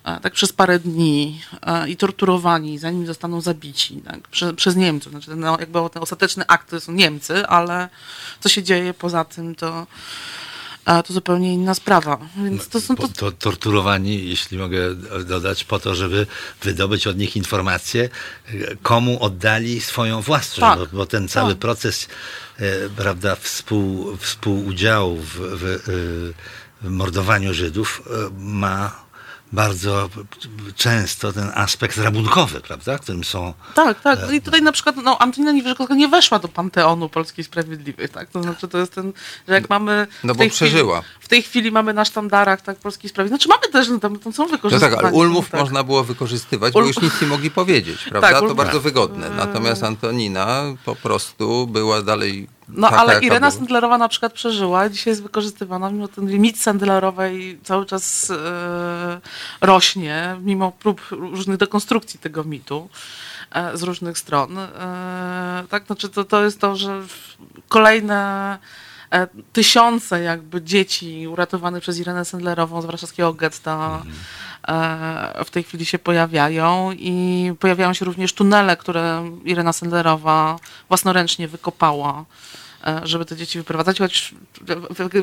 e, tak przez parę dni e, i torturowani, zanim zostaną zabici tak, prze, przez Niemców. Znaczy, no, jakby ten ostateczny akt to są Niemcy, ale co się dzieje poza tym, to a to zupełnie inna sprawa. Więc to są to... to torturowani, jeśli mogę dodać, po to, żeby wydobyć od nich informacje, komu oddali swoją własność, tak. bo, bo, ten cały tak. proces e, prawda, współ, współudziału w, w, e, w mordowaniu Żydów e, ma bardzo często ten aspekt rabunkowy, prawda, którym są... Tak, tak. I tutaj na przykład no, Antonina Niewyżykowska nie weszła do panteonu Polskiej Sprawiedliwej, tak? To znaczy to jest ten, że jak mamy... No bo przeżyła. Chwili, w tej chwili mamy na sztandarach tak, Polskiej Sprawiedliwej. Znaczy mamy też, no, tam, tam są wykorzystywane. No tak, ale Ulmów tak. można było wykorzystywać, Ulm... bo już nic nie mogli powiedzieć, <laughs> prawda? Tak, to bardzo wygodne. Natomiast Antonina po prostu była dalej no Taka, ale Irena Sendlerowa na przykład przeżyła i dzisiaj jest wykorzystywana, mimo ten mit Sendlerowej cały czas e, rośnie, mimo prób różnych dekonstrukcji tego mitu e, z różnych stron. E, tak, znaczy to, to jest to, że kolejne tysiące jakby dzieci uratowanych przez Irenę Sendlerową z warszawskiego getta e, w tej chwili się pojawiają i pojawiają się również tunele, które Irena Sendlerowa własnoręcznie wykopała E, żeby te dzieci wyprowadzać, choć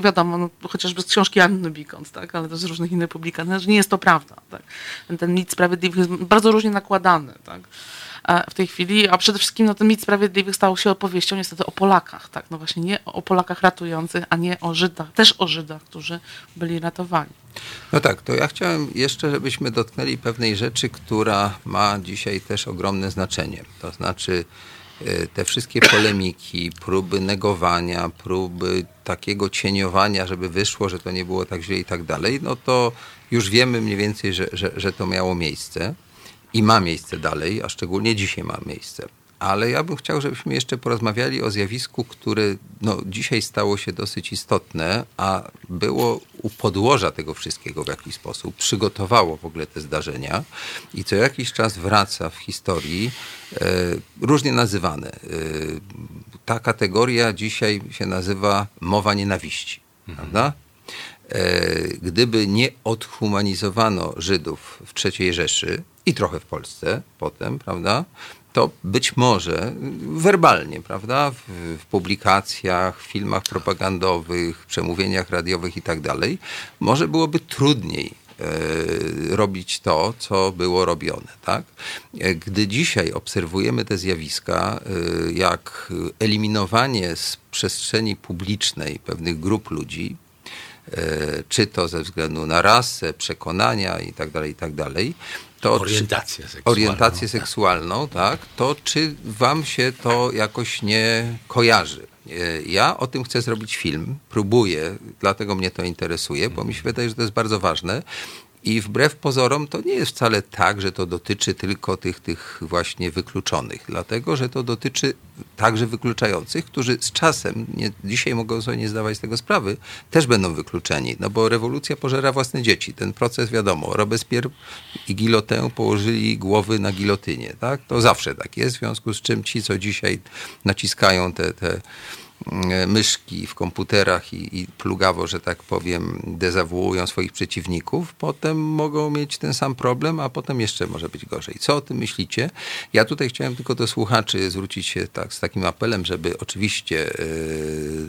wiadomo, no, chociażby z książki Anny Bikont, tak, ale też z różnych innych publikacji, że nie jest to prawda. Tak. Ten, mit sprawiedliwych jest bardzo różnie nakładany. Tak e, w tej chwili, a przede wszystkim no, ten mit sprawiedliwych stał się opowieścią niestety o Polakach, tak, no właśnie nie o Polakach ratujących, a nie o Żydach, też o Żydach, którzy byli ratowani. No tak, to ja chciałem jeszcze, żebyśmy dotknęli pewnej rzeczy, która ma dzisiaj też ogromne znaczenie, to znaczy E, te wszystkie polemiki, próby negowania, próby takiego cieniowania, żeby wyszło, że to nie było tak źle i tak dalej, no to już wiemy mniej więcej, że, że, że to miało miejsce i ma miejsce dalej, a szczególnie dzisiaj ma miejsce. Ale ja bym chciał, żebyśmy jeszcze porozmawiali o zjawisku, które no, dzisiaj stało się dosyć istotne, a było u podłoża tego wszystkiego w jakiś sposób, przygotowało w ogóle te zdarzenia i co jakiś czas wraca w historii, e, różnie nazywane. E, ta kategoria dzisiaj się nazywa mowa nienawiści, mhm. prawda? E, gdyby nie odhumanizowano Żydów w III Rzeszy i trochę w Polsce potem, prawda, to być może werbalnie, prawda, w, w publikacjach, filmach propagandowych, przemówieniach radiowych i tak dalej, może byłoby trudniej e, robić to, co było robione. Tak? E, gdy dzisiaj obserwujemy te zjawiska, jak eliminowanie z przestrzeni publicznej pewnych grup ludzi, czy to ze względu na rasę, przekonania i tak dalej, i tak dalej, to orientację seksualną, orientację seksualną tak, to czy wam się to jakoś nie kojarzy? Ja o tym chcę zrobić film, próbuję, dlatego mnie to interesuje, bo mi się wydaje, że to jest bardzo ważne. I wbrew pozorom to nie jest wcale tak, że to dotyczy tylko tych, tych właśnie wykluczonych, dlatego że to dotyczy także wykluczających, którzy z czasem, nie, dzisiaj mogą sobie nie zdawać z tego sprawy, też będą wykluczeni, no bo rewolucja pożera własne dzieci. Ten proces wiadomo, Robespierre i Gilotę położyli głowy na gilotynie, tak? To zawsze tak jest, w związku z czym ci, co dzisiaj naciskają te, te myszki w komputerach i, i plugawo, że tak powiem, dezawuują swoich przeciwników, potem mogą mieć ten sam problem, a potem jeszcze może być gorzej. Co o tym myślicie? Ja tutaj chciałem tylko do słuchaczy zwrócić się tak, z takim apelem, żeby oczywiście yy,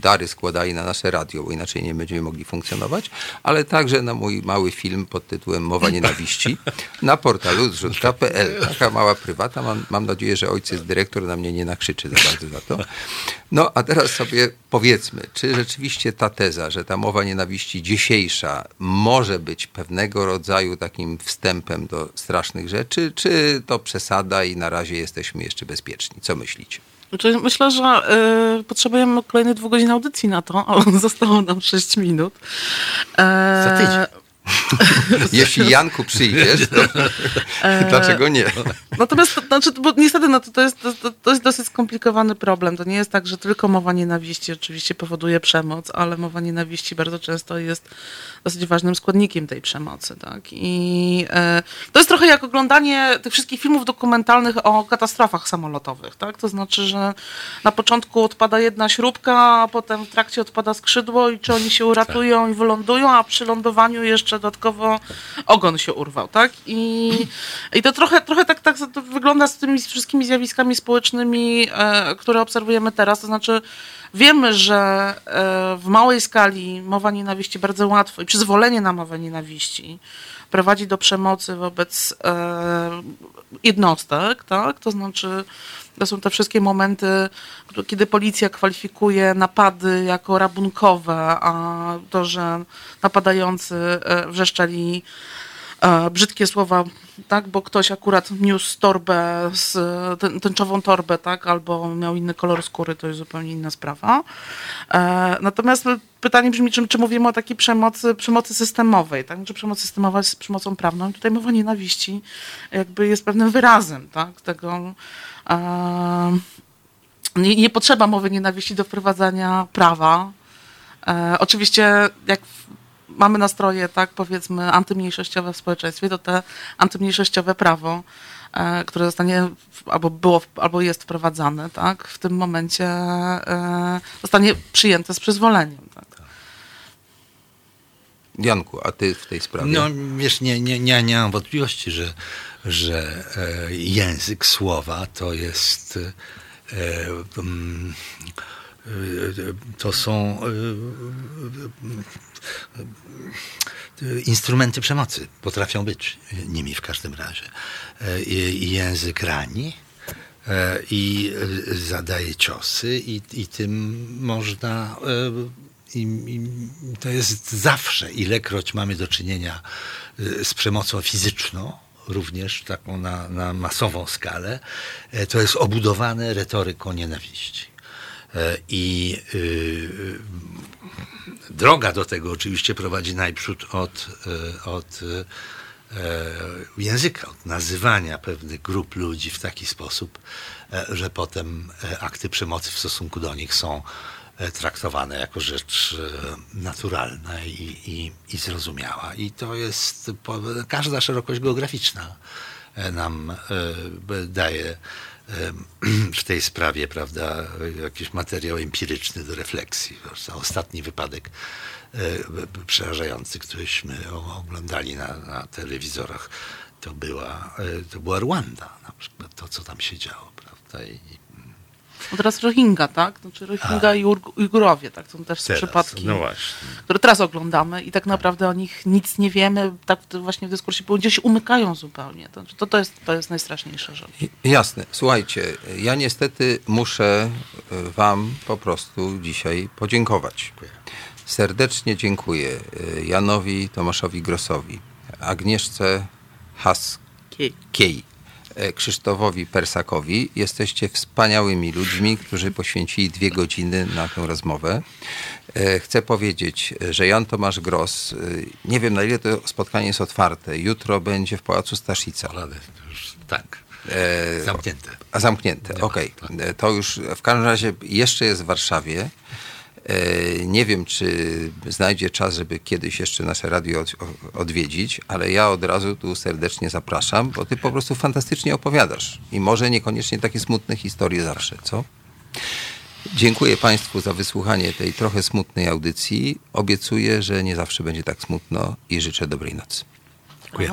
dary składali na nasze radio, bo inaczej nie będziemy mogli funkcjonować, ale także na mój mały film pod tytułem Mowa Nienawiści na portalu zrzutka.pl. Taka mała prywata. Mam, mam nadzieję, że ojciec dyrektor na mnie nie nakrzyczy za bardzo za to. No a teraz sobie powiedzmy, czy rzeczywiście ta teza, że ta mowa nienawiści dzisiejsza może być pewnego rodzaju takim wstępem do strasznych rzeczy, czy to przesada i na razie jesteśmy jeszcze bezpieczni? Co myślicie? Znaczy, myślę, że y, potrzebujemy kolejnej dwugodzinnej audycji na to, ale <laughs> zostało nam 6 minut. E, Za tydzień. <laughs> Jeśli Janku przyjdziesz, to e, dlaczego nie? Natomiast, to, znaczy, bo niestety no, to, jest, to, to jest dosyć skomplikowany problem. To nie jest tak, że tylko mowa nienawiści oczywiście powoduje przemoc, ale mowa nienawiści bardzo często jest dosyć ważnym składnikiem tej przemocy. Tak? I e, to jest trochę jak oglądanie tych wszystkich filmów dokumentalnych o katastrofach samolotowych. Tak? To znaczy, że na początku odpada jedna śrubka, a potem w trakcie odpada skrzydło i czy oni się uratują tak. i wylądują, a przy lądowaniu jeszcze dodatkowo ogon się urwał. Tak? I, i to trochę, trochę tak, tak wygląda z tymi wszystkimi zjawiskami społecznymi, e, które obserwujemy teraz. To znaczy, Wiemy, że e, w małej skali mowa nienawiści bardzo łatwo i przyzwolenie na mowę nienawiści prowadzi do przemocy wobec e, jednostek, tak? To znaczy, to są te wszystkie momenty, kiedy policja kwalifikuje napady jako rabunkowe, a to, że napadający e, wrzeszczeli brzydkie słowa, tak, bo ktoś akurat niósł torbę, z, tęczową torbę, tak, albo miał inny kolor skóry, to jest zupełnie inna sprawa. E, natomiast pytanie brzmi, czy, czy mówimy o takiej przemocy, przemocy systemowej, tak, czy przemoc systemowa jest przemocą prawną. Tutaj mowa nienawiści jakby jest pewnym wyrazem, tak, tego... E, nie, nie potrzeba mowy nienawiści do wprowadzania prawa. E, oczywiście, jak mamy nastroje, tak powiedzmy, antymniejszościowe w społeczeństwie, to te antymniejszościowe prawo, e, które zostanie albo było, albo jest wprowadzane, tak, w tym momencie e, zostanie przyjęte z przyzwoleniem. Tak. Janku, a ty w tej sprawie? No wiesz, nie, nie, nie, nie mam wątpliwości, że, że e, język słowa to jest um, to są instrumenty przemocy. Potrafią być nimi w każdym razie. I język rani i zadaje ciosy i, i tym można i, i, to jest zawsze, ilekroć mamy do czynienia z przemocą fizyczną, również taką na, na masową skalę, to jest obudowane retoryką nienawiści. E, I y, y, droga do tego oczywiście prowadzi najprzód od, e, od e, języka, od nazywania pewnych grup ludzi w taki sposób, że potem akty przemocy w stosunku do nich są traktowane jako rzecz naturalna i, i, i zrozumiała. I to jest, każda szerokość geograficzna nam daje <clears throat> w tej sprawie, prawda, jakiś materiał empiryczny do refleksji. Ostatni wypadek e, przerażający, któryśmy oglądali na, na telewizorach, to była, e, to była Rwanda, na przykład to, co tam się działo, prawda. I, no teraz Rohingya, tak? Znaczy Rohingya A. i Ujgurowie, tak? To też teraz, przypadki, no które teraz oglądamy i tak naprawdę o nich nic nie wiemy, tak właśnie w dyskursie, bo gdzieś umykają zupełnie. To, to, to, jest, to jest najstraszniejsza rzecz. Jasne. Słuchajcie, ja niestety muszę e, wam po prostu dzisiaj podziękować. Serdecznie dziękuję e, Janowi Tomaszowi Grosowi, Agnieszce Haskiej, E, Krzysztofowi Persakowi. Jesteście wspaniałymi ludźmi, którzy poświęcili dwie godziny na tę rozmowę. E, chcę powiedzieć, że Jan Tomasz Gros, e, nie wiem na ile to spotkanie jest otwarte, jutro będzie w Pałacu Staszica. Tak. Zamknięte. A zamknięte, okej. Okay. Tak. To już w każdym razie jeszcze jest w Warszawie. E, nie wiem, czy znajdzie czas, żeby kiedyś jeszcze nasze radio odwiedzić, ale ja od razu tu serdecznie zapraszam, bo ty po prostu fantastycznie opowiadasz. I może niekoniecznie takie smutne historie zawsze, co? Dziękuję Państwu za wysłuchanie tej trochę smutnej audycji. Obiecuję, że nie zawsze będzie tak smutno i życzę dobrej nocy. Dziękuję.